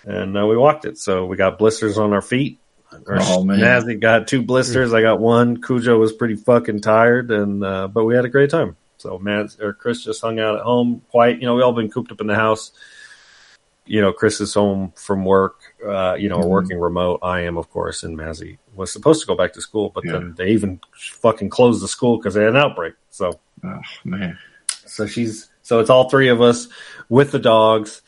and uh, we walked it. So we got blisters on our feet. Or Oh, man. Mazzy got two blisters. I got one. Cujo was pretty fucking tired, and uh, but we had a great time. So Maz or Chris just hung out at home, quiet. You know, we all been cooped up in the house. You know, Chris is home from work. Uh, you know, Mhm. working remote. I am, of course, and Mazzy was supposed to go back to school, but Yeah. then they even fucking closed the school because they had an outbreak. So Oh, man. so she's so it's all three of us with the dogs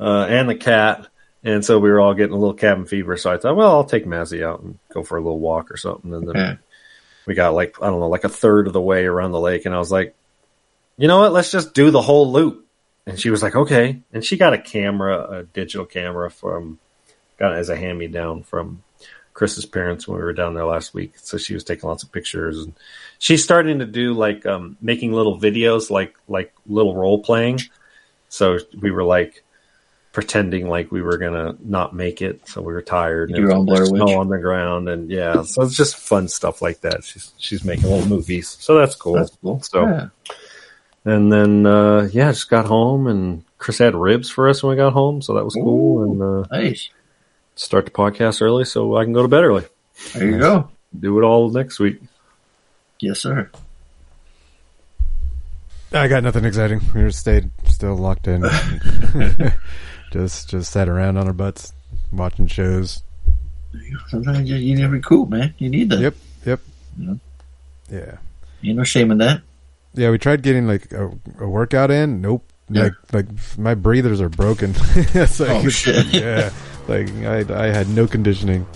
uh, and the cat, and so we were all getting a little cabin fever. So I thought, well, I'll take Mazzy out and go for a little walk or something. And then Yeah. we got like I don't know, like a third of the way around the lake, and I was like, you know what? Let's just do the whole loop. And she was like, okay. And she got a camera, a digital camera from got it as a hand me down from Chris's parents when we were down there last week. So she was taking lots of pictures and she's starting to do like um, making little videos, like like little role playing. So we were like, pretending like we were gonna not make it, so we were tired. You were on There was Blair snow Witch. on the ground, and yeah, so it's just fun stuff like that. She's she's making little movies, so that's cool. That's cool. So, Yeah. And then uh, yeah, just got home, and Chris had ribs for us when we got home, so that was cool. And uh, Nice. start the podcast early, so I can go to bed early. There you go. Do it all next week. Yes, sir. I got nothing exciting. We just stayed still locked in. just just sat around on our butts watching shows. Sometimes you, you need to recoup, man. You need that. Yep, yep. Yeah. You know? Yeah. Ain't no shame in that. Yeah, we tried getting like a, a workout in. Nope. Yeah. Like like my breathers are broken. it's like, Oh, shit. Yeah. Like I I had no conditioning.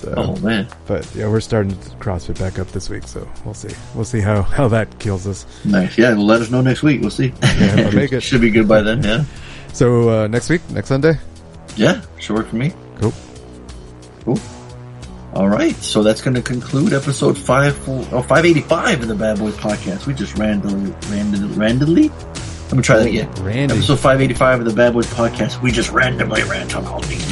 So, Oh, man. But yeah, we're starting to CrossFit back up this week, so we'll see. We'll see how how that kills us. Nice. Yeah, let us know next week. We'll see. Yeah, make it. Should be good by then, yeah. So uh, next week, next Sunday. Yeah, should work for me. Cool. Cool. All right, so that's going to conclude episode five, oh, 585 of the Bad Boys podcast. We just randomly, randomly, randomly. Let me try that again. Randy. Episode 585 of the Bad Boys podcast. We just randomly rant on all things.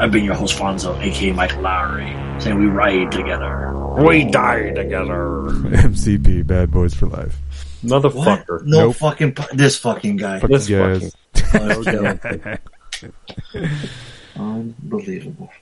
I've been your host Fonzo, aka Mike Lowrey, saying we ride together. We die together. MCP, Bad Boys for Life. Motherfucker. No Nope. fucking this fucking guy. Fuck This you guys. Unbelievable.